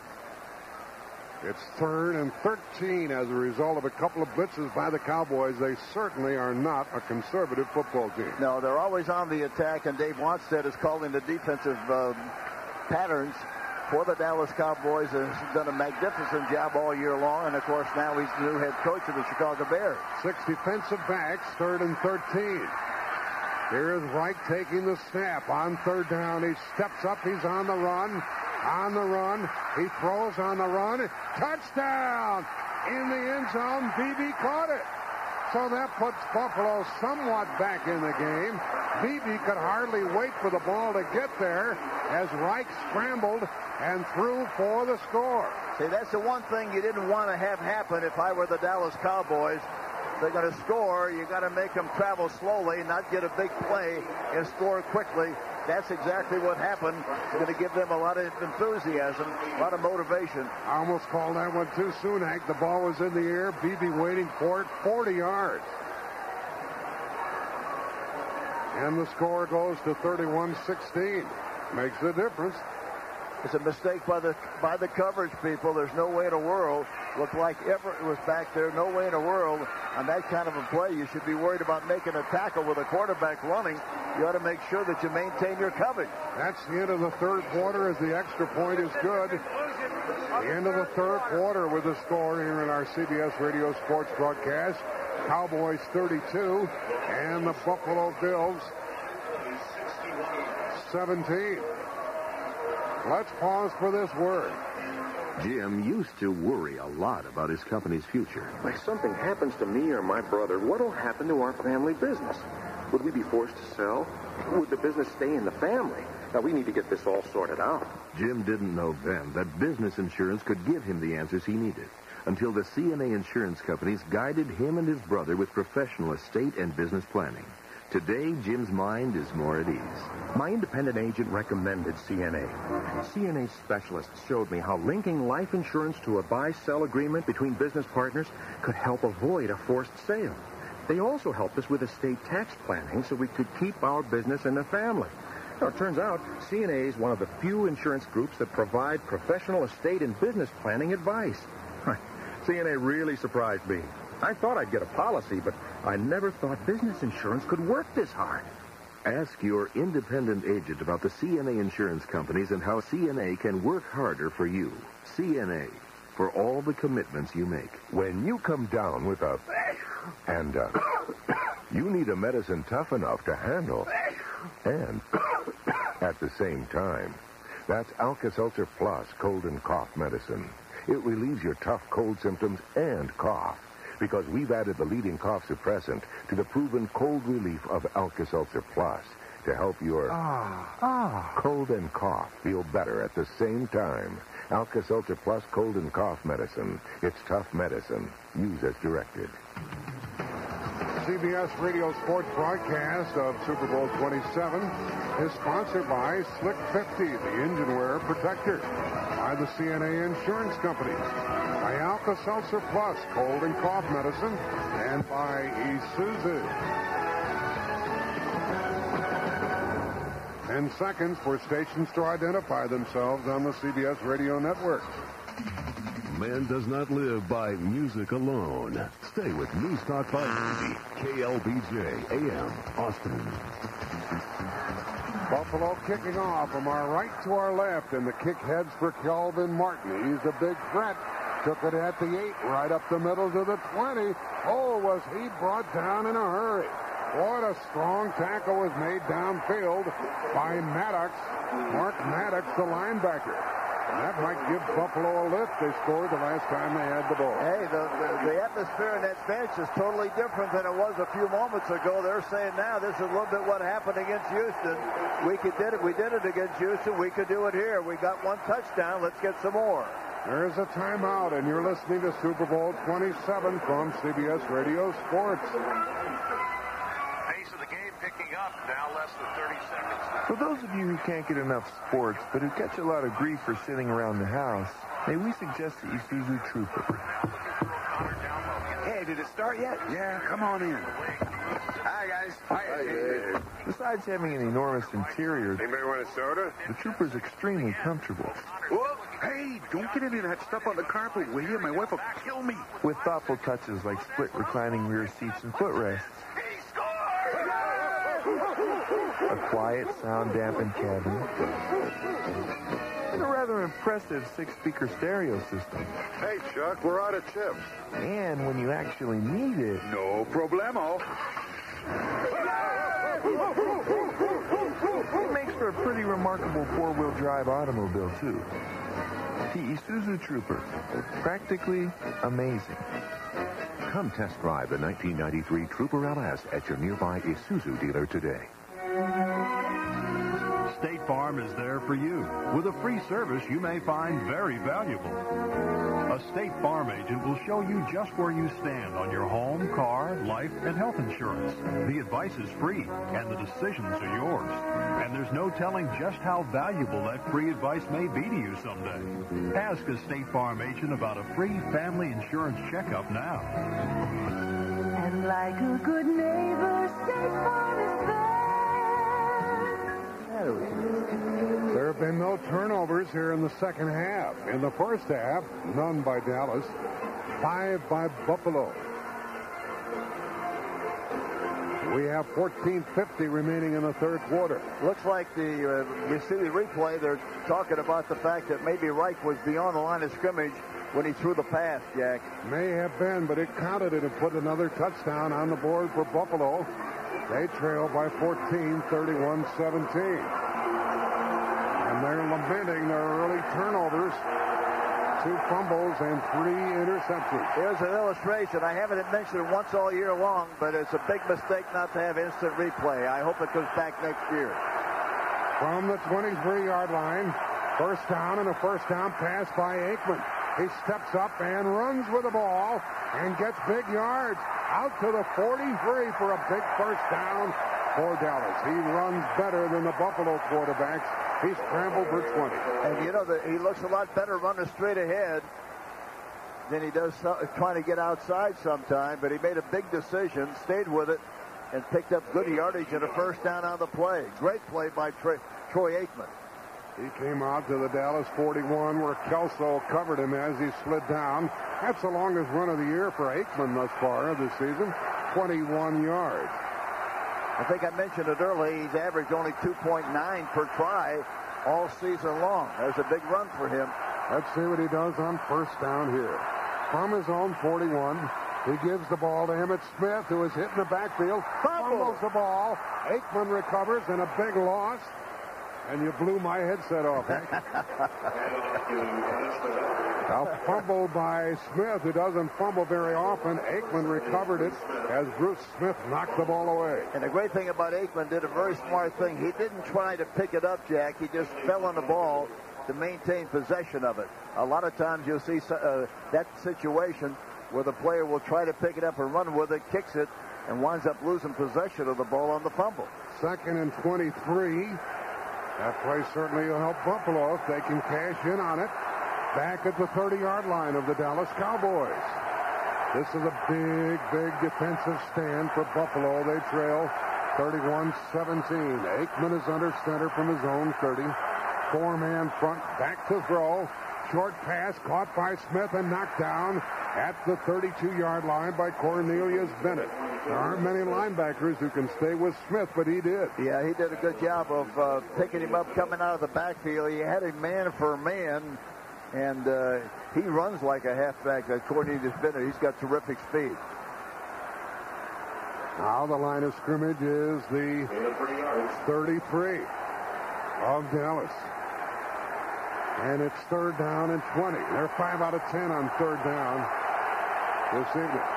It's third and 13 as a result of a couple of blitzes by the Cowboys. They certainly are not a conservative football team. No, they're always on the attack, and Dave Wannstedt is calling the defensive um, patterns for the Dallas Cowboys and has done a magnificent job all year long. And of course, now he's the new head coach of the Chicago Bears. Six defensive backs, third and 13. Here is Reich taking the snap on third down. He steps up. He's on the run. On the run. He throws on the run. Touchdown! In the end zone. Beebe caught it. So that puts Buffalo somewhat back in the game. Beebe could hardly wait for the ball to get there as Reich scrambled and threw for the score. See, that's the one thing you didn't want to have happen if I were the Dallas Cowboys. They're going to score. You got to make them travel slowly, not get a big play and score quickly. That's exactly what happened. It's going to give them a lot of enthusiasm, a lot of motivation. I almost called that one too soon, Hank. The ball was in the air. Beebe waiting for it, 40 yards. And the score goes to 31-16. Makes a difference. It's a mistake by the by the coverage people. There's no way in the world. Looked like Everett was back there. No way in the world on that kind of a play. You should be worried about making a tackle with a quarterback running. You ought to make sure that you maintain your coverage. That's the end of the third quarter as the extra point is good. The end of the third quarter with the score here in our CBS Radio Sports broadcast. Cowboys 32 and the Buffalo Bills 17. Let's pause for this word. Jim used to worry a lot about his company's future. If something happens to me or my brother, what'll happen to our family business? Would we be forced to sell? Would the business stay in the family? Now, we need to get this all sorted out. Jim didn't know then that business insurance could give him the answers he needed until the CNA insurance companies guided him and his brother with professional estate and business planning. Today, Jim's mind is more at ease. My independent agent recommended CNA. CNA specialists showed me how linking life insurance to a buy-sell agreement between business partners could help avoid a forced sale. They also helped us with estate tax planning so we could keep our business in the family. Now, it turns out CNA is one of the few insurance groups that provide professional estate and business planning advice. CNA really surprised me. I thought I'd get a policy, but I never thought business insurance could work this hard. Ask your independent agent about the CNA insurance companies and how CNA can work harder for you. CNA, for all the commitments you make. When you come down with a and uh, you need a medicine tough enough to handle and at the same time. That's Alka-Seltzer Plus cold and cough medicine. It relieves your tough cold symptoms and cough because we've added the leading cough suppressant to the proven cold relief of Alka-Seltzer Plus to help your ah, ah. cold and cough feel better at the same time. Alka-Seltzer Plus cold and cough medicine. It's tough medicine. Use as directed. CBS Radio Sports broadcast of Super Bowl 27 is sponsored by Slick 50, the engine wear protector, by the CNA Insurance Company, by Alka-Seltzer Plus cold and cough medicine, and by Isuzu. Ten seconds for stations to identify themselves on the CBS Radio Network. Man does not live by music alone. Stay with News Talk 590, KLBJ, AM, Austin. Buffalo kicking off from our right to our left, and the kick heads for Kelvin Martin. He's a big threat. Took it at the eight, right up the middle to the 20. Oh, was he brought down in a hurry. What a strong tackle was made downfield by Maddox. Mark Maddox, the linebacker. And that might give Buffalo a lift. They scored the last time they had the ball. Hey, the, the, the atmosphere in that bench is totally different than it was a few moments ago. They're saying now this is a little bit what happened against Houston. We could did it. We did it against Houston. We could do it here. We got one touchdown. Let's get some more. There's a timeout, and you're listening to Super Bowl 27 from CBS Radio Sports. Pace of the game picking up. Now less than 30 seconds. For those of you who can't get enough sports, but who catch a lot of grief for sitting around the house, may we suggest the Isuzu Trooper. Hey, did it start yet? Yeah, come on in. Hi, guys. Hi. Besides having an enormous interior, Anybody want a soda? the Trooper's extremely comfortable. Whoa, hey, don't get any of that stuff on the carpet, will you? My wife will kill me. With thoughtful touches like split reclining rear seats and footrests. A quiet, sound-dampened cabin. And a rather impressive six-speaker stereo system. Hey, Chuck, we're out of chips. And when you actually need it... No problemo. It makes for a pretty remarkable four-wheel drive automobile, too. The Isuzu Trooper. Practically amazing. Come test drive the 1993 Trooper LS at your nearby Isuzu dealer today. State Farm is there for you with a free service you may find very valuable. A State Farm agent will show you just where you stand on your home, car, life, and health insurance. The advice is free, and the decisions are yours. And there's no telling just how valuable that free advice may be to you someday. Ask a State Farm agent about a free family insurance checkup now. And like a good neighbor, State Farm is there. There have been no turnovers here in the second half. In the first half, none by Dallas, five by Buffalo. We have 14.50 remaining in the third quarter. Looks like the uh, you see the replay. They're talking about the fact that maybe Reich was beyond the line of scrimmage when he threw the pass. Jack May have been, but it counted it and put another touchdown on the board for Buffalo. They trail by 14, 31 17. And they're their early turnovers, two fumbles, and three interceptions. Here's an illustration. I haven't mentioned it once all year long, but it's a big mistake not to have instant replay. I hope it comes back next year. From the 23-yard line, first down and a first down pass by Aikman. He steps up and runs with the ball and gets big yards out to the 43 for a big first down for Dallas. He runs better than the Buffalo quarterbacks. He scrambled for 20. And you know that he looks a lot better running straight ahead than he does so, trying to get outside sometime. But he made a big decision, stayed with it, and picked up good yardage and a first down on the play. Great play by Troy, Troy Aikman. He came out to the Dallas 41 where Kelso covered him as he slid down. That's the longest run of the year for Aikman thus far this season, 21 yards. I think I mentioned it earlier. He's averaged only 2.9 per try all season long. There's a big run for him. Let's see what he does on first down here. From his own 41, he gives the ball to Emmitt Smith, who is hit in the backfield. Fumbles the ball. Aikman recovers, and a big loss. And you blew my headset off, Hank. Now fumbled by Smith, who doesn't fumble very often. Aikman recovered it as Bruce Smith knocked the ball away. And the great thing about Aikman did a very smart thing. He didn't try to pick it up, Jack. He just fell on the ball to maintain possession of it. A lot of times you'll see uh, that situation where the player will try to pick it up and run with it, kicks it, and winds up losing possession of the ball on the fumble. Second and 23. That play certainly will help Buffalo if they can cash in on it. Back at the 30-yard line of the Dallas Cowboys. This is a big, big defensive stand for Buffalo. They trail 31-17. Aikman is under center from his own 30. Four-man front, back to throw. Short pass caught by Smith and knocked down at the 32-yard line by Cornelius Bennett. There aren't many linebackers who can stay with Smith, but he did. Yeah, he did a good job of uh, picking him up coming out of the backfield. He had him man for man, and uh, he runs like a halfback, uh, Cornelius Bennett. He's got terrific speed. Now the line of scrimmage is the 33 of Dallas. And it's third down and 20. They're 5 out of 10 on third down this evening.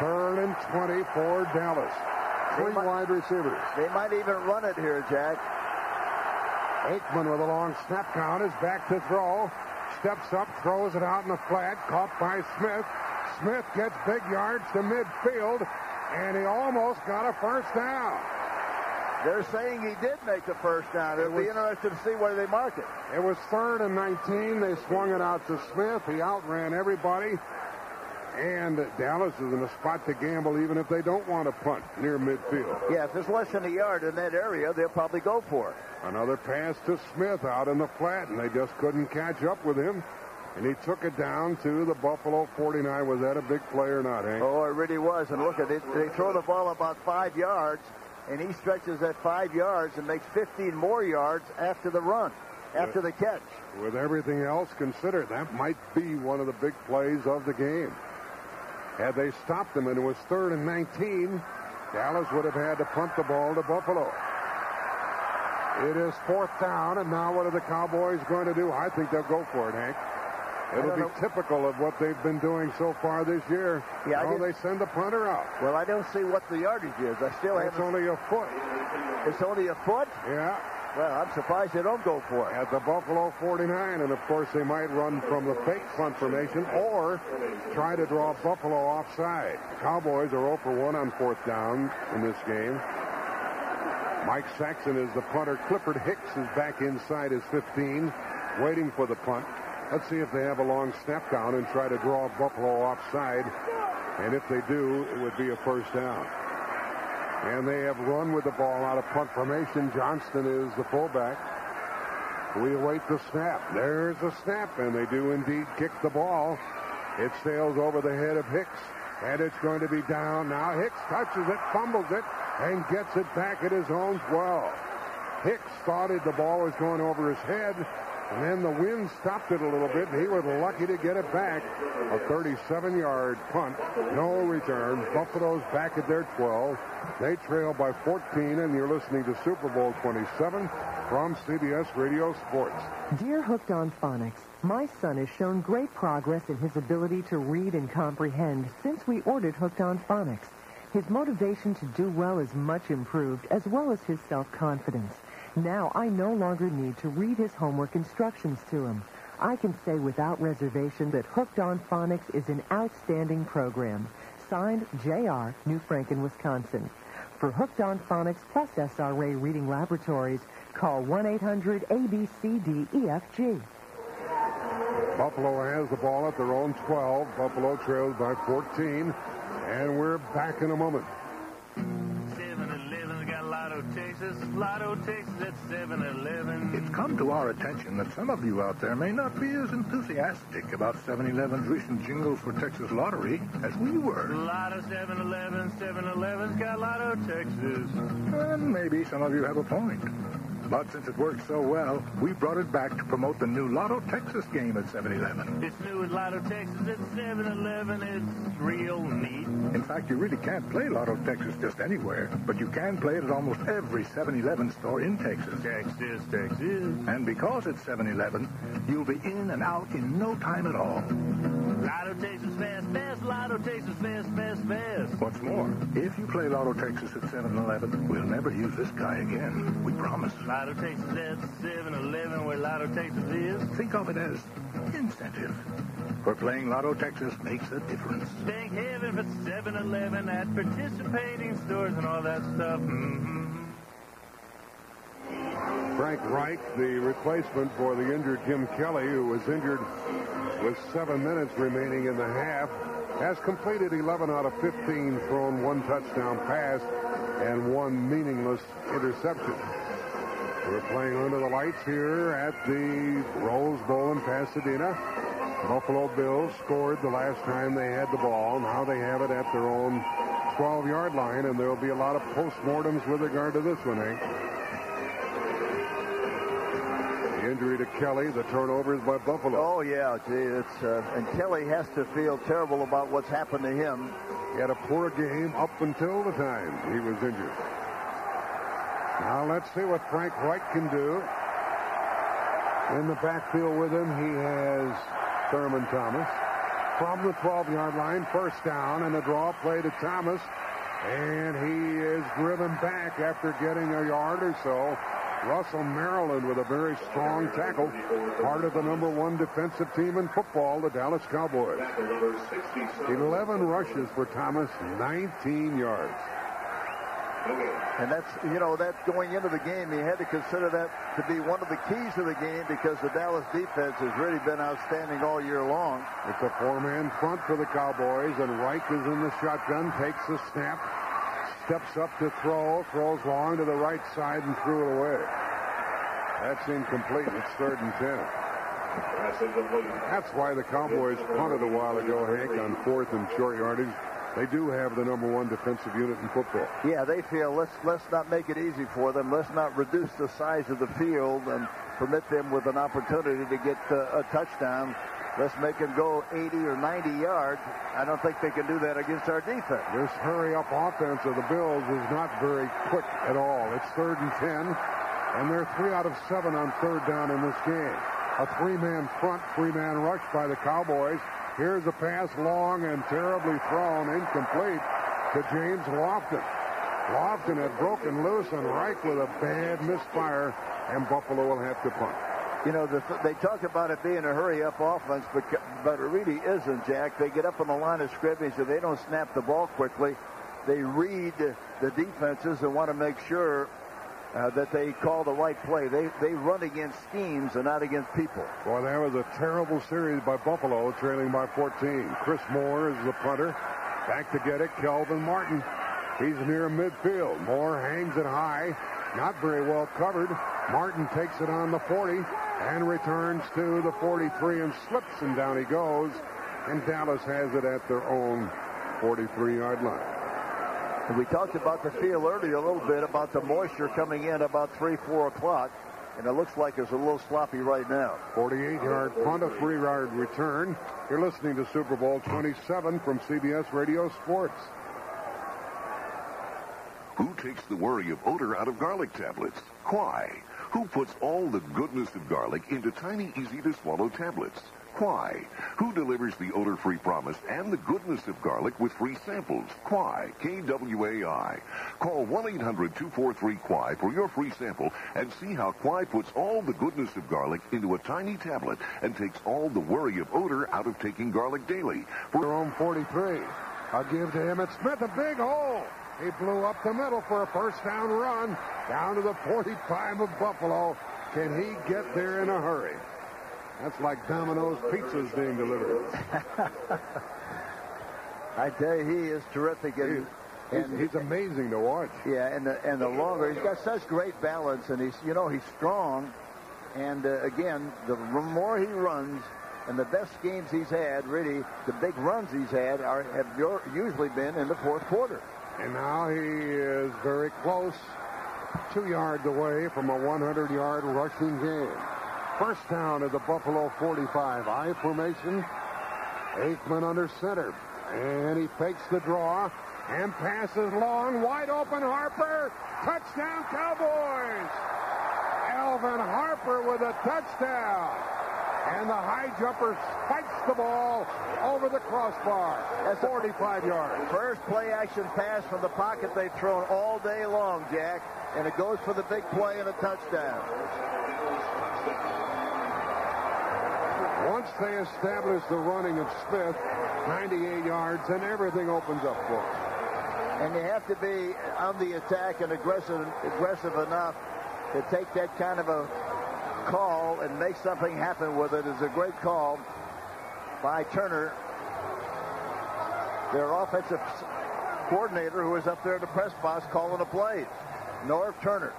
Third and 20 for Dallas. Three might, wide receivers. They might even run it here, Jack. Aikman with a long snap count is back to throw. Steps up, throws it out in the flat, caught by Smith. Smith gets big yards to midfield and he almost got a first down. They're saying he did make the first down. It'll be interesting to see where they mark it. It was third and 19. They swung it out to Smith. He outran everybody. And Dallas is in a spot to gamble even if they don't want to punt near midfield. Yeah, if it's less than a yard in that area, they'll probably go for it. Another pass to Smith out in the flat, and they just couldn't catch up with him. And he took it down to the Buffalo 49. Was that a big play or not, Hank? Oh, it really was. And look at it. They throw the ball about five yards, and he stretches that five yards and makes 15 more yards after the run, after the catch. With everything else considered, that might be one of the big plays of the game. Had they stopped them and it was third and 19, Dallas would have had to punt the ball to Buffalo. It is fourth down, and now what are the Cowboys going to do? I think they'll go for it, Hank. It'll be know. typical of what they've been doing so far this year. Yeah, oh, they send the punter out. Well, I don't see what the yardage is. I still It's haven't. only a foot. It's only a foot? Yeah. Well, I'm surprised they don't go for it. At the Buffalo 49, and of course they might run from the fake punt formation or try to draw Buffalo offside. Cowboys are 0 for 1 on fourth down in this game. Mike Saxon is the punter. Clifford Hicks is back inside his 15, waiting for the punt. Let's see if they have a long snap down and try to draw Buffalo offside. And if they do, it would be a first down. And they have run with the ball out of punt formation. Johnston is the fullback. We await the snap. There's a snap, and they do indeed kick the ball. It sails over the head of Hicks, and it's going to be down now. Hicks touches it, fumbles it, and gets it back at his own 12. Hicks thought the ball was going over his head, and then the wind stopped it a little bit, and he was lucky to get it back. A 37-yard punt, no return. Buffalo's back at their 12. They trail by 14, and you're listening to Super Bowl 27 from CBS Radio Sports. Dear Hooked on Phonics, my son has shown great progress in his ability to read and comprehend since we ordered Hooked on Phonics. His motivation to do well is much improved, as well as his self-confidence. Now I no longer need to read his homework instructions to him. I can say without reservation that Hooked on Phonics is an outstanding program. Signed, J.R., New Franken, Wisconsin. For Hooked on Phonics plus SRA Reading Laboratories, call 1-800-ABCDEFG. Buffalo has the ball at their own 12. Buffalo trails by 14, and we're back in a moment. 7-Eleven's got Lotto Texas. Lotto Texas at 7-Eleven. It's come to our attention that some of you out there may not be as enthusiastic about 7-Eleven's recent jingle for Texas Lottery as we were. Lotto 7-Eleven. 7-Eleven's got Lotto Texas. And maybe some of you have a point. But since it worked so well, we brought it back to promote the new Lotto Texas game at 7-Eleven. It's new at Lotto Texas at 7-Eleven. It's real neat. In fact, you really can't play Lotto Texas just anywhere, but you can play it at almost every 7-Eleven store in Texas. Texas, Texas. And because it's 7-Eleven, you'll be in and out in no time at all. Lotto Texas fast, fast. Lotto Texas fast, fast, fast. What's more, if you play Lotto Texas at 7-Eleven, we'll never use this guy again. We promise. Lotto Texas at 7-Eleven where Lotto Texas is. Think of it as incentive. For playing Lotto Texas makes a difference. Thank heaven for 7-Eleven at participating stores and all that stuff. Mm-hmm. Frank Reich, the replacement for the injured Jim Kelly, who was injured with seven minutes remaining in the half, has completed 11 out of 15, thrown one touchdown pass and one meaningless interception. We're playing under the lights here at the Rose Bowl in Pasadena. Buffalo Bills scored the last time they had the ball. Now they have it at their own 12-yard line, and there'll be a lot of postmortems with regard to this one, Hank. The injury to Kelly, the turnovers by Buffalo. Oh, yeah, gee, it's, uh, and Kelly has to feel terrible about what's happened to him. He had a poor game up until the time he was injured. Now let's see what Frank Reich can do. In the backfield with him, he has Thurman Thomas. From the 12-yard line, first down, and a draw play to Thomas. And he is driven back after getting a yard or so Russell Maryland with a very strong tackle. Part of the number one defensive team in football, the Dallas Cowboys. 11 rushes for Thomas, 19 yards. And that's, you know, that going into the game, he had to consider that to be one of the keys of the game because the Dallas defense has really been outstanding all year long. It's a four-man front for the Cowboys, and Reich is in the shotgun, takes the snap, steps up to throw, throws long to the right side and threw it away. That's incomplete. It's third and ten. That's why the Cowboys punted a while ago, Hank, on fourth and short yardage. They do have the number one defensive unit in football. Yeah, they feel let's let's not make it easy for them. Let's not reduce the size of the field and permit them with an opportunity to get uh, a touchdown. Let's make them go 80 or 90 yards. I don't think they can do that against our defense. This hurry-up offense of the Bills is not very quick at all. It's third and 10, and they're three out of seven on third down in this game. A three-man front, three-man rush by the Cowboys. Here's a pass long and terribly thrown, incomplete to James Lofton. Lofton had broken loose and Reich with a bad misfire, and Buffalo will have to punt. You know, the, they talk about it being a hurry-up offense, but, but it really isn't, Jack. They get up on the line of scrimmage and they don't snap the ball quickly. They read the defenses and want to make sure uh, that they call the right play. They they run against schemes and not against people. Boy, that was a terrible series by Buffalo, trailing by 14. Chris Mohr is the punter. Back to get it, Kelvin Martin. He's near midfield. Moore hangs it high. Not very well covered. Martin takes it on the 40 and returns to the 43 and slips, and down he goes. And Dallas has it at their own 43-yard line. And we talked about the field earlier a little bit about the moisture coming in about 3, 4 o'clock. And it looks like it's a little sloppy right now. 48-yard punt, a three-yard return. You're listening to Super Bowl 27 from CBS Radio Sports. Who takes the worry of odor out of garlic tablets? Why? Who puts all the goodness of garlic into tiny, easy-to-swallow tablets? Why? Who delivers the odor-free promise and the goodness of garlic with free samples? Kwai, K-W-A-I. Call 1-800-243-KWAI for your free sample and see how Kwai puts all the goodness of garlic into a tiny tablet and takes all the worry of odor out of taking garlic daily. For own 43. I'll give to Emmitt Smith a big hole. He blew up the middle for a first down run down to the 45 of Buffalo. Can he get there in a hurry? That's like Domino's pizzas being delivered. I tell you, he is terrific. And, he's, and, he's amazing to watch. Yeah, and the, and the longer he's got such great balance, and he's you know he's strong. And uh, again, the more he runs, and the best games he's had, really, the big runs he's had are have usually been in the fourth quarter. And now he is very close, two yards away from a 100-yard rushing game. First down at the Buffalo 45. I formation. Aikman under center. And he fakes the draw and passes long. Wide open Harper. Touchdown Cowboys. Alvin Harper with a touchdown. And the high jumper spikes the ball over the crossbar. That's 45 yards. First play action pass from the pocket they've thrown all day long, Jack. And it goes for the big play and a touchdown. Once they establish the running of Smith, 98 yards, and everything opens up for them. And you have to be on the attack and aggressive, aggressive enough to take that kind of a call and make something happen with it is a great call by Turner, their offensive coordinator who is up there in the press box calling the plays. Norv Turner.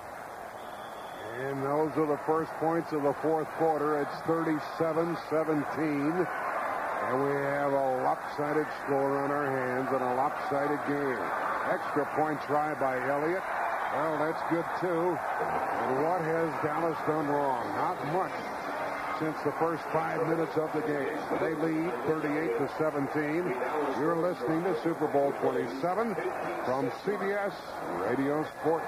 And those are the first points of the fourth quarter. It's 37-17. And we have a lopsided score on our hands and a lopsided game. Extra point try by Elliott. Well, that's good, too. And what has Dallas done wrong? Not much since the first five minutes of the game. They lead 38 to 17. You're listening to Super Bowl 27 from CBS Radio Sports.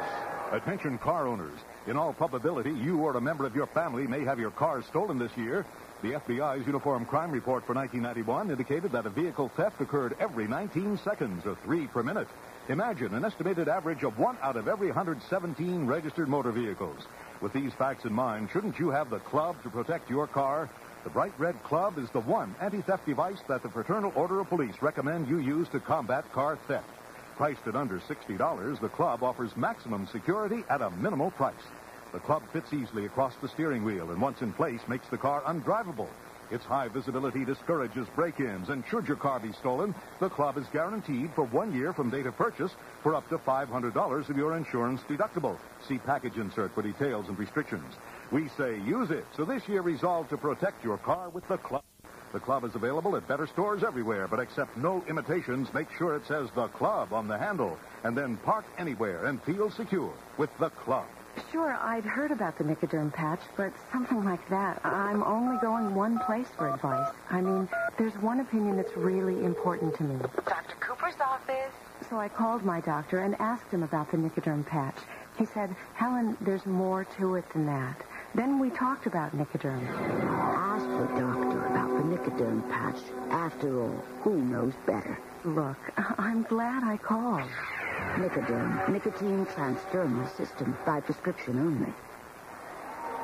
Attention car owners. In all probability, you or a member of your family may have your car stolen this year. The FBI's Uniform Crime Report for 1991 indicated that a vehicle theft occurred every 19 seconds, or three per minute. Imagine an estimated average of one out of every 117 registered motor vehicles. With these facts in mind, shouldn't you have the club to protect your car? The Bright Red Club is the one anti-theft device that the Fraternal Order of Police recommend you use to combat car theft. Priced at under $60, the club offers maximum security at a minimal price. The club fits easily across the steering wheel and once in place makes the car undrivable. Its high visibility discourages break-ins, and should your car be stolen, the club is guaranteed for one year from date of purchase for up to $500 of your insurance deductible. See package insert for details and restrictions. We say use it, so this year resolve to protect your car with the club. The club is available at better stores everywhere, but accept no imitations. Make sure it says the club on the handle, and then park anywhere and feel secure with the club. Sure, I'd heard about the Nicoderm patch, but something like that, I'm only going one place for advice. I mean, there's one opinion that's really important to me. Dr. Cooper's office. So I called my doctor and asked him about the Nicoderm patch. He said, Helen, there's more to it than that. Then we talked about Nicoderm. Ask the doctor about the Nicoderm patch. After all, who knows better? Look, I'm glad I called. Nicoderm, nicotine transdermal system by prescription only.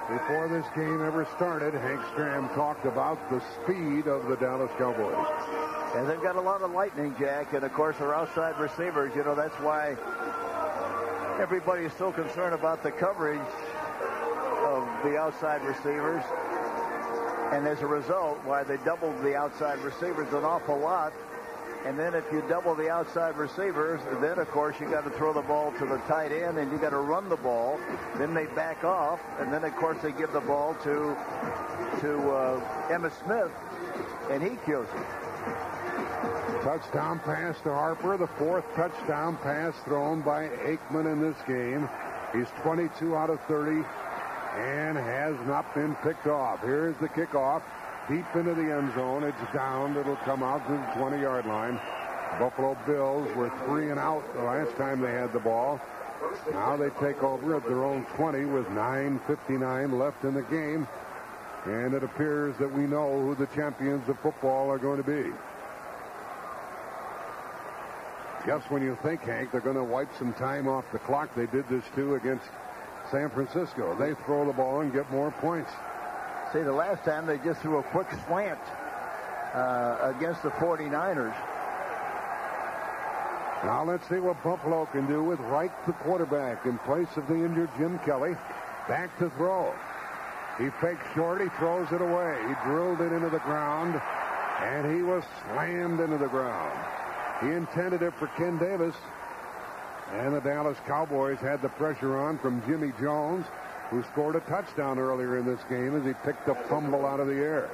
Before this game ever started, Hank Stram talked about the speed of the Dallas Cowboys. And they've got a lot of lightning, Jack, and of course their outside receivers. You know, that's why everybody is so concerned about the coverage of the outside receivers. And as a result, why they doubled the outside receivers an awful lot. And then if you double the outside receivers, then of course you got to throw the ball to the tight end and you got to run the ball. Then they back off, and then of course they give the ball to to uh, Emmitt Smith, and he kills it. Touchdown pass to Harper, the fourth touchdown pass thrown by Aikman in this game. He's 22 out of 30 and has not been picked off. Here's the kickoff deep into the end zone. It's down. It'll come out to the 20-yard line. Buffalo Bills were three and out the last time they had the ball. Now they take over at their own 20 with 9.59 left in the game. And it appears that we know who the champions of football are going to be. Just when you think, Hank, they're going to wipe some time off the clock, they did this too against San Francisco. They throw the ball and get more points. See, the last time they just threw a quick slant uh, against the 49ers. Now let's see what Buffalo can do with Reich, the quarterback, in place of the injured Jim Kelly. Back to throw. He fakes short. He throws it away. He drilled it into the ground, and he was slammed into the ground. He intended it for Ken Davis, and the Dallas Cowboys had the pressure on from Jimmie Jones, who scored a touchdown earlier in this game as he picked a fumble out of the air.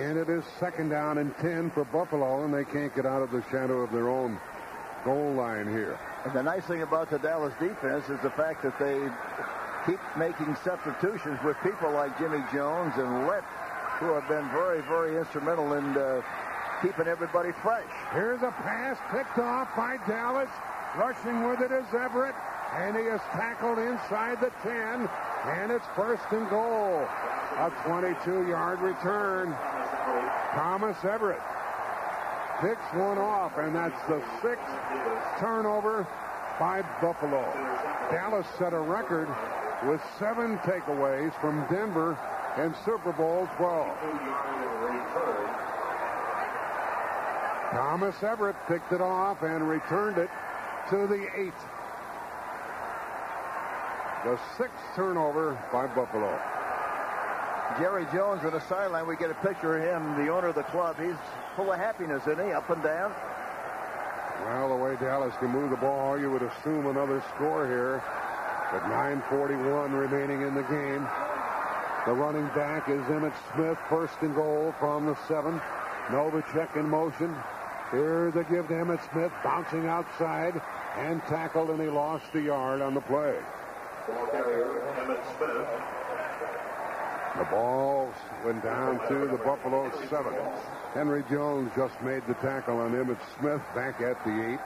And it is second down and 10 for Buffalo, and they can't get out of the shadow of their own goal line here. And the nice thing about the Dallas defense is the fact that they keep making substitutions with people like Jimmie Jones and Lett, who have been very, very instrumental in uh, keeping everybody fresh. Here's a pass picked off by Dallas. Rushing with it is Everett, and he is tackled inside the 10, and it's first and goal. A 22-yard return. Thomas Everett picks one off, and that's the sixth turnover by Buffalo. Dallas set a record with seven takeaways from Denver in Super Bowl 12. Thomas Everett picked it off and returned it to the eight. The sixth turnover by Buffalo. Jerry Jones on the sideline, we get a picture of him, the owner of the club. He's full of happiness, isn't he? Up and down. Well, the way Dallas can move the ball, you would assume another score here. With 9.41 remaining in the game. The running back is Emmitt Smith, first and goal from the seven. Novacek in motion. Here's a give to Emmitt Smith, bouncing outside and tackled, and he lost a yard on the play. The ball went down to the Buffalo seven. Henry Jones just made the tackle on Emmitt Smith back at the eight.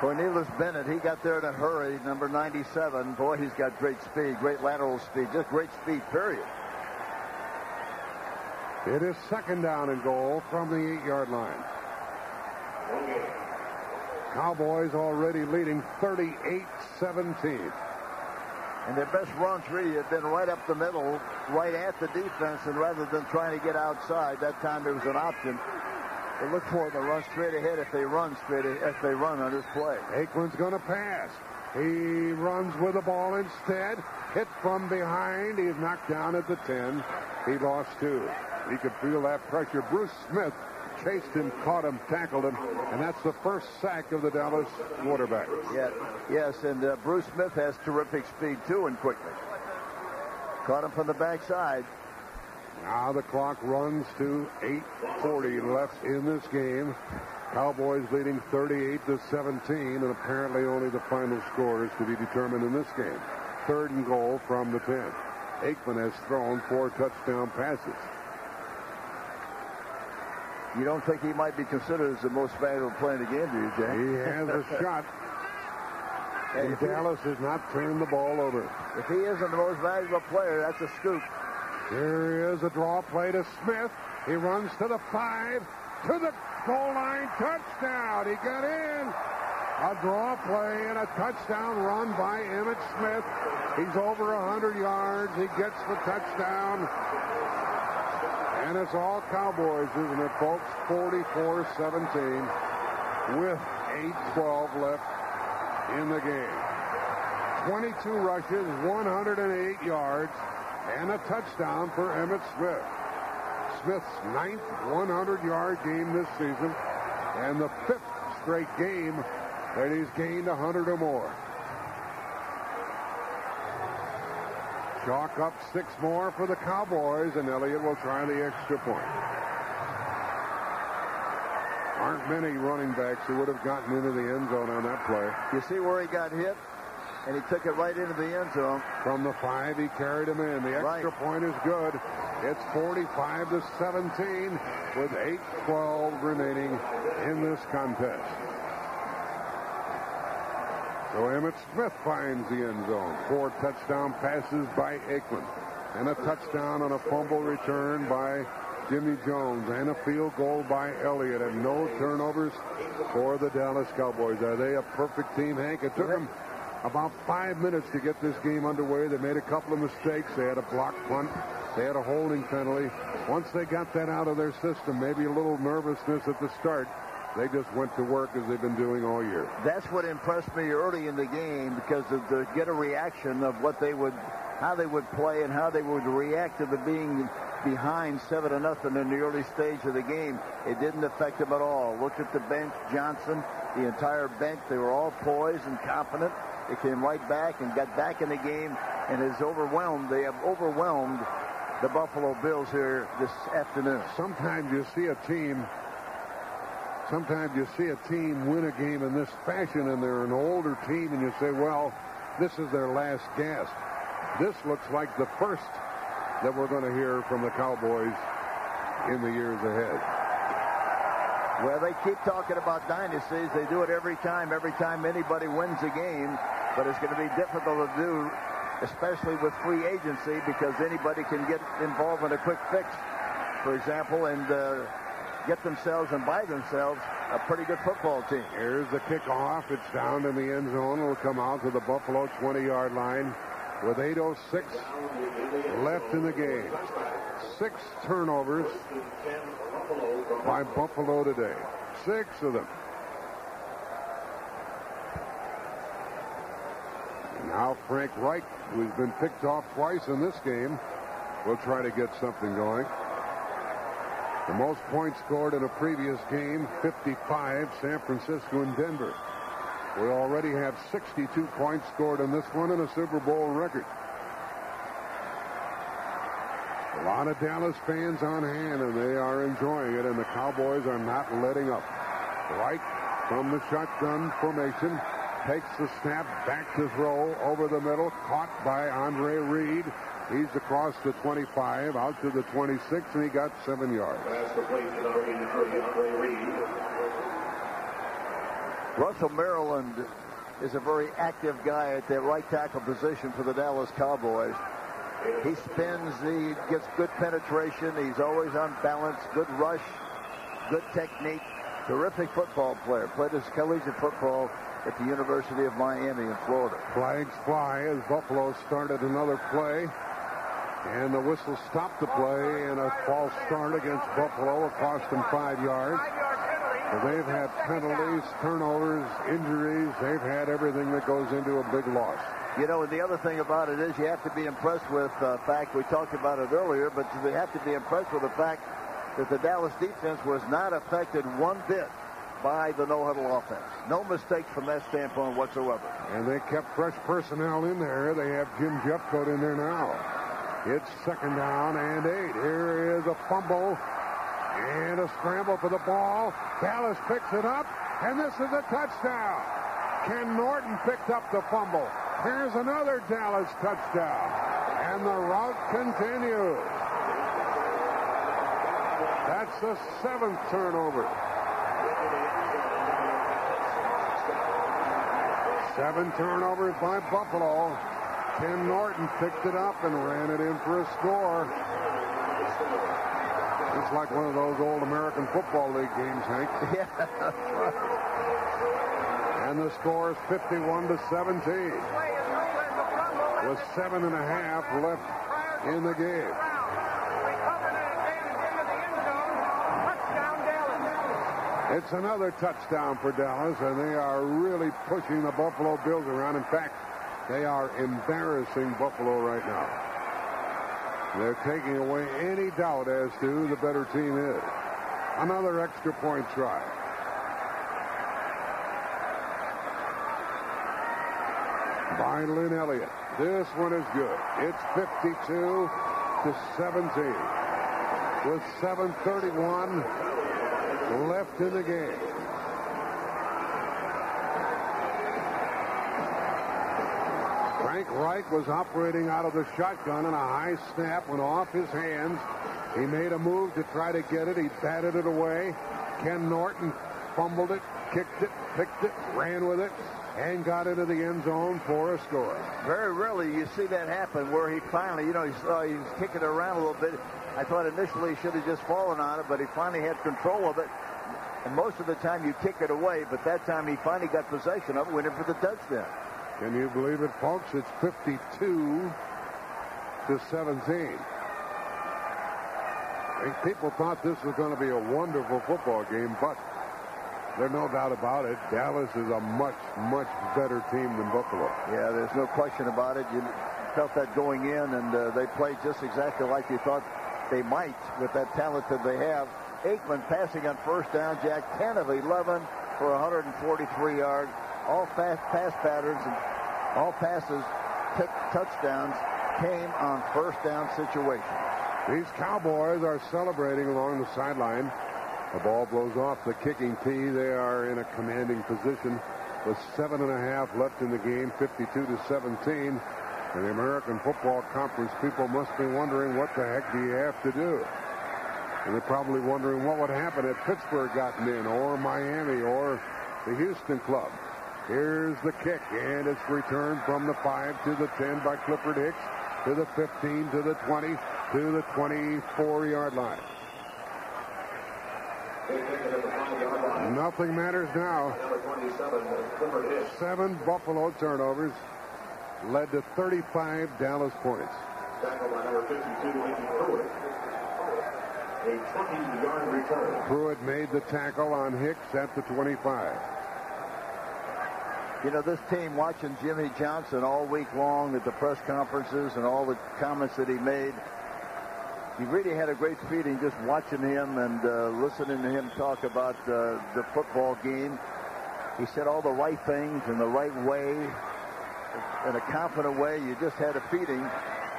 Cornelius Bennett, he got there in a hurry, number 97. Boy, he's got great speed, great lateral speed, just great speed, period. It is second down and goal from the eight-yard line. Cowboys already leading 38-17. And their best runs really have been right up the middle, right at the defense, and rather than trying to get outside, that time there was an option. They look for it to run straight ahead if they run straight if they run on this play. Aikman's going to pass. He runs with the ball instead. Hit from behind. He's knocked down at the 10. He lost two. He could feel that pressure. Bruce Smith chased him, caught him, tackled him, and that's the first sack of the Dallas quarterback. Yeah, yes, and uh, Bruce Smith has terrific speed too and quickness. Caught him from the backside. Now the clock runs to 8.40 left in this game. Cowboys leading 38 to 17, and apparently only the final score is to be determined in this game. Third and goal from the 10. Aikman has thrown four touchdown passes. You don't think he might be considered as the most valuable player in the game, do you, Jay? He has a shot. And Dallas has not turned the ball over. If he isn't the most valuable player, that's a scoop. Here is a draw play to Smith. He runs to the five, to the goal line, touchdown. He got in. A draw play and a touchdown run by Emmitt Smith. He's over 100 yards. He gets the touchdown. And it's all Cowboys, isn't it, folks? 44-17 with 8-12 left in the game. 22 rushes, 108 yards, and a touchdown for Emmitt Smith. Smith's ninth 100-yard game this season, and the fifth straight game that he's gained 100 or more. Chalk up six more for the Cowboys, and Elliott will try the extra point. Aren't many running backs who would have gotten into the end zone on that play. You see where he got hit? And he took it right into the end zone. From the five, he carried him in. The extra Right. point is good. It's 45 to 17 with 8-12 remaining in this contest. So Emmitt Smith finds the end zone. Four touchdown passes by Aikman. And a touchdown on a fumble return by Jimmie Jones. And a field goal by Elliott. And no turnovers for the Dallas Cowboys. Are they a perfect team, Hank? It took them about five minutes to get this game underway. They made a couple of mistakes. They had a block punt. They had a holding penalty. Once they got that out of their system, maybe a little nervousness at the start, they just went to work as they've been doing all year. That's what impressed me early in the game because of the get a reaction of what they would, how they would play and how they would react to the being behind seven to nothing in the early stage of the game. It didn't affect them at all. Look at the bench, Johnson, the entire bench. They were all poised and confident. They came right back and got back in the game and is overwhelmed. They have overwhelmed the Buffalo Bills here this afternoon. Sometimes you see a team sometimes you see a team win a game in this fashion and they're an older team and you say, well, this is their last gasp. This looks like the first that we're going to hear from the Cowboys in the years ahead. Well, they keep talking about dynasties. They do it every time, every time anybody wins a game. But it's going to be difficult to do, especially with free agency, because anybody can get involved in a quick fix, for example, and uh, get themselves and buy themselves a pretty good football team. Here's the kickoff. It's down in the end zone. It'll come out to the Buffalo 20-yard line with 8.06 left in the game. Six turnovers by Buffalo today. Six of them. Now Frank Reich, who's been picked off twice in this game, will try to get something going. The most points scored in a previous game, 55, San Francisco and Denver. We already have 62 points scored in this one and a Super Bowl record. A lot of Dallas fans on hand, and they are enjoying it, and the Cowboys are not letting up. Right from the shotgun formation, takes the snap back to throw over the middle, caught by Andre Reed. He's across the 25, out to the 26, and he got seven yards. Russell Maryland is a very active guy at that right tackle position for the Dallas Cowboys. He spins, he gets good penetration, he's always on balance, good rush, good technique. Terrific football player. Played his collegiate football at the University of Miami in Florida. Flags fly as Buffalo started another play. And the whistle stopped the play and a false start against Buffalo. It cost them five yards. They've had penalties, turnovers, injuries. They've had everything that goes into a big loss. You know, and the other thing about it is you have to be impressed with the fact, we talked about it earlier, but you have to be impressed with the fact that the Dallas defense was not affected one bit by the no-huddle offense. No mistakes from that standpoint whatsoever. And they kept fresh personnel in there. They have Jim Jeffcoat in there now. It's second down and eight. Here is a fumble and a scramble for the ball. Dallas picks it up, and this is a touchdown. Ken Norton picked up the fumble. Here's another Dallas touchdown. And the route continues. That's the seventh turnover. Seven turnovers by Buffalo. Ken Norton picked it up and ran it in for a score. It's like one of those old American Football League games, Hank. Yeah, that's right. And the score is 51 to 17. With seven and a half left in the game. It's another touchdown for Dallas, and they are really pushing the Buffalo Bills around. In fact, they are embarrassing Buffalo right now. They're taking away any doubt as to who the better team is. Another extra point try. By Lin Elliott. This one is good. It's 52 to 17. With 731 left in the game. Frank Reich was operating out of the shotgun and a high snap went off his hands. He made a move to try to get it. He batted it away. Ken Norton fumbled it, kicked it, picked it, ran with it, and got into the end zone for a score. Very rarely you see that happen where he finally, you know, he saw uh, he was kicking it around a little bit. I thought initially he should have just fallen on it, but he finally had control of it. And most of the time you kick it away, but that time he finally got possession of it, went in for the touchdown. Can you believe it, folks? It's 52 to 17. I think people thought this was going to be a wonderful football game, but there's no doubt about it. Dallas is a much, much better team than Buffalo. Yeah, there's no question about it. You felt that going in, and uh, they played just exactly like you thought they might with that talent that they have. Aikman passing on first down, Jack 10 of 11 for 143 yards. All fast pass patterns and all passes, touchdowns came on first down situations. These Cowboys are celebrating along the sideline. The ball blows off the kicking tee. They are in a commanding position with seven and a half left in the game, 52 to 17. And the American Football Conference people must be wondering what the heck do you have to do? And they're probably wondering what would happen if Pittsburgh gotten in, or Miami, or the Houston club. Here's the kick, and it's returned from the 5 to the 10 by Clifford Hicks, to the 15, to the 20, to the 24-yard line. Nothing matters now. Seven Buffalo turnovers led to 35 Dallas points. Pruitt made the tackle on Hicks at the 25. You know, this team watching Jimmy Johnson all week long at the press conferences and all the comments that he made, he really had a great feeling just watching him and uh, listening to him talk about uh, the football game. He said all the right things in the right way, in a confident way. You just had a feeling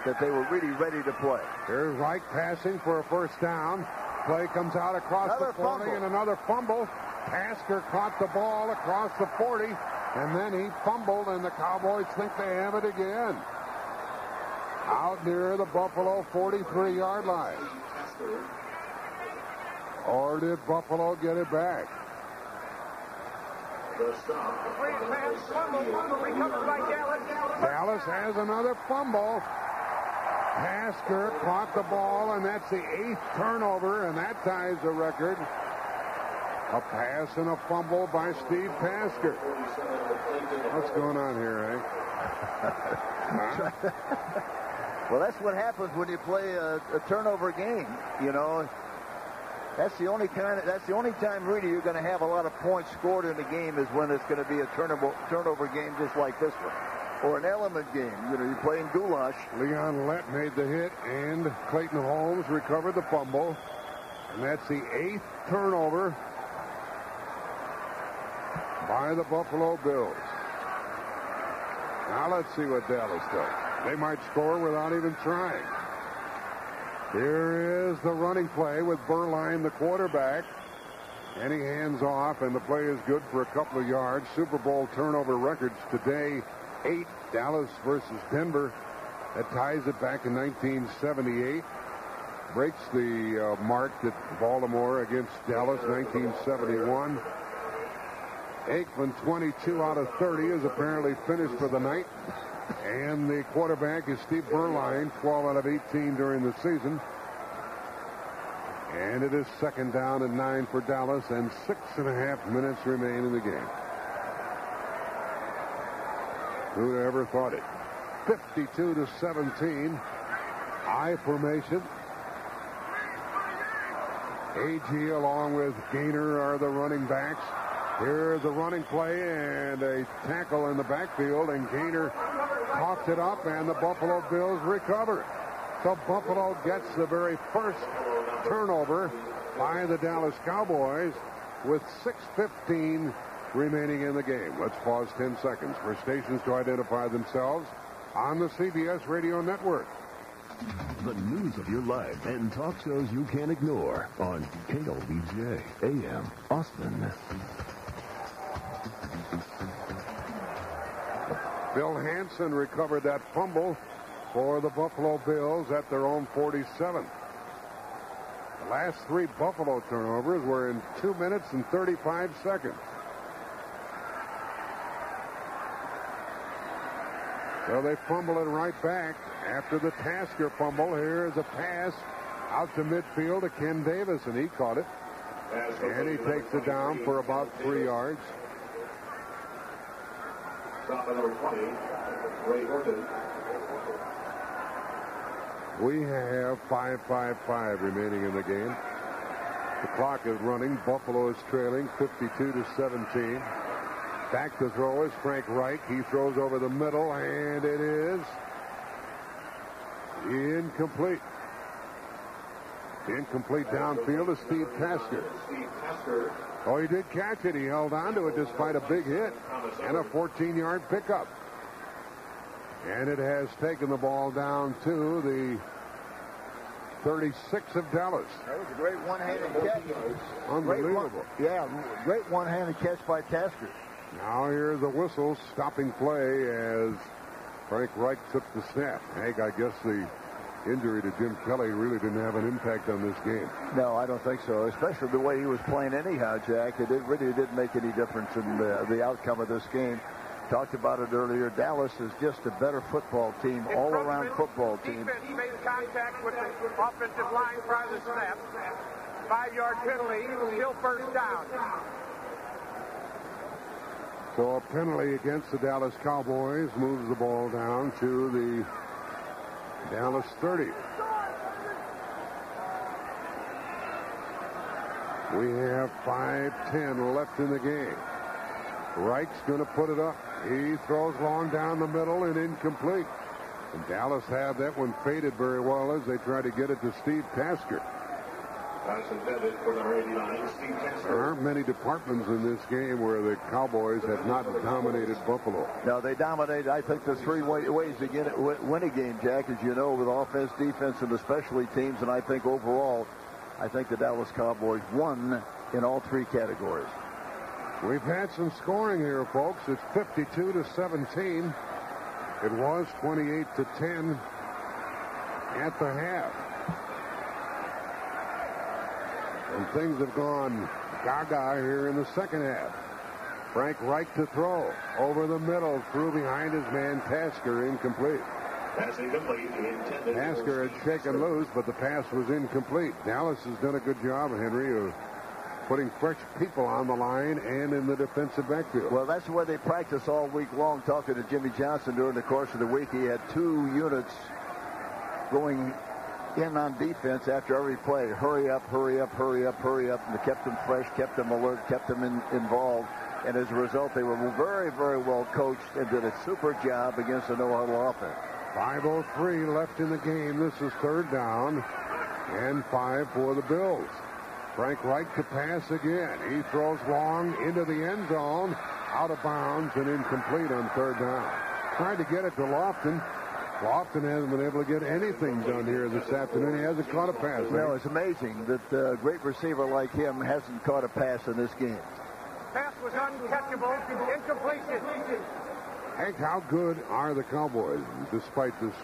that they were really ready to play. Here's Reich passing for a first down. Play comes out across Another the 40 fumble. and another fumble. Tasker caught the ball across the 40, and then he fumbled, and the Cowboys think they have it again. Out near the Buffalo 43-yard line. Or did Buffalo get it back? Dallas has another fumble. Tasker caught the ball, and that's the eighth turnover, and that ties the record A pass and a fumble by Steve Tasker. What's going on here, eh? well, that's what happens when you play a, a turnover game. You know, that's the only kind. Of, that's the only time really you're going to have a lot of points scored in a game is when it's going to be a turnover turnover game, just like this one, or an element game. You know, you're playing goulash. Leon Lett made the hit, and Clayton Holmes recovered the fumble, and that's the eighth turnover by the Buffalo Bills. Now let's see what Dallas does. They might score without even trying. Here is the running play with Beuerlein, the quarterback. And he hands off, and the play is good for a couple of yards. Super Bowl turnover records today, eight, Dallas versus Denver. That ties it back in 1978. Breaks the uh, mark that Baltimore against Dallas, 1971. Aikman, 22 out of 30, is apparently finished for the night. And the quarterback is Steve Beuerlein, 12 out of 18 during the season. And it is second down and nine for Dallas, and six and a half minutes remain in the game. Who'd ever thought it? 52 to 17. I formation. Agee along with Gainer are the running backs. Here's a running play and a tackle in the backfield, and Gainer coughs it up, and the Buffalo Bills recover. So Buffalo gets the very first turnover by the Dallas Cowboys with 6.15 remaining in the game. Let's pause 10 seconds for stations to identify themselves on the CBS Radio Network. The news of your life and talk shows you can't ignore on KLBJ AM Austin. Phil Hansen recovered that fumble for the Buffalo Bills at their own 47. The last three Buffalo turnovers were in 2 minutes and 35 seconds. So they fumble it right back after the Tasker fumble. Here's a pass out to midfield to Ken Davis, and he caught it. And he takes it down for about three yards. Stop number 20, Ray Horton. We have 5-5-5 remaining in the game. The clock is running. Buffalo is trailing 52 to 17. Back to throw is Frank Reich. He throws over the middle, and it is incomplete. Incomplete downfield to Steve Tasker. Oh, he did catch it. He held on to it despite a big hit and a 14-yard pickup. And it has taken the ball down to the 36 of Dallas. That was a great one-handed catch. Unbelievable. Great one, yeah, great one-handed catch by Tasker. Now here's the whistle stopping play as Frank Reich took the snap. Hank, I guess the injury to Jim Kelly really didn't have an impact on this game. No, I don't think so. Especially the way he was playing anyhow, Jack. It really didn't make any difference in the, the outcome of this game. Talked about it earlier. Dallas is just a better football team, all-around football team. Defense made contact with the offensive line prior to the snap. Five-yard penalty, still first down. So a penalty against the Dallas Cowboys moves the ball down to the Dallas 30. We have 5-10 left in the game. Reich's going to put it up. He throws long down the middle and incomplete. And Dallas had that one faded very well as they try to get it to Steve Tasker. There aren't many departments in this game where the Cowboys have not dominated Buffalo. No, they dominated. I think the three way, ways to get it, win a game, Jack, as you know, with offense, defense, and especially teams. And I think overall, I think the Dallas Cowboys won in all three categories. We've had some scoring here, folks. It's 52 to 17. It was 28 to 10 at the half. And things have gone gaga here in the second half. Frank Reich to throw. Over the middle, through behind his man Tasker, incomplete. Pass Tasker had shaken loose, but the pass was incomplete. Dallas has done a good job, Henry, of putting fresh people on the line and in the defensive backfield. Well, that's where they practice all week long. Talking to Jimmy Johnson during the course of the week, he had two units going in on defense after every play. Hurry up, hurry up, hurry up, hurry up. And kept them fresh, kept them alert, kept them in, involved. And as a result, they were very, very well coached and did a super job against the no-huddle offense. 5.03 left in the game. This is third down and five for the Bills. Frank Reich to pass again. He throws long into the end zone, out of bounds and incomplete on third down. Tried to get it to Lofton. Lofton hasn't been able to get anything done here this afternoon. He hasn't caught a pass. Well, it's amazing that a great receiver like him hasn't caught a pass in this game. Pass was uncatchable. Incompletion. Hank, how good are the Cowboys despite this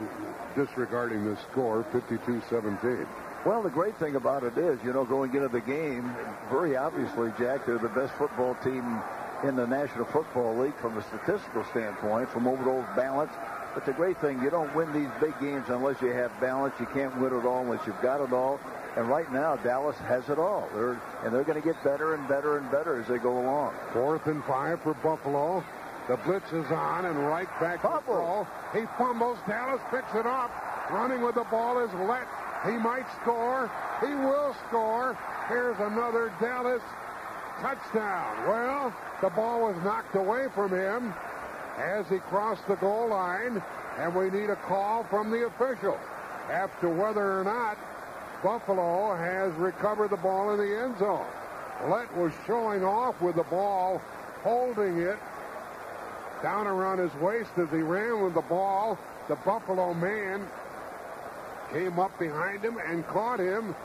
disregarding this score, 52-17? Well, the great thing about it is, you know, going into the game, very obviously, Jack, they're the best football team in the National Football League from a statistical standpoint, from overall balance. But the great thing, you don't win these big games unless you have balance. You can't win it all unless you've got it all. And right now, Dallas has it all. They're, and they're going to get better and better and better as they go along. Fourth and five for Buffalo. The blitz is on, and right back to throw. He fumbles. Dallas picks it up. Running with the ball is Lett. He might score. He will score. Here's another Dallas touchdown. Well, the ball was knocked away from him as he crossed the goal line, and we need a call from the official as to whether or not Buffalo has recovered the ball in the end zone. Lett was showing off with the ball, holding it down around his waist as he ran with the ball. The Buffalo man came up behind him and caught him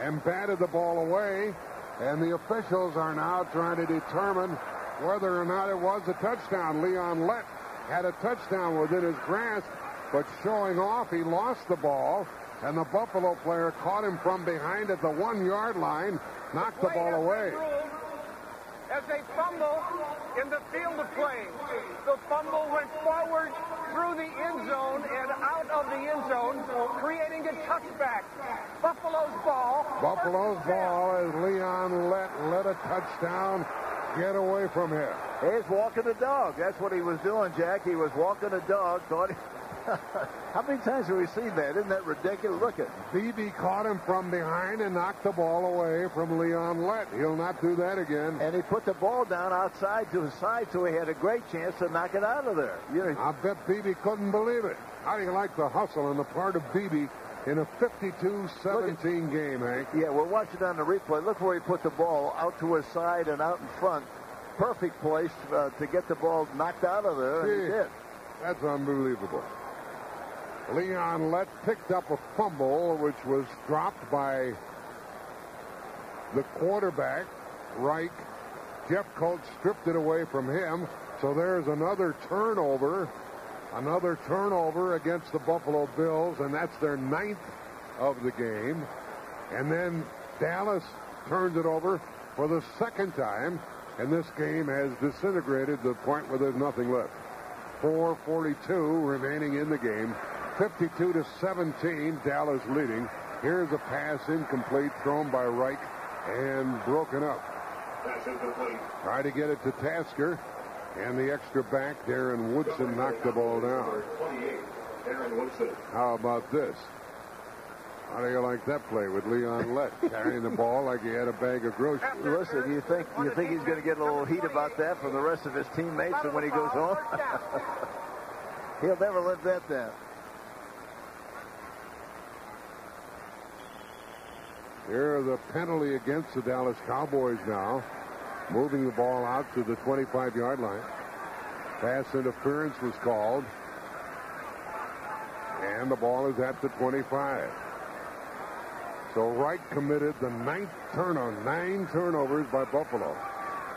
and batted the ball away. And the officials are now trying to determine whether or not it was a touchdown. Leon Lett had a touchdown within his grasp, but showing off, he lost the ball, and the Buffalo player caught him from behind at the one-yard line, knocked the ball away. As they fumble in the field of play, the fumble went forward through the end zone and out of the end zone, creating a touchback. Buffalo's ball. Buffalo's ball as Leon Lett led a touchdown. Get away from him. He's walking a dog. That's what he was doing, Jack. He was walking a dog. Thought he... How many times have we seen that? Isn't that ridiculous? Look at Beebe caught him from behind and knocked the ball away from Leon Lett. He'll not do that again. And he put the ball down outside to his side, so he had a great chance to knock it out of there. You know, I bet Beebe couldn't believe it. How do you like the hustle on the part of Beebe in a 52-17 game, Hank? Yeah, we're watching on the replay. Look where he put the ball out to his side and out in front. Perfect place uh, to get the ball knocked out of there, and he did. That's unbelievable. Leon Lett picked up a fumble, which was dropped by the quarterback, Reich. Jeff Coates stripped it away from him. So there's another turnover. Another turnover against the Buffalo Bills, and that's their ninth of the game. And then Dallas turns it over for the second time, and this game has disintegrated to the point where there's nothing left. 4.42 remaining in the game. 52 to 17, Dallas leading. Here's a pass incomplete thrown by Reich and broken up. Try to get it to Tasker. And the extra back, Darren Woodson knocked the ball down. How about this? How do you like that play with Leon Lett carrying the ball like he had a bag of groceries? Listen, you think you think he's going to get a little heat about that from the rest of his teammates and when he goes home? He'll never live that down. Here's a penalty against the Dallas Cowboys now. Moving the ball out to the 25-yard line. Pass interference was called. And the ball is at the 25. So Reich committed the ninth turnover, nine turnovers by Buffalo.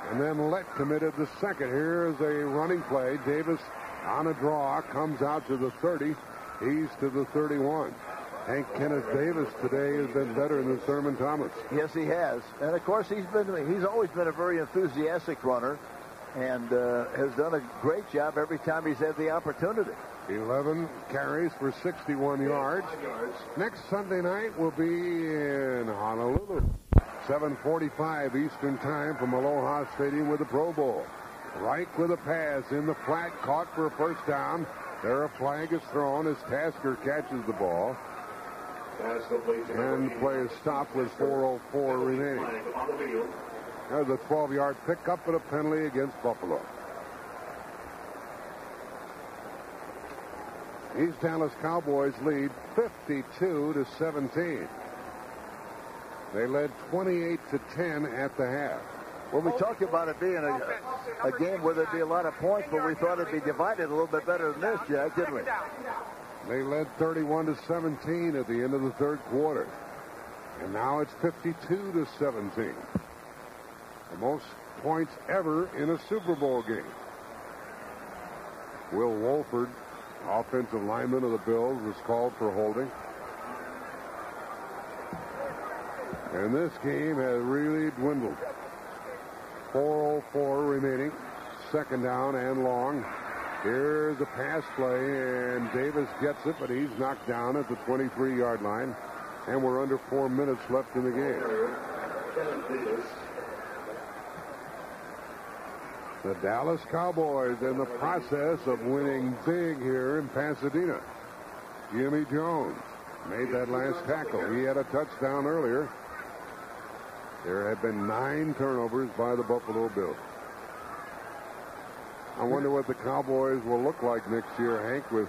And then Lett committed the second. Here is a running play. Davis on a draw, comes out to the 30. He's to the 31. Hank Kenneth Davis today has been better than Thurman Thomas. Yes, he has. And of course, he's been he's always been a very enthusiastic runner and uh, has done a great job every time he's had the opportunity. 11 carries for 61 yards. Next Sunday night will be in Honolulu. 7.45 Eastern Time from Aloha Stadium with the Pro Bowl. Reich with a pass in the flat, caught for a first down. There a flag is thrown as Tasker catches the ball. And the play is stopped with 4.04 remaining. There's a 12-yard pickup and a penalty against Buffalo. These Dallas Cowboys lead 52 to 17. They led 28 to 10 at the half. Well, we talked about it being a, a game where there'd be a lot of points, but we thought it'd be divided a little bit better than this, Jack, didn't we? They led 31 to 17 at the end of the third quarter. And now it's 52 to 17. The most points ever in a Super Bowl game. Will Wolford, offensive lineman of the Bills, was called for holding. And this game has really dwindled. 4.04 remaining. Second down and long. Here's a pass play, and Davis gets it, but he's knocked down at the 23-yard line. And we're under four minutes left in the game. The Dallas Cowboys in the process of winning big here in Pasadena. Jimmie Jones made that last tackle. He had a touchdown earlier. There have been nine turnovers by the Buffalo Bills. I wonder what the Cowboys will look like next year, Hank, with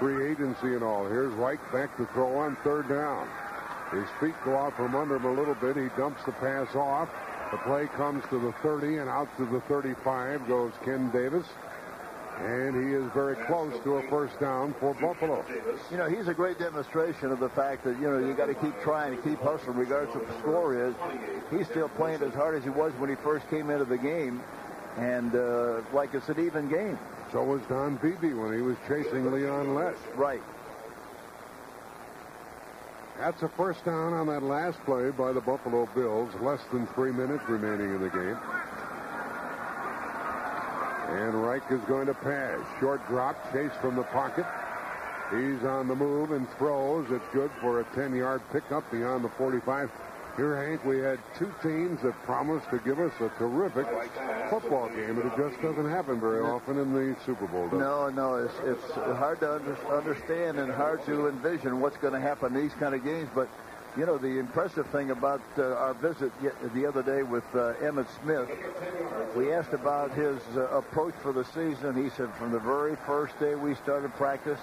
free agency and all. Here's Reich back to throw on third down. His feet go out from under him a little bit. He dumps the pass off. The play comes to the 30 and out to the 35 goes Ken Davis. And he is very close to a first down for Buffalo. You know, he's a great demonstration of the fact that, you know, you got to keep trying to keep hustling regardless of the score is. He's still playing as hard as he was when he first came into the game. And uh, like it's an even game. So was Don Beebe when he was chasing Leon Lett. Right. That's a first down on that last play by the Buffalo Bills. Less than three minutes remaining in the game. And Reich is going to pass. Short drop, chase from the pocket. He's on the move and throws. It's good for a 10-yard pickup beyond the 45. Here, Hank, we had two teams that promised to give us a terrific football game, but it just doesn't happen very often in the Super Bowl. No, no, it's, it's hard to under, understand and hard to envision what's going to happen in these kind of games. But, you know, the impressive thing about uh, our visit the other day with uh, Emmitt Smith, we asked about his uh, approach for the season. He said from the very first day we started practice,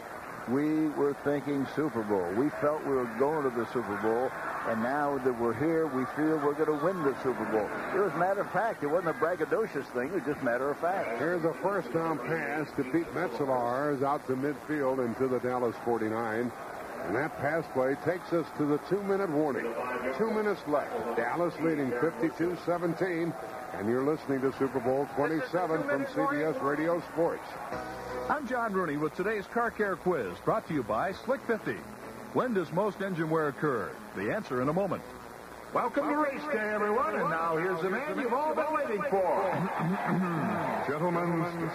we were thinking Super Bowl. We felt we were going to the Super Bowl. And now that we're here, we feel we're going to win the Super Bowl. It was matter of fact. It wasn't a braggadocious thing. It was just matter of fact. Here's a first down pass to Pete Metzelaars out to midfield into the Dallas 49. And that pass play takes us to the two-minute warning. Two minutes left. Dallas leading 52-17. And you're listening to Super Bowl 27 from CBS Radio Sports. I'm John Rooney with today's Car Care Quiz, brought to you by Slick 50. When does most engine wear occur? The answer in a moment. Welcome to race day, everyone. And now here's the man you've all been waiting for. Gentlemen,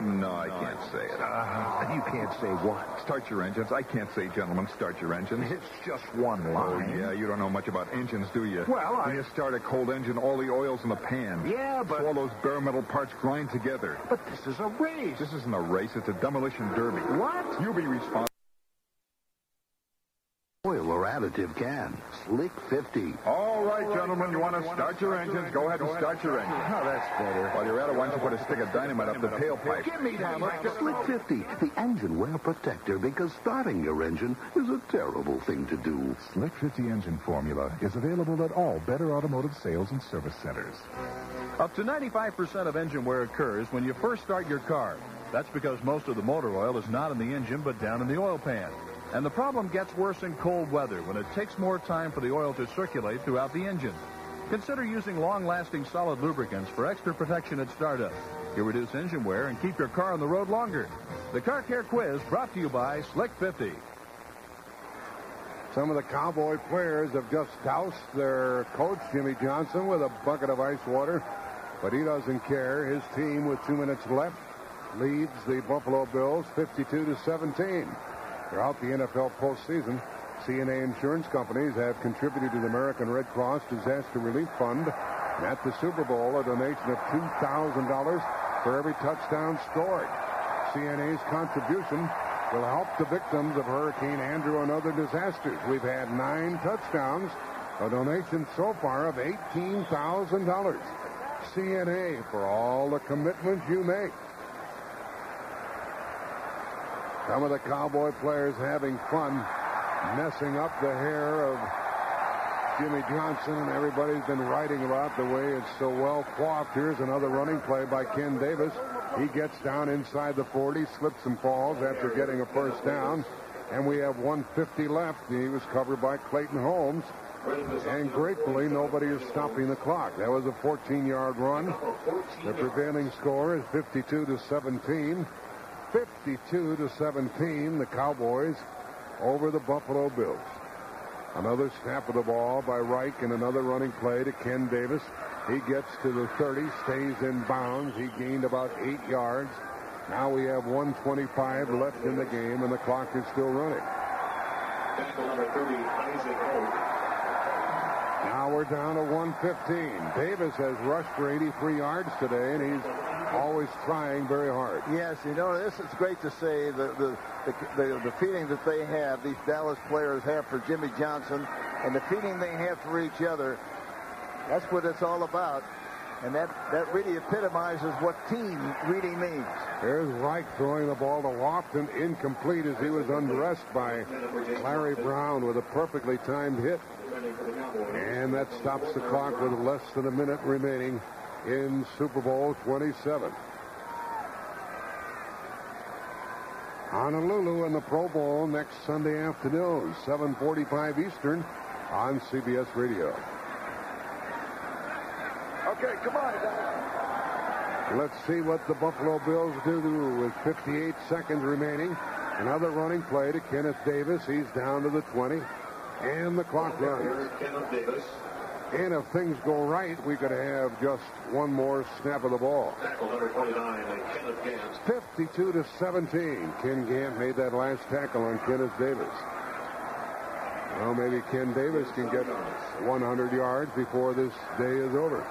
No, I can't say it. Uh, you can't say what? Start your engines. I can't say, gentlemen, start your engines. It's just one line. Oh, yeah, you don't know much about engines, do you? Well, I- When you start a cold engine, all the oil's in the pan. Yeah, but- So all those bare metal parts grind together. But this is a race. This isn't a race, it's a demolition derby. What? You'll be responsible. Oil or additive can. Slick 50. All right, gentlemen, you want to start your engines? Go ahead and start your engines. Oh, that's better. While you're at it, why don't you put a stick of dynamite up the tailpipe? Give me that. Slick 50, the engine wear protector, because starting your engine is a terrible thing to do. Slick 50 engine formula is available at all Better Automotive sales and service centers. Up to 95% of engine wear occurs when you first start your car. That's because most of the motor oil is not in the engine but down in the oil pan. And the problem gets worse in cold weather when it takes more time for the oil to circulate throughout the engine. Consider using long-lasting solid lubricants for extra protection at startup. You reduce engine wear and keep your car on the road longer. The Car Care Quiz brought to you by Slick 50. Some of the Cowboy players have just doused their coach, Jimmy Johnson, with a bucket of ice water, but he doesn't care. His team, with two minutes left, leads the Buffalo Bills 52 to 17. Throughout the NFL postseason, CNA insurance companies have contributed to the American Red Cross Disaster Relief Fund. At the Super Bowl, a donation of $2,000 for every touchdown scored. CNA's contribution will help the victims of Hurricane Andrew and other disasters. We've had nine touchdowns, a donation so far of $18,000. CNA for all the commitments you make. Some of the Cowboy players having fun messing up the hair of Jimmy Johnson, and everybody's been writing about the way it's so well coiffed. Here's another running play by Ken Davis. He gets down inside the 40, slips and falls after getting a first down, and we have 150 left. He was covered by Clayton Holmes. And gratefully, nobody is stopping the clock. That was a 14-yard run. The prevailing score is 52 to 17. 52 to 17, the Cowboys over the Buffalo Bills. Another snap of the ball by Reich and another running play to Ken Davis. He gets to the 30, stays in bounds. He gained about eight yards. Now we have 125 left in the game, and the clock is still running. Now we're down to 115. Davis has rushed for 83 yards today, and he's always trying very hard. Yes, you know, this is great to say the, the, the, the, the feeling that they have, these Dallas players have for Jimmy Johnson, and the feeling they have for each other. That's what it's all about. And that, that really epitomizes what team really means. Here's Reich throwing the ball to Lofton, incomplete as he was undressed by Larry Brown with a perfectly timed hit. And that stops the clock with less than a minute remaining in Super Bowl 27. Honolulu in the Pro Bowl next Sunday afternoon, 7:45 Eastern on CBS Radio. Okay, come on, Let's see what the Buffalo Bills do with 58 seconds remaining. Another running play to Kenneth Davis. He's down to the 20. And the clock runs. And if things go right, we could have just one more snap of the ball. 52 to 17. Ken Gant made that last tackle on Kenneth Davis. Well, maybe Ken Davis can get 100 yards before this day is over.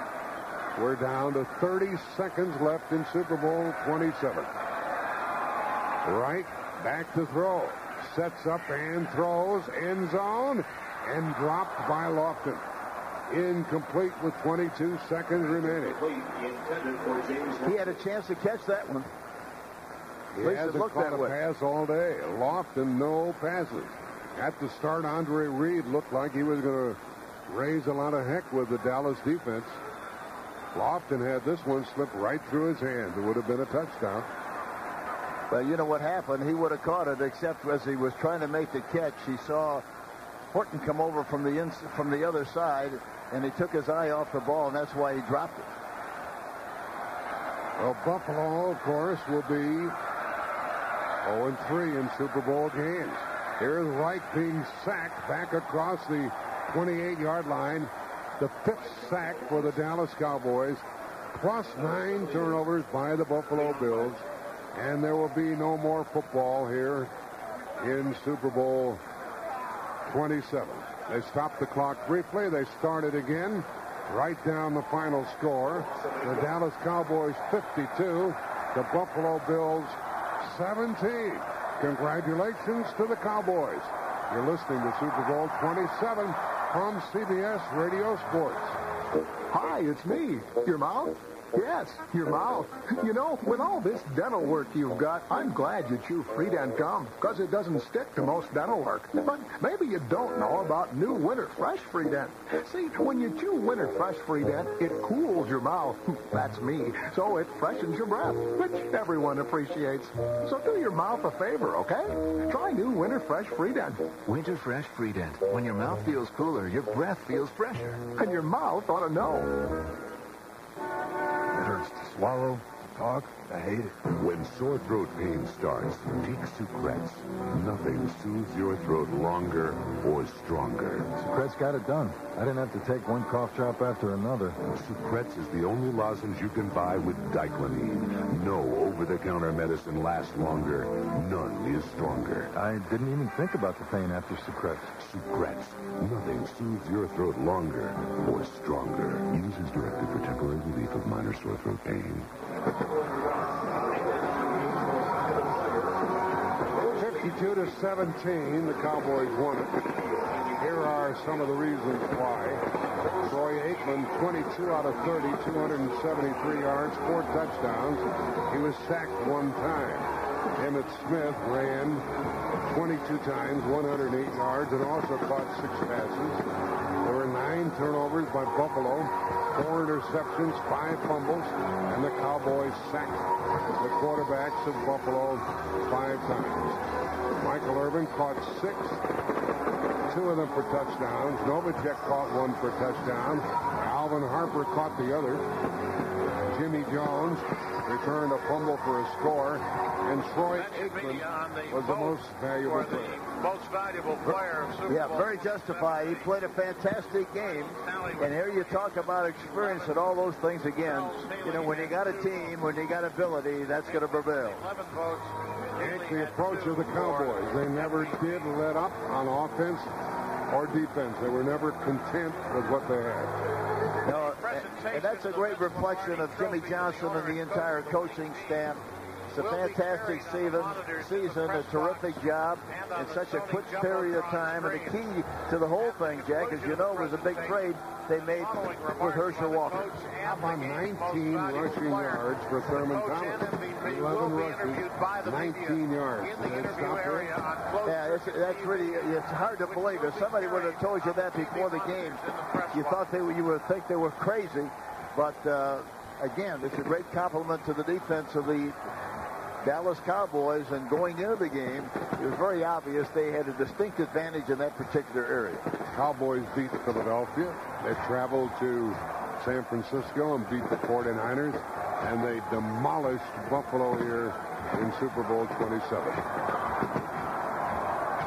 We're down to 30 seconds left in Super Bowl 27. Reich back to throw. Sets up and throws. End zone. And dropped by Lofton. Incomplete with 22 seconds remaining. He had a chance to catch that one. He At least it hasn't looked caught that a way. pass all day. Lofton, no passes. At the start, Andre Reed looked like he was going to raise a lot of heck with the Dallas defense. Lofton had this one slip right through his hands. It would have been a touchdown. Well, you know what happened? He would have caught it, except as he was trying to make the catch, he saw Horton come over from the from the other side, and he took his eye off the ball, and that's why he dropped it. Well, Buffalo, of course, will be 0-3 in Super Bowl games. Here's Reich being sacked back across the 28-yard line. The fifth sack for the Dallas Cowboys, plus nine turnovers by the Buffalo Bills. And there will be no more football here in Super Bowl 27. They stopped the clock briefly. They started again. Right down the final score. The Dallas Cowboys 52. The Buffalo Bills 17. Congratulations to the Cowboys. You're listening to Super Bowl 27 from CBS Radio Sports. Hi, it's me. Your mouth? Yes, your mouth. You know, with all this dental work you've got, I'm glad you chew Freedent gum, because it doesn't stick to most dental work. But maybe you don't know about new Winter Fresh Freedent. See, when you chew Winter Fresh Freedent, it cools your mouth. That's me. So it freshens your breath, which everyone appreciates. So do your mouth a favor, okay? Try new Winter Fresh Freedent. Winter Fresh Freedent. When your mouth feels cooler, your breath feels fresher. And your mouth ought to know. To swallow, talk. I hate it. When sore throat pain starts, take Sucrets. Nothing soothes your throat longer or stronger. Sucrets got it done. I didn't have to take one cough drop after another. Sucrets is the only lozenge you can buy with dyclonine. No over-the-counter medicine lasts longer. None is stronger. I didn't even think about the pain after Sucrets. Sucrets. Nothing soothes your throat longer or stronger. Use as directed for temporary relief of minor sore throat pain. 52 to 17, the Cowboys won it. Here are some of the reasons why. Troy Aikman, 22 out of 30, 273 yards, four touchdowns. He was sacked one time. Emmitt Smith ran 22 times, 108 yards, and also caught six passes. Nine turnovers by Buffalo, four interceptions, five fumbles, and the Cowboys sacked the quarterbacks of Buffalo five times. Michael Irvin caught six, two of them for touchdowns. Novacek caught one for touchdown. Alvin Harper caught the other. Jimmie Jones returned a fumble for a score, and Troy Aikman was the most valuable player. Most valuable player of Super Yeah, Bowl. very justified. He played a fantastic game. And here you talk about experience and all those things again. You know, when you got a team, when you got ability, that's going to prevail. 11 votes. It's the approach of the Cowboys. They never did let up on offense or defense. They were never content with what they had. No, and, and that's a great reflection of Jimmy Johnson and the entire coaching staff. It's a fantastic season, season, a terrific job in such a quick period of time. And the key to the whole thing, Jack, as you know, was a big trade they made with Herschel Walker. How about 19 rushing yards for Thurman Thomas? 11 rushes, 19 yards. And they stopped there. Yeah, it's, that's really, it's hard to believe. If somebody would have told you that before the game, you thought they were, you would think they were crazy. But uh, again, it's a great compliment to the defense of the Dallas Cowboys. And going into the game, it was very obvious they had a distinct advantage in that particular area. Cowboys beat Philadelphia. They traveled to San Francisco and beat the 49ers. And they demolished Buffalo here in Super Bowl 27.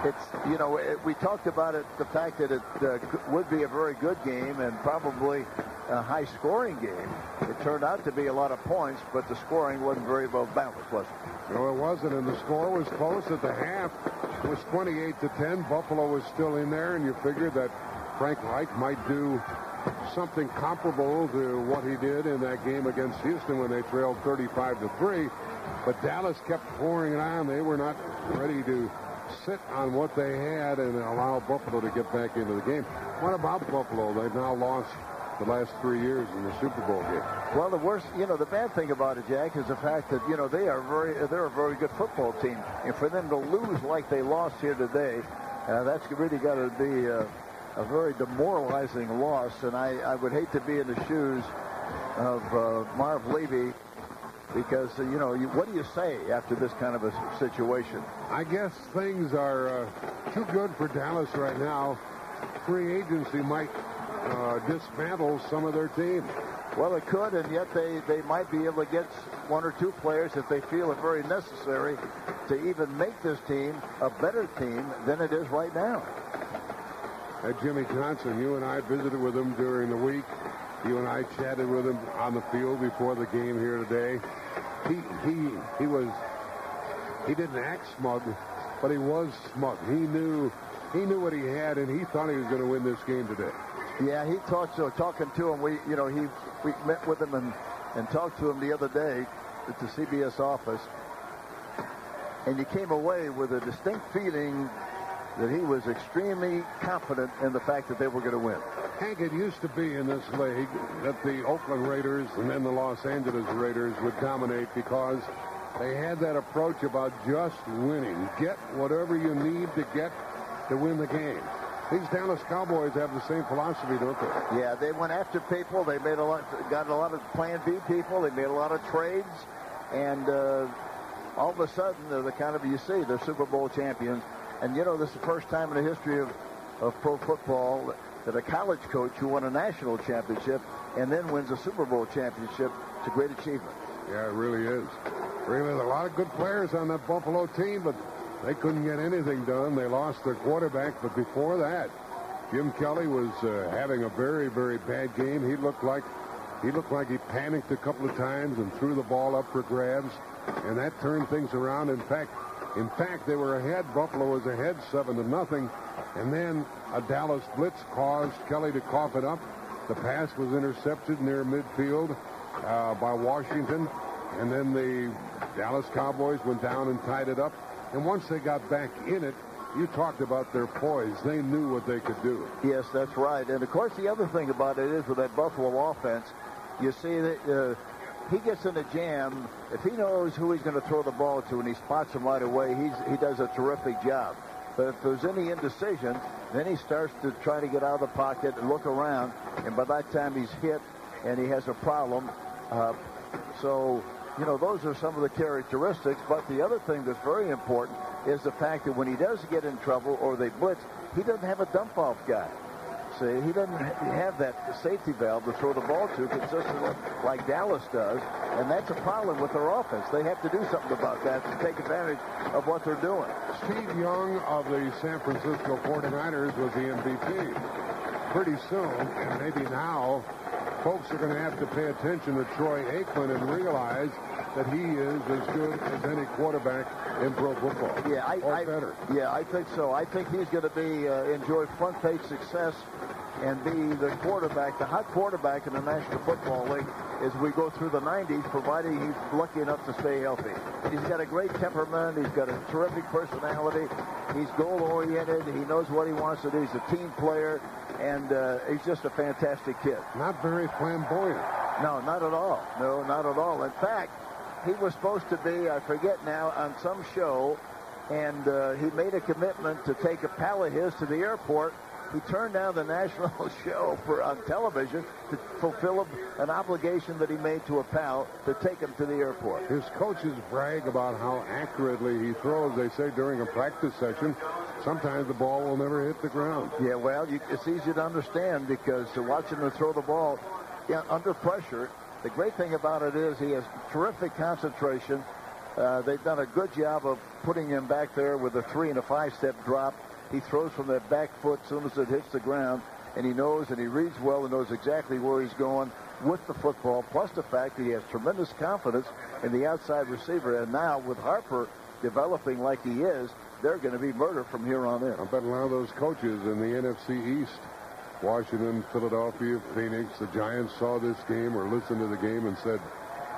It's, you know, it, we talked about it, the fact that it uh, would be a very good game and probably a high scoring game. It turned out to be a lot of points, but the scoring wasn't very well balanced, was it? No, it wasn't, and the score was close at the half. It was 28 to 10. Buffalo was still in there, and you figured that Frank Reich might do something comparable to what he did in that game against Houston when they trailed 35 to 3. But Dallas kept pouring it on. They were not ready to sit on what they had and allow Buffalo to get back into the game. What about Buffalo? They've now lost the last three years in the Super Bowl game. Well, the worst, you know, the bad thing about it, Jack, is the fact that you know they are very, they're a very good football team, and for them to lose like they lost here today, uh, that's really got to be a, a very demoralizing loss. And I, I would hate to be in the shoes of uh, Marv Levy because uh, you know, you, what do you say after this kind of a situation? I guess things are uh, too good for Dallas right now. Free agency might uh, dismantle some of their team. Well, it could, and yet they, they might be able to get one or two players if they feel it very necessary to even make this team a better team than it is right now. Uh, Jimmy Johnson, you and I visited with him during the week. You and I chatted with him on the field before the game here today. He he he was he didn't act smug, but he was smug. He knew he knew what he had, and he thought he was going to win this game today. Yeah, he talked so talking to him. We you know he we met with him and and talked to him the other day at the CBS office, and you came away with a distinct feeling that he was extremely confident in the fact that they were going to win. Hank, it used to be in this league that the Oakland Raiders and then the Los Angeles Raiders would dominate because they had that approach about just winning. Get whatever you need to get to win the game. These Dallas Cowboys have the same philosophy, don't they? Yeah, they went after people. They made a lot, got a lot of Plan B people. They made a lot of trades, and uh, all of a sudden, they're the kind of you see they're Super Bowl champions. And you know, this is the first time in the history of of pro football that a college coach who won a national championship and then wins a Super Bowl championship. It's a great achievement. Yeah, it really is. Really, a lot of good players on that Buffalo team, but they couldn't get anything done. They lost their quarterback, but before that, Jim Kelly was uh, having a very, very bad game. He looked like he looked like he panicked a couple of times and threw the ball up for grabs, and that turned things around. In fact, in fact, they were ahead. Buffalo was ahead seven to nothing, and then a Dallas blitz caused Kelly to cough it up. The pass was intercepted near midfield uh, by Washington, and then the Dallas Cowboys went down and tied it up. And once they got back in it, you talked about their poise. They knew what they could do. Yes, that's right. And of course, the other thing about it is with that Buffalo offense, you see that uh, he gets in a jam. If he knows who he's going to throw the ball to and he spots him right away, he's, he does a terrific job. But if there's any indecision, then he starts to try to get out of the pocket and look around. And by that time, he's hit and he has a problem. Uh, so, you know, those are some of the characteristics. But the other thing that's very important is the fact that when he does get in trouble or they blitz, he doesn't have a dump off guy. See, he doesn't have that safety valve to throw the ball to consistently like Dallas does, and that's a problem with their offense. They have to do something about that to take advantage of what they're doing. Steve Young of the San Francisco 49ers was the MVP. Pretty soon, and maybe now, folks are going to have to pay attention to Troy Aikman and realize that he is as good as any quarterback in pro football. Yeah, I, or I better. Yeah, I think so. I think he's going to be uh, enjoy front page success and be the quarterback, the hot quarterback in the National Football League as we go through the 90s, providing he's lucky enough to stay healthy. He's got a great temperament. He's got a terrific personality. He's goal-oriented. He knows what he wants to do. He's a team player, and uh, he's just a fantastic kid. Not very flamboyant. No, not at all. No, not at all. In fact, he was supposed to be, I forget now, on some show, and uh, he made a commitment to take a pal of his to the airport. He turned down the national show for on television to fulfill a, an obligation that he made to a pal to take him to the airport. His coaches brag about how accurately he throws. They say during a practice session, sometimes the ball will never hit the ground. Yeah, well, you, it's easy to understand because watching him throw the ball yeah, under pressure, the great thing about it is he has terrific concentration. Uh, they've done a good job of putting him back there with a three and a five step drop. He throws from that back foot as soon as it hits the ground, and he knows and he reads well and knows exactly where he's going with the football, plus the fact that he has tremendous confidence in the outside receiver. And now with Harper developing like he is, they're going to be murder from here on in. I bet a lot of those coaches in the NFC East, Washington, Philadelphia, Phoenix, the Giants saw this game or listened to the game and said,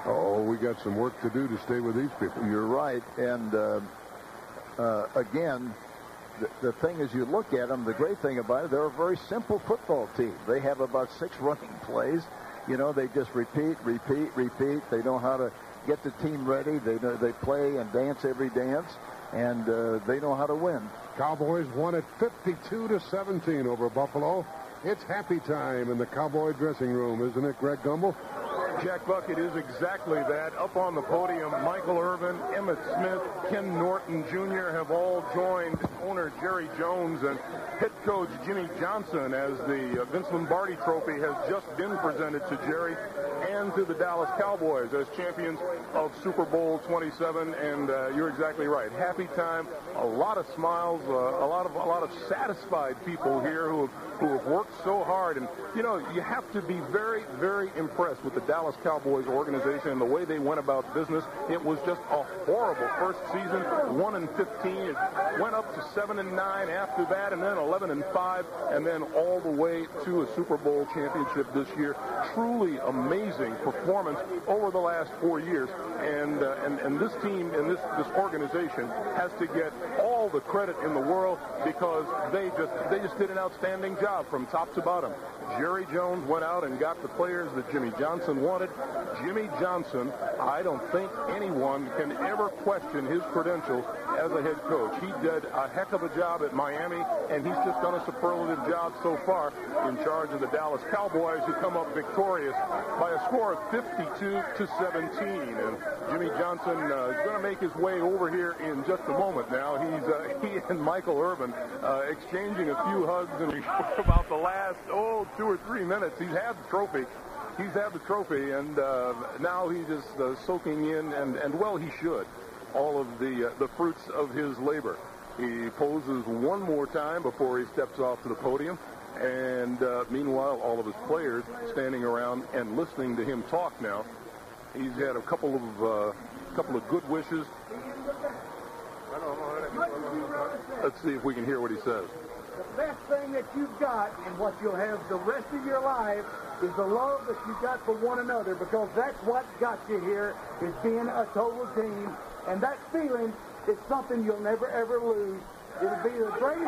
oh, we got some work to do to stay with these people. You're right. And uh, uh, again, the, the thing is, you look at them, the great thing about it, they're a very simple football team. They have about six running plays. You know, they just repeat, repeat, repeat. They know how to get the team ready. They know, they play and dance every dance, and uh, they know how to win. Cowboys won it 52 to 17 over Buffalo. It's happy time in the Cowboy dressing room, isn't it, Greg Gumbel? Jack Buck it is exactly that. Up on the podium, Michael Irvin, Emmitt Smith, Ken Norton Jr. have all joined owner Jerry Jones and head coach Jimmy Johnson as the uh, Vince Lombardi Trophy has just been presented to Jerry and to the Dallas Cowboys as champions of Super Bowl 27. And uh, you're exactly right. Happy time, a lot of smiles, uh, a lot of a lot of satisfied people here who have, who have worked so hard. And you know, you have to be very, very impressed with the Dallas Cowboys organization and the way they went about business. It was just a horrible first season, one and 15. It went up to seven and nine after that, and then 11 and five, and then all the way to a Super Bowl championship this year. Truly amazing performance over the last four years, and uh, and and this team and this this organization has to get all the credit in the world because they just they just did an outstanding job from top to bottom. Jerry Jones went out and got the players that Jimmy Johnson wanted. Jimmy Johnson, I don't think anyone can ever question his credentials as a head coach. He did a heck of a job at Miami, and he's just done a superlative job so far in charge of the Dallas Cowboys, who come up victorious by a score of 52 to 17. And Jimmy Johnson uh, is going to make his way over here in just a moment. Now he's uh, he and Michael Irvin uh, exchanging a few hugs and about the last oh two or three minutes. He's had the trophy he's had the trophy, and uh, now he's just uh, soaking in, and, and well, he should, all of the uh, the fruits of his labor. He poses one more time before he steps off to the podium, and uh, meanwhile, all of his players standing around and listening to him talk. Now, he's had a couple of uh, couple of good wishes. Let's see if we can hear what he says. The best thing that you've got and what you'll have the rest of your life is the love that you've got for one another because that's what got you here is being a total team. And that feeling is something you'll never, ever lose. It'll be the greatest...